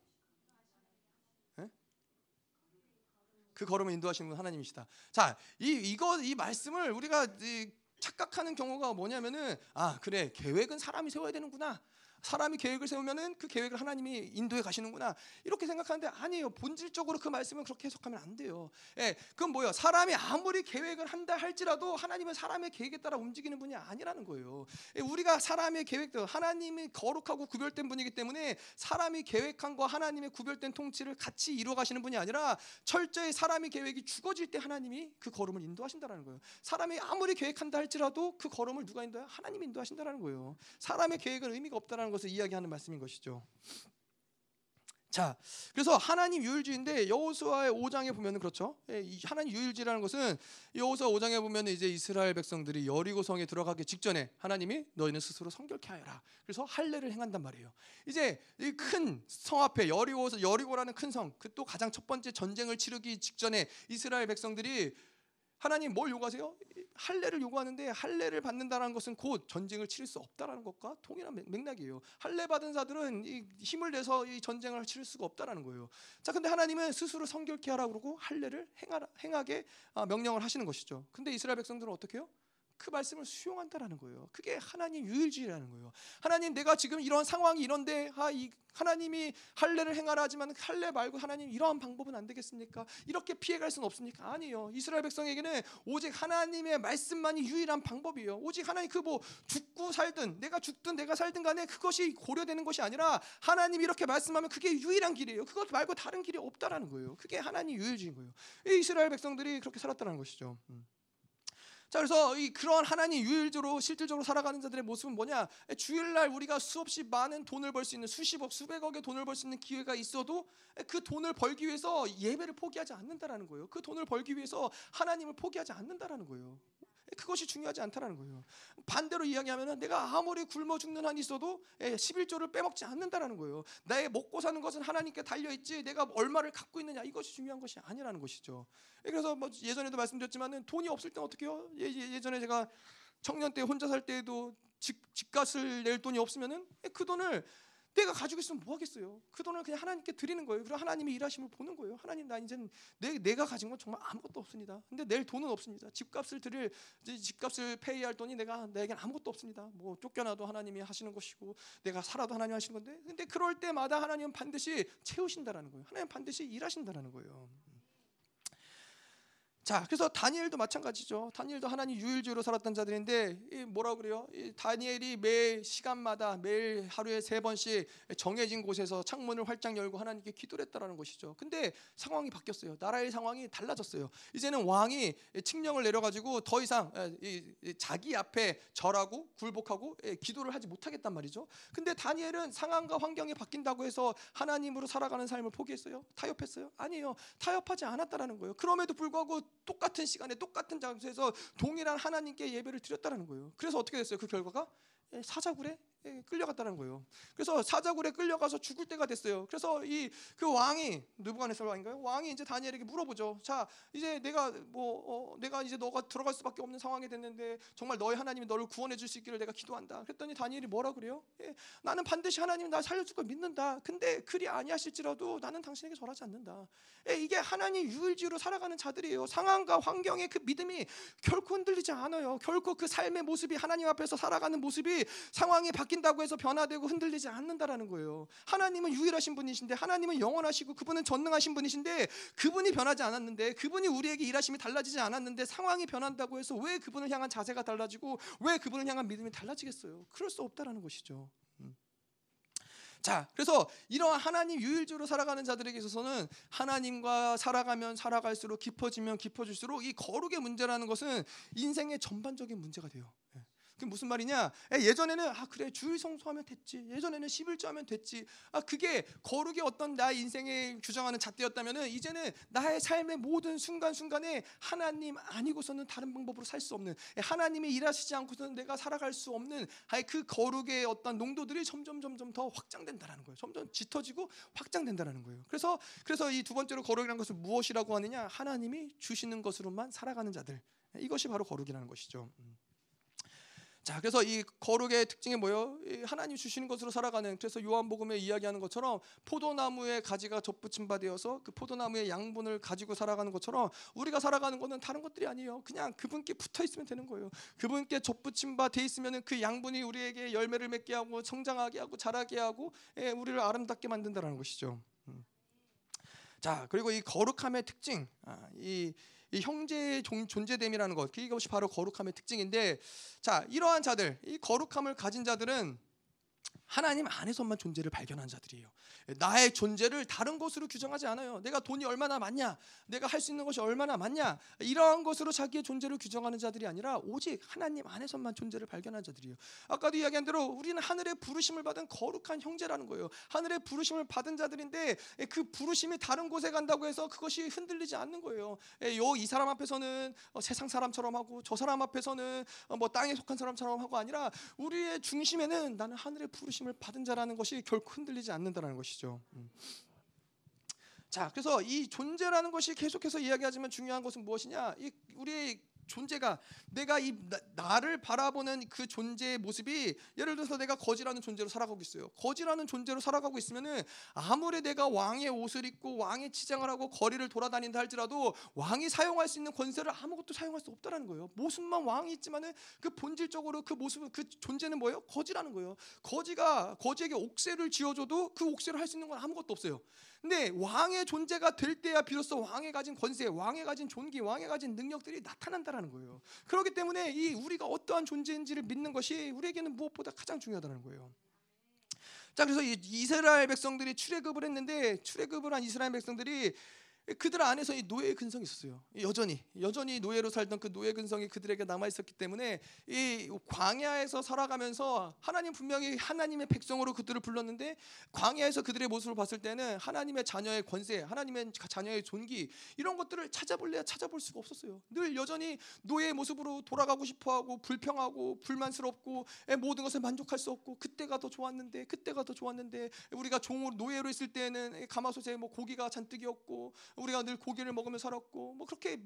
그 걸음을 인도하시는 분 하나님이시다. 자, 이 이거 이 말씀을 우리가 이, 착각하는 경우가 뭐냐면은 아 그래 계획은 사람이 세워야 되는구나. 사람이 계획을 세우면은 그 계획을 하나님이 인도해 가시는구나 이렇게 생각하는데 아니에요 본질적으로 그 말씀은 그렇게 해석하면 안 돼요. 예, 그건 뭐예요? 사람이 아무리 계획을 한다 할지라도 하나님은 사람의 계획에 따라 움직이는 분이 아니라는 거예요. 예, 우리가 사람의 계획대로 하나님이 거룩하고 구별된 분이기 때문에 사람이 계획한 거 하나님의 구별된 통치를 같이 이루어 가시는 분이 아니라 철저히 사람의 계획이 죽어질 때 하나님이 그 걸음을 인도하신다라는 거예요. 사람이 아무리 계획한다 할지라도 그 걸음을 누가 인도해? 하나님이 인도하신다라는 거예요. 사람의 계획은 의미가 없다라는 것을 이야기하는 말씀인 것이죠. 자, 그래서 하나님 유일주의인데 여호수아의 5장에 보면은 그렇죠. 예, 하나님 유일주의라는 것은 여호수아 5장에 보면 이제 이스라엘 백성들이 여리고 성에 들어가기 직전에 하나님이 너희는 스스로 성결케 하여라. 그래서 할례를 행한단 말이에요. 이제 이큰성 앞에 여리고 여리고라는 큰 성, 그 또 가장 첫 번째 전쟁을 치르기 직전에 이스라엘 백성들이 하나님 뭘 요구하세요? 할례를 요구하는데 할례를 받는다는 것은 곧 전쟁을 치를 수 없다라는 것과 동일한 맥락이에요. 할례 받은 자들은 힘을 내서 이 전쟁을 치를 수가 없다라는 거예요. 자, 근데 하나님은 스스로 성결케 하라 그러고 할례를 행하게 아, 명령을 하시는 것이죠. 근데 이스라엘 백성들은 어떻게 해요? 그 말씀을 수용한다라는 거예요. 그게 하나님 유일주의라는 거예요. 하나님 내가 지금 이런 상황이 이런데 아, 이 하나님이 할례를 행하라 하지만 할례 말고 하나님 이러한 방법은 안 되겠습니까? 이렇게 피해갈 수는 없습니까? 아니요. 이스라엘 백성에게는 오직 하나님의 말씀만이 유일한 방법이에요. 오직 하나님 그 뭐 죽고 살든 내가 죽든 내가 살든 간에 그것이 고려되는 것이 아니라 하나님이 이렇게 말씀하면 그게 유일한 길이에요. 그것 말고 다른 길이 없다라는 거예요. 그게 하나님 유일주의인 거예요. 이스라엘 백성들이 그렇게 살았다는 것이죠. 음. 자 그래서 이 그런 하나님 유일적으로 실질적으로 살아가는 자들의 모습은 뭐냐? 주일날 우리가 수없이 많은 돈을 벌 수 있는 수십억, 수백억의 돈을 벌 수 있는 기회가 있어도 그 돈을 벌기 위해서 예배를 포기하지 않는다라는 거예요. 그 돈을 벌기 위해서 하나님을 포기하지 않는다라는 거예요. 그것이 중요하지 않다라는 거예요. 반대로 이야기하면 내가 아무리 굶어 죽는 한이 있어도 11조를 예, 빼먹지 않는다라는 거예요. 나의 먹고 사는 것은 하나님께 달려 있지 내가 얼마를 갖고 있느냐 이것이 중요한 것이 아니라는 것이죠. 예, 그래서 뭐 예전에도 말씀드렸지만은 돈이 없을 때 어떻게 해요? 예, 예 전에 제가 청년 때 혼자 살 때에도 집, 집값을 낼 돈이 없으면은 그 돈을 내가 가지고 있으면 뭐 하겠어요? 그 돈을 그냥 하나님께 드리는 거예요. 그리고 하나님의 일하심을 보는 거예요. 하나님 나 이제 내 내가 가진 건 정말 아무것도 없습니다. 근데 낼 돈은 없습니다. 집값을 드릴 집값을 페이할 돈이 내가 내겐 아무것도 없습니다. 뭐 쫓겨나도 하나님이 하시는 것이고 내가 살아도 하나님 하시는 건데 근데 그럴 때마다 하나님은 반드시 채우신다라는 거예요. 하나님 반드시 일하신다라는 거예요. 자, 그래서 다니엘도 마찬가지죠. 다니엘도 하나님 유일주의로 살았던 자들인데 뭐라 그래요? 다니엘이 매 시간마다 매일 하루에 세 번씩 정해진 곳에서 창문을 활짝 열고 하나님께 기도를 했다라는 것이죠. 근데 상황이 바뀌었어요. 나라의 상황이 달라졌어요. 이제는 왕이 칙령을 내려 가지고 더 이상 자기 앞에 절하고 굴복하고 기도를 하지 못하겠단 말이죠. 근데 다니엘은 상황과 환경이 바뀐다고 해서 하나님으로 살아가는 삶을 포기했어요? 타협했어요? 아니에요. 타협하지 않았다라는 거예요. 그럼에도 불구하고 똑같은 시간에 똑같은 장소에서 동일한 하나님께 예배를 드렸다는 거예요. 그래서 어떻게 됐어요? 그 결과가 예, 사자굴에 예, 끌려갔다는 거예요. 그래서 사자굴에 끌려가서 죽을 때가 됐어요. 그래서 이 그 왕이 느부갓네살 왕인가요? 왕이 이제 다니엘에게 물어보죠. 자, 이제 내가 뭐 어, 내가 이제 너가 들어갈 수밖에 없는 상황이 됐는데 정말 너희 하나님이 너를 구원해 줄 수 있기를 내가 기도한다. 그랬더니 다니엘이 뭐라 그래요? 예, 나는 반드시 하나님이 나 살려줄 걸 믿는다. 근데 그리 아니하실지라도 나는 당신에게 절하지 않는다. 예, 이게 하나님 유일지로 살아가는 자들이에요. 상황과 환경의 그 믿음이 결코 흔들리지 않아요. 결코 그 삶의 모습이 하나님 앞에서 살아가는 모습이 상황이 바뀌 바뀐다고 해서 변화되고 흔들리지 않는다라는 거예요. 하나님은 유일하신 분이신데 하나님은 영원하시고 그분은 전능하신 분이신데 그분이 변하지 않았는데 그분이 우리에게 일하심이 달라지지 않았는데 상황이 변한다고 해서 왜 그분을 향한 자세가 달라지고 왜 그분을 향한 믿음이 달라지겠어요? 그럴 수 없다라는 것이죠. 음. 자, 그래서 이러한 하나님 유일주로 살아가는 자들에게 있어서는 하나님과 살아가면 살아갈수록 깊어지면 깊어질수록 이 거룩의 문제라는 것은 인생의 전반적인 문제가 돼요. 예. 그게 무슨 말이냐? 예전에는 아 그래 주일 성수하면 됐지. 예전에는 11조 하면 됐지. 아 그게 거룩의 어떤 나의 인생에 규정하는 잣대였다면은 이제는 나의 삶의 모든 순간 순간에 하나님 아니고서는 다른 방법으로 살 수 없는 하나님이 일하시지 않고서는 내가 살아갈 수 없는 그 거룩의 어떤 농도들이 점점 점점 더 확장된다라는 거예요. 점점 짙어지고 확장된다라는 거예요. 그래서 그래서 이 두 번째로 거룩이라는 것을 무엇이라고 하느냐? 하나님이 주시는 것으로만 살아가는 자들. 이것이 바로 거룩이라는 것이죠. 음. 자, 그래서 이 거룩의 특징이 뭐요? 하나님 주시는 것으로 살아가는. 그래서 요한복음에 이야기하는 것처럼 포도나무의 가지가 접붙임 바 되어서 그 포도나무의 양분을 가지고 살아가는 것처럼 우리가 살아가는 것은 다른 것들이 아니에요. 그냥 그분께 붙어 있으면 되는 거예요. 그분께 접붙임 바 돼 있으면은 그 양분이 우리에게 열매를 맺게 하고 성장하게 하고 자라게 하고 예, 우리를 아름답게 만든다라는 것이죠. 음. 자, 그리고 이 거룩함의 특징, 아, 이 이 형제의 존재됨이라는 것, 이것이 바로 거룩함의 특징인데, 자 이러한 자들, 이 거룩함을 가진 자들은 하나님 안에서만 존재를 발견한 자들이에요. 나의 존재를 다른 것으로 규정하지 않아요. 내가 돈이 얼마나 많냐, 내가 할 수 있는 것이 얼마나 많냐, 이러한 것으로 자기의 존재를 규정하는 자들이 아니라 오직 하나님 안에서만 존재를 발견한 자들이에요. 아까도 이야기한 대로 우리는 하늘의 부르심을 받은 거룩한 형제라는 거예요. 하늘의 부르심을 받은 자들인데 그 부르심이 다른 곳에 간다고 해서 그것이 흔들리지 않는 거예요. 요 이 사람 앞에서는 어, 세상 사람처럼 하고 저 사람 앞에서는 어, 뭐 땅에 속한 사람처럼 하고 아니라 우리의 중심에는 나는 하늘의 부르심 을 받은 자라는 것이 결코 흔들리지 않는다는 것이. 것이죠. 음. 자, 그래서 이 존재라는 것이 계속해서 이야기하지만 중요한 것은 무엇이냐? 이 우리의 존재가 내가 이 나, 를 바라보는 그 존재의 모습이 예를 들어서 내가 거지라는 존재로 살아가고 있어요. 거지라는 존재로 살아가고 있으면은 아무리 내가 왕의 옷을 입고 왕의 치장을 하고 거리를 돌아다닌다 할지라도 왕이 사용할 수 있는 권세를 아무것도 사용할 수 없다라는 거예요. 모습만 왕이 있지만은 그 본질적으로 그 모습은 그 존재는 뭐예요? 거지라는 거예요. 거지가 거지에게 옥새를 지어줘도 그 옥새를 할 수 있는 건 아무것도 없어요. 근데 왕의 존재가 될 때야 비로소 왕의 가진 권세, 왕의 가진 존귀, 왕의 가진 능력들이 나타난다라는 거예요. 그렇기 때문에 이 우리가 어떠한 존재인지를 믿는 것이 우리에게는 무엇보다 가장 중요하다는 거예요. 자, 그래서 이스라엘 백성들이 출애굽을 했는데 출애굽을 한 이스라엘 백성들이 그들 안에서 이 노예의 근성이 있었어요. 여전히 여전히 노예로 살던 그 노예 근성이 그들에게 남아 있었기 때문에 이 광야에서 살아가면서 하나님 분명히 하나님의 백성으로 그들을 불렀는데 광야에서 그들의 모습을 봤을 때는 하나님의 자녀의 권세, 하나님의 자녀의 존귀 이런 것들을 찾아볼래야 찾아볼 수가 없었어요. 늘 여전히 노예의 모습으로 돌아가고 싶어하고 불평하고 불만스럽고 모든 것을 만족할 수 없고 그때가 더 좋았는데 그때가 더 좋았는데 우리가 종으로 노예로 있을 때는 가마솥에 뭐 고기가 잔뜩이었고 우리가 늘 고기를 먹으며 살았고 뭐 그렇게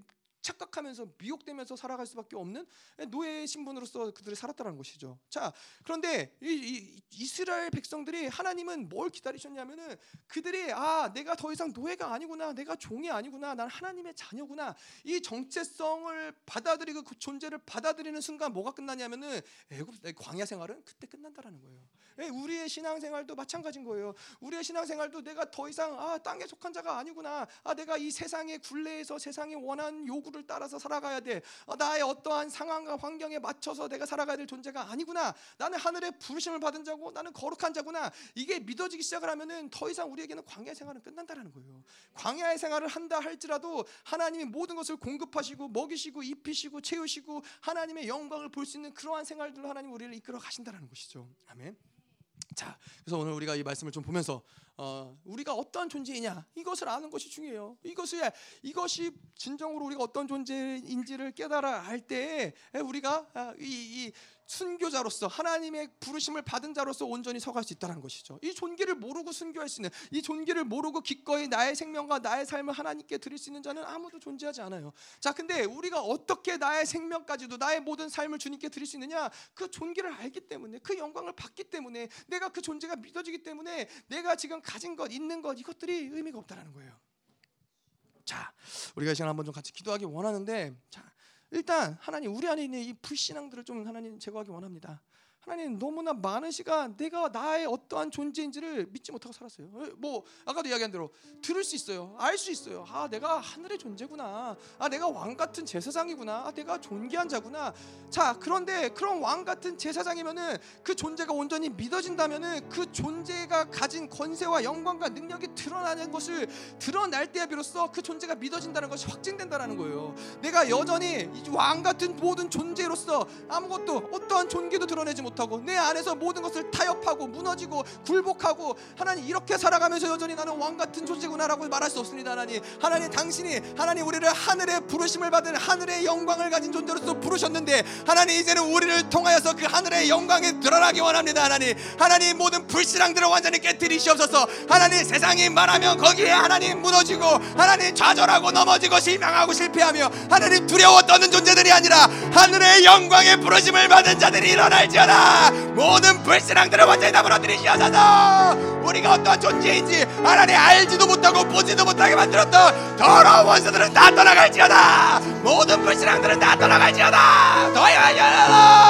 착각하면서 미혹되면서 살아갈 수밖에 없는 노예 신분으로서 그들이 살았다는 것이죠. 자, 그런데 이, 이, 이 스라엘 백성들이 하나님은 뭘 기다리셨냐면은 그들이 아 내가 더 이상 노예가 아니구나, 내가 종이 아니구나, 난 하나님의 자녀구나 이 정체성을 받아들이고 그 존재를 받아들이는 순간 뭐가 끝나냐면은 애굽 광야 생활은 그때 끝난다라는 거예요. 예, 우리의 신앙생활도 마찬가지인 거예요. 우리의 신앙생활도 내가 더 이상 아 땅에 속한 자가 아니구나. 아 내가 이 세상의 굴레에서 세상의 원하는 요구를 따라서 살아가야 돼. 아, 나의 어떠한 상황과 환경에 맞춰서 내가 살아가야 될 존재가 아니구나. 나는 하늘의 부르심을 받은 자고 나는 거룩한 자구나. 이게 믿어지기 시작을 하면은 더 이상 우리에게는 광야 생활은 끝난다라는 거예요. 광야의 생활을 한다 할지라도 하나님이 모든 것을 공급하시고 먹이시고 입히시고 채우시고 하나님의 영광을 볼 수 있는 그러한 생활들로 하나님 우리를 이끌어 가신다라는 것이죠. 아멘. 자, 그래서 오늘 우리가 이 말씀을 좀 보면서 어, 우리가 어떠한 존재이냐 이것을 아는 것이 중요해요. 이것을 이것이 진정으로 우리가 어떤 존재인지를 깨달아 알때 우리가 아, 이, 이 순교자로서 하나님의 부르심을 받은 자로서 온전히 서갈 수 있다는 것이죠. 이 존귀를 모르고 순교할 수 있는 이 존귀를 모르고 기꺼이 나의 생명과 나의 삶을 하나님께 드릴 수 있는 자는 아무도 존재하지 않아요. 자, 근데 우리가 어떻게 나의 생명까지도 나의 모든 삶을 주님께 드릴 수 있느냐? 그 존귀를 알기 때문에 그 영광을 받기 때문에 내가 그 존재가 믿어지기 때문에 내가 지금 가진 것 있는 것 이것들이 의미가 없다라는 거예요. 자, 우리가 시간 한번 좀 같이 기도하기 원하는데 자, 일단 하나님 우리 안에 있는 이 불신앙들을 좀 하나님 제거하기 원합니다. 하나님 너무나 많은 시간 내가 나의 어떠한 존재인지를 믿지 못하고 살았어요. 뭐 아까도 이야기한 대로 들을 수 있어요. 알 수 있어요. 아 내가 하늘의 존재구나. 아 내가 왕 같은 제사장이구나. 아 내가 존귀한 자구나. 자 그런데 그런 왕 같은 제사장이면은 그 존재가 온전히 믿어진다면은 그 존재가 가진 권세와 영광과 능력이 드러나는 것을 드러날 때에 비로소 그 존재가 믿어진다는 것이 확증된다라는 거예요. 내가 여전히 왕 같은 모든 존재로서 아무것도 어떠한 존귀도 드러내지 못 못하고 내 안에서 모든 것을 타협하고 무너지고 굴복하고 하나님 이렇게 살아가면서 여전히 나는 왕 같은 존재구나라고 말할 수 없습니다 하나님. 하나님 당신이 하나님 우리를 하늘의 부르심을 받은 하늘의 영광을 가진 존재로서 부르셨는데 하나님 이제는 우리를 통하여서 그 하늘의 영광에 드러나기 원합니다 하나님. 하나님 모든 불신앙들을 완전히 깨뜨리시옵소서. 하나님 세상이 말하면 거기에 하나님 무너지고 하나님 좌절하고 넘어지고 실망하고 실패하며 하나님 두려워 떠는 존재들이 아니라 하늘의 영광의 부르심을 받은 자들이 일어날지어다 모든 불신앙들을 완전히 다 무너뜨리시옵소서. 우리가 어떠한 존재인지 하나님 알지도 못하고 보지도 못하게 만들었던 더러운 원수들은 다 떠나갈지어다. 모든 불신앙들은 다 떠나갈지어다. 더야야야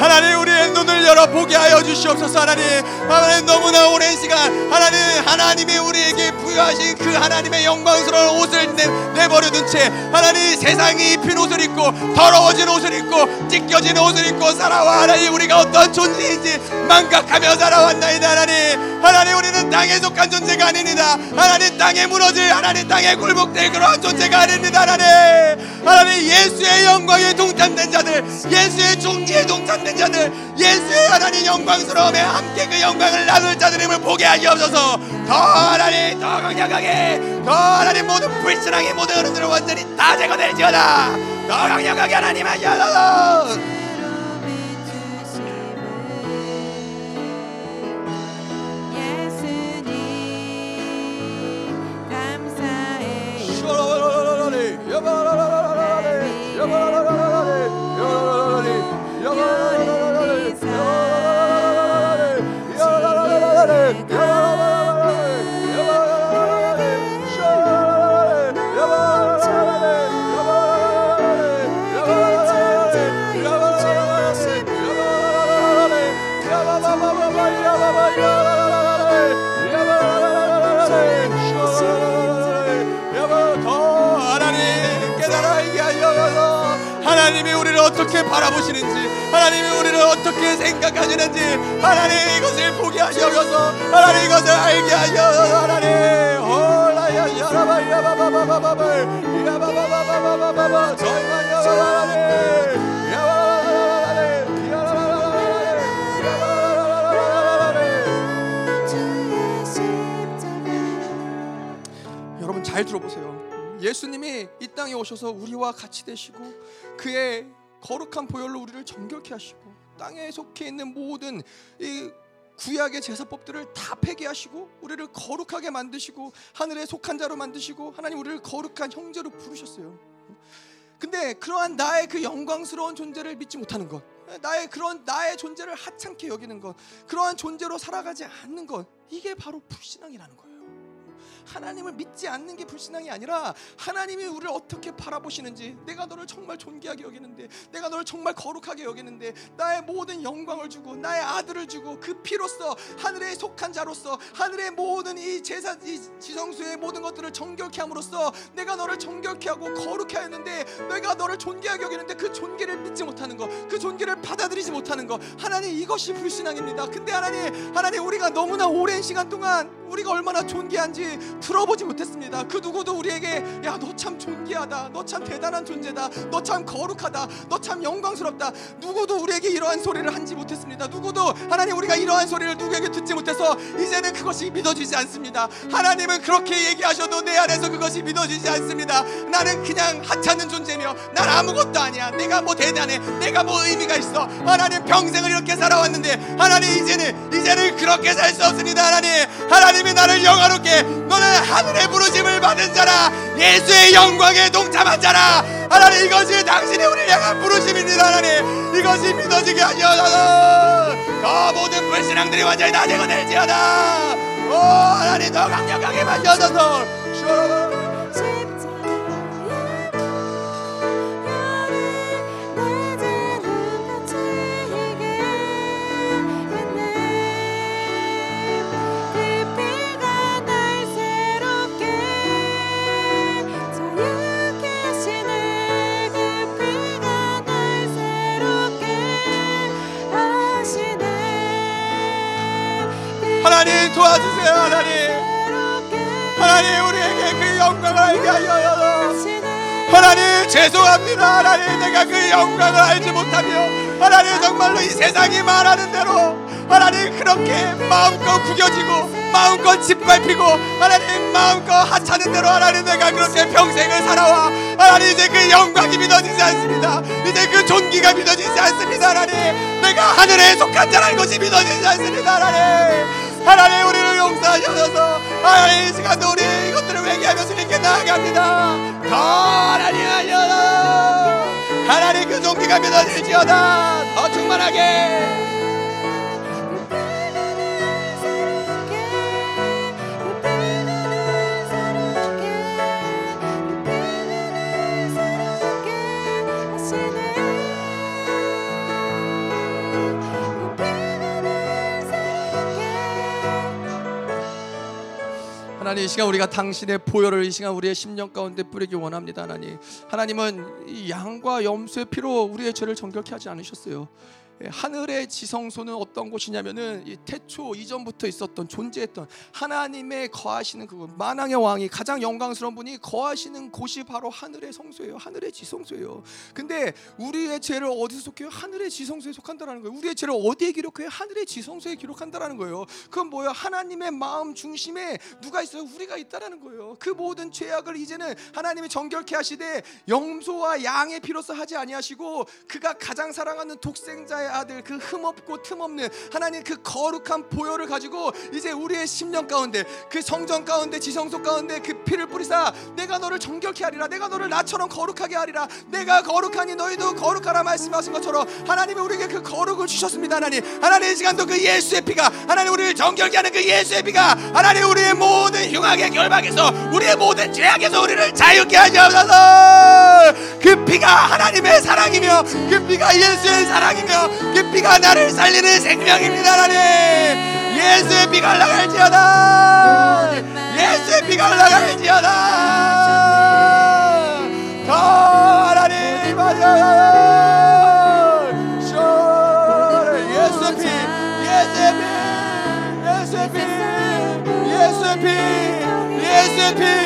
하나님 우리의 눈을 열어 보게 하여 주시옵소서 하나님. 하나님 너무나 오랜 시간 하나님 하나님이 우리에게 부여하신 그 하나님의 영광스러운 옷을 내, 내버려둔 채 하나님 세상이 입힌 옷을 입고 더러워진 옷을 입고 찢겨진 옷을 입고 살아와 하나님 우리가 어떤 존재인지 망각하며 살아왔나이다 하나님. 하나님 우리는 땅에 속한 존재가 아닙니다. 하나님 땅에 무너질 하나님 땅에 굴복될 그런 존재가 아닙니다 하나님. 하나님 예수의 영광에 동참된 자들 예수의 종지에 동참된 자들 예수의 하나님 영광스러움에 함께 그 영광을 나눌 자들임을 보게 하시옵소서. 더 하나님 더 강력하게 더 하나님 모든 불신앙의 모든 어른들을 완전히 다 제거될지어다. 더 강력하게 하나님 하시옵소서 바라보시는지 하나님이 우리를 어떻게 생각하시는지 하나님 이것을 보게 하셔서 하나님 이것을 알게 하셔서 하나님 홀라야 야라바 야바바바바바 잘 들어보세요. 예수님이 이 땅에 오셔서 우리와 같이 되시고 그의 거룩한 보혈로 우리를 정결케 하시고 땅에 속해 있는 모든 이 구약의 제사법들을 다 폐기하시고 우리를 거룩하게 만드시고 하늘에 속한 자로 만드시고 하나님 우리를 거룩한 형제로 부르셨어요. 근데 그러한 나의 그 영광스러운 존재를 믿지 못하는 것, 나의 그런 나의 존재를 하찮게 여기는 것, 그러한 존재로 살아가지 않는 것, 이게 바로 불신앙이라는 거예요. 하나님을 믿지 않는 게 불신앙이 아니라 하나님이 우리를 어떻게 바라보시는지 내가 너를 정말 존귀하게 여기는데 내가 너를 정말 거룩하게 여기는데 나의 모든 영광을 주고 나의 아들을 주고 그 피로써 하늘에 속한 자로서 하늘의 모든 이 제사 이 지성수의 모든 것들을 정결케 함으로써 내가 너를 정결케 하고 거룩케 하였는데 내가 너를 존귀하게 여기는데 그 존귀를 믿지 못하는 것그 존귀를 받아들이지 못하는 것. 하나님 이것이 불신앙입니다. 근데 하나님 하나님 우리가 너무나 오랜 시간 동안 우리가 얼마나 존귀한지 들어보지 못했습니다. 그 누구도 우리에게 야 너 참 존귀하다. 너 참 대단한 존재다. 너 참 거룩하다. 너 참 영광스럽다. 누구도 우리에게 이러한 소리를 하지 못했습니다. 누구도 하나님 우리가 이러한 소리를 누구에게 듣지 못해서 이제는 그것이 믿어지지 않습니다. 하나님은 그렇게 얘기하셔도 내 안에서 그것이 믿어지지 않습니다. 나는 그냥 하찮은 존재며 난 아무것도 아니야. 내가 뭐 대단해. 내가 뭐 의미가 있어. 하나님 평생을 이렇게 살아왔는데 하나님 이제는 이제는 그렇게 살 수 없습니다. 하나님 하나님이 나를 영화롭게 너는 하늘의 부르심을 받은 자라 예수의 영광에 동참한 자라 하나님 이것이 당신이 우리를 향한 부르심입니다 하나님. 이것이 믿어지게 하시옵소서. 그 모든 불신앙들이 완전히 다 제거될지어다. 오 하나님 더 강력하게 만져서 하나 도와주세요 하나님. 하나님 우리에게 그 영광을 알게 하여 하나님 죄송합니다. 하나님 내가 그 영광을 알지 못하며 하나님 정말로 이 세상이 말하는 대로 하나님 그렇게 마음껏 구겨지고 마음껏 짓밟히고 하나님 마음껏 하찮은 대로 하나님 내가 그렇게 평생을 살아와 하나님 이제 그 영광이 믿어지지 않습니다. 이제 그 존귀가 믿어지지 않습니다 하나님. 내가 하늘에 속한 자라는 것이 믿어지지 않습니다 하나님 하나님 우리를 용서하셔서 하나님 이 시간도 우리 이것들을 회개하며 주님께 나아갑니다. 더 하나님 하셔서 하나님 그 종기가 믿어질지어다. 더 충만하게 하나님 이 시간 우리가 당신의 보혈을 이 시간 우리의 심령 가운데 뿌리기 원합니다 하나님. 하나님은 양과 염소의 피로 우리의 죄를 정결케 하지 않으셨어요. 예, 하늘의 지성소는 어떤 곳이냐면은 이 태초 이전부터 있었던 존재했던 하나님의 거하시는 그곳 만왕의 왕이 가장 영광스러운 분이 거하시는 곳이 바로 하늘의 성소예요. 하늘의 지성소예요. 근데 우리의 죄를 어디서 속해요? 하늘의 지성소에 속한다라는 거예요. 우리의 죄를 어디에 기록해요? 하늘의 지성소에 기록한다라는 거예요. 그건 뭐예요? 하나님의 마음 중심에 누가 있어요? 우리가 있다라는 거예요. 그 모든 죄악을 이제는 하나님이 정결케 하시되 염소와 양의 피로서 하지 아니하시고 그가 가장 사랑하는 독생자의 아들 그 흠없고 틈없는 하나님 그 거룩한 보혈을 가지고 이제 우리의 심령 가운데 그 성전 가운데 지성소 가운데 그 피를 뿌리사 내가 너를 정결케 하리라. 내가 너를 나처럼 거룩하게 하리라. 내가 거룩하니 너희도 거룩하라 말씀하신 것처럼 하나님이 우리에게 그 거룩을 주셨습니다 하나님. 하나님 이 시간도 그 예수의 피가 하나님 우리를 정결케 하는 그 예수의 피가 하나님 우리의 모든 흉악의 결박에서 우리의 모든 죄악에서 우리를 자유케 하시옵소서. 그 피가 하나님의 사랑이며 그 피가 예수의 사랑이며 그 피가 나를 살리는 생명입니다 하나님. 예수의 피가 흘러갈지어다. 예수의 피가 흘러갈지어다. 더 하나님 맞아 예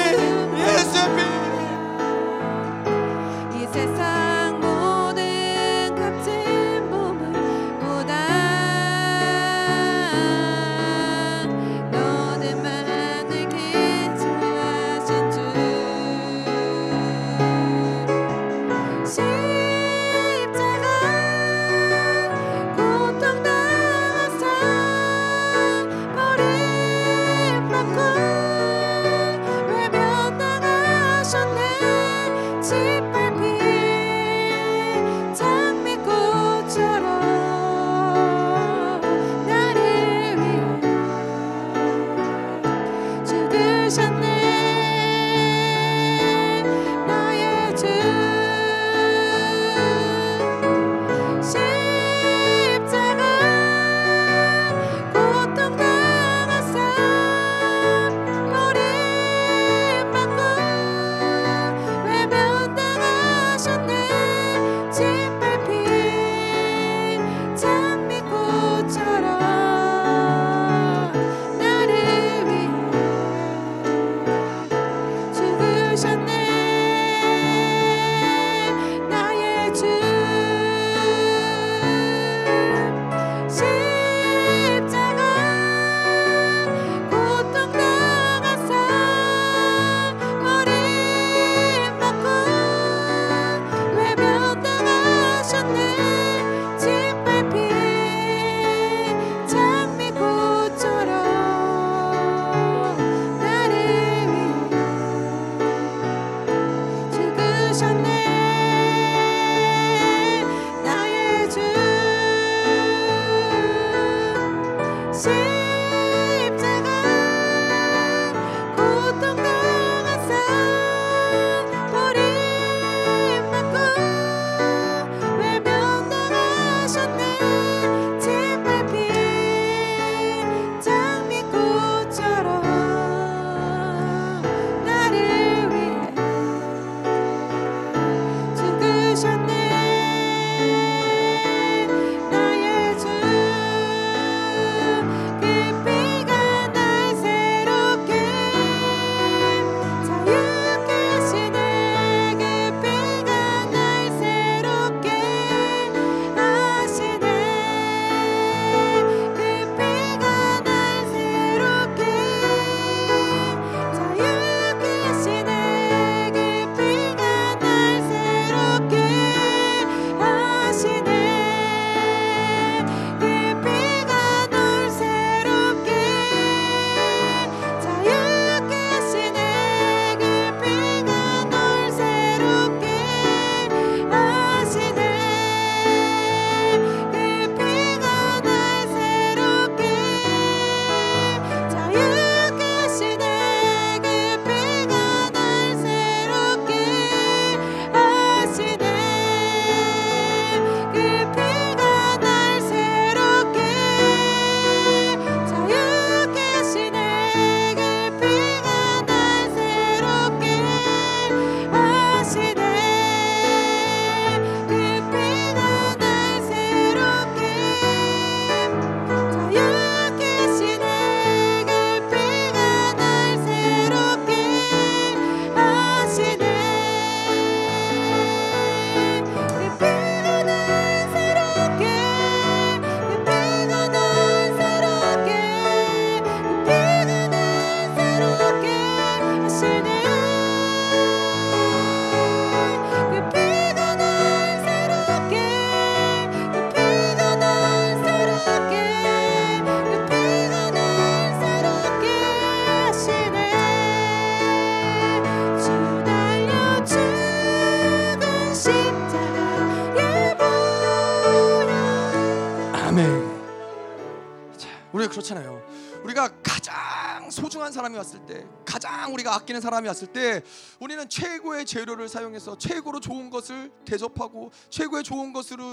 우리가 아끼는 사람이 왔을 때, 우리는 최고의 재료를 사용해서 최고로 좋은 것을 대접하고 최고의 좋은 것으로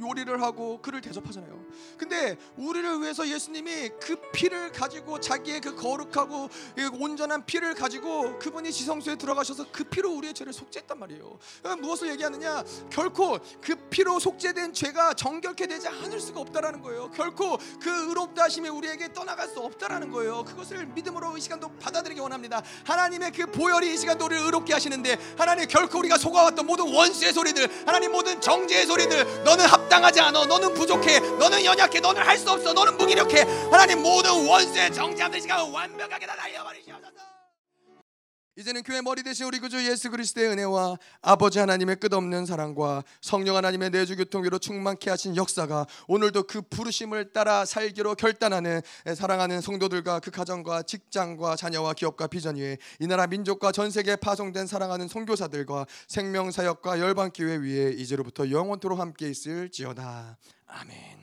요리를 하고 그를 대접하잖아요. 근데 우리를 위해서 예수님이 그 피를 가지고 자기의 그 거룩하고 온전한 피를 가지고 그분이 지성소에 들어가셔서 그 피로 우리의 죄를 속죄했단 말이에요. 무엇을 얘기하느냐? 결코 그 피로 속죄된 죄가 정결케 되지 않을 수가 없다라는 거예요. 결코 그 의롭다 하심이 우리에게 떠나갈 수 없다라는 거예요. 그것을 믿음으로 이 시간도 받아들이기 원합니다. 하나님의 그 보혈이 이 시간도 우리를 의롭게 하시는데 하나님 결코 우리가 속아왔던 모든 원수의 소리들, 하나님 모든 정죄의 소리들, 너는 합 합당하지 않아. 너는 부족해. 너는 연약해. 너는 할 수 없어. 너는 무기력해. 하나님 모든 원수의 정죄함들 시간 완벽하게 다 날려버리시옵소서. 이제는 교회 머리 대신 우리 구주 예수 그리스도의 은혜와 아버지 하나님의 끝없는 사랑과 성령 하나님의 내주 교통위로 충만케 하신 역사가 오늘도 그 부르심을 따라 살기로 결단하는 사랑하는 성도들과 그 가정과 직장과 자녀와 기업과 비전 위에 이 나라 민족과 전 세계에 파송된 사랑하는 선교사들과 생명 사역과 열방교회 위에 이제로부터 영원토록 함께 있을지어다. 아멘.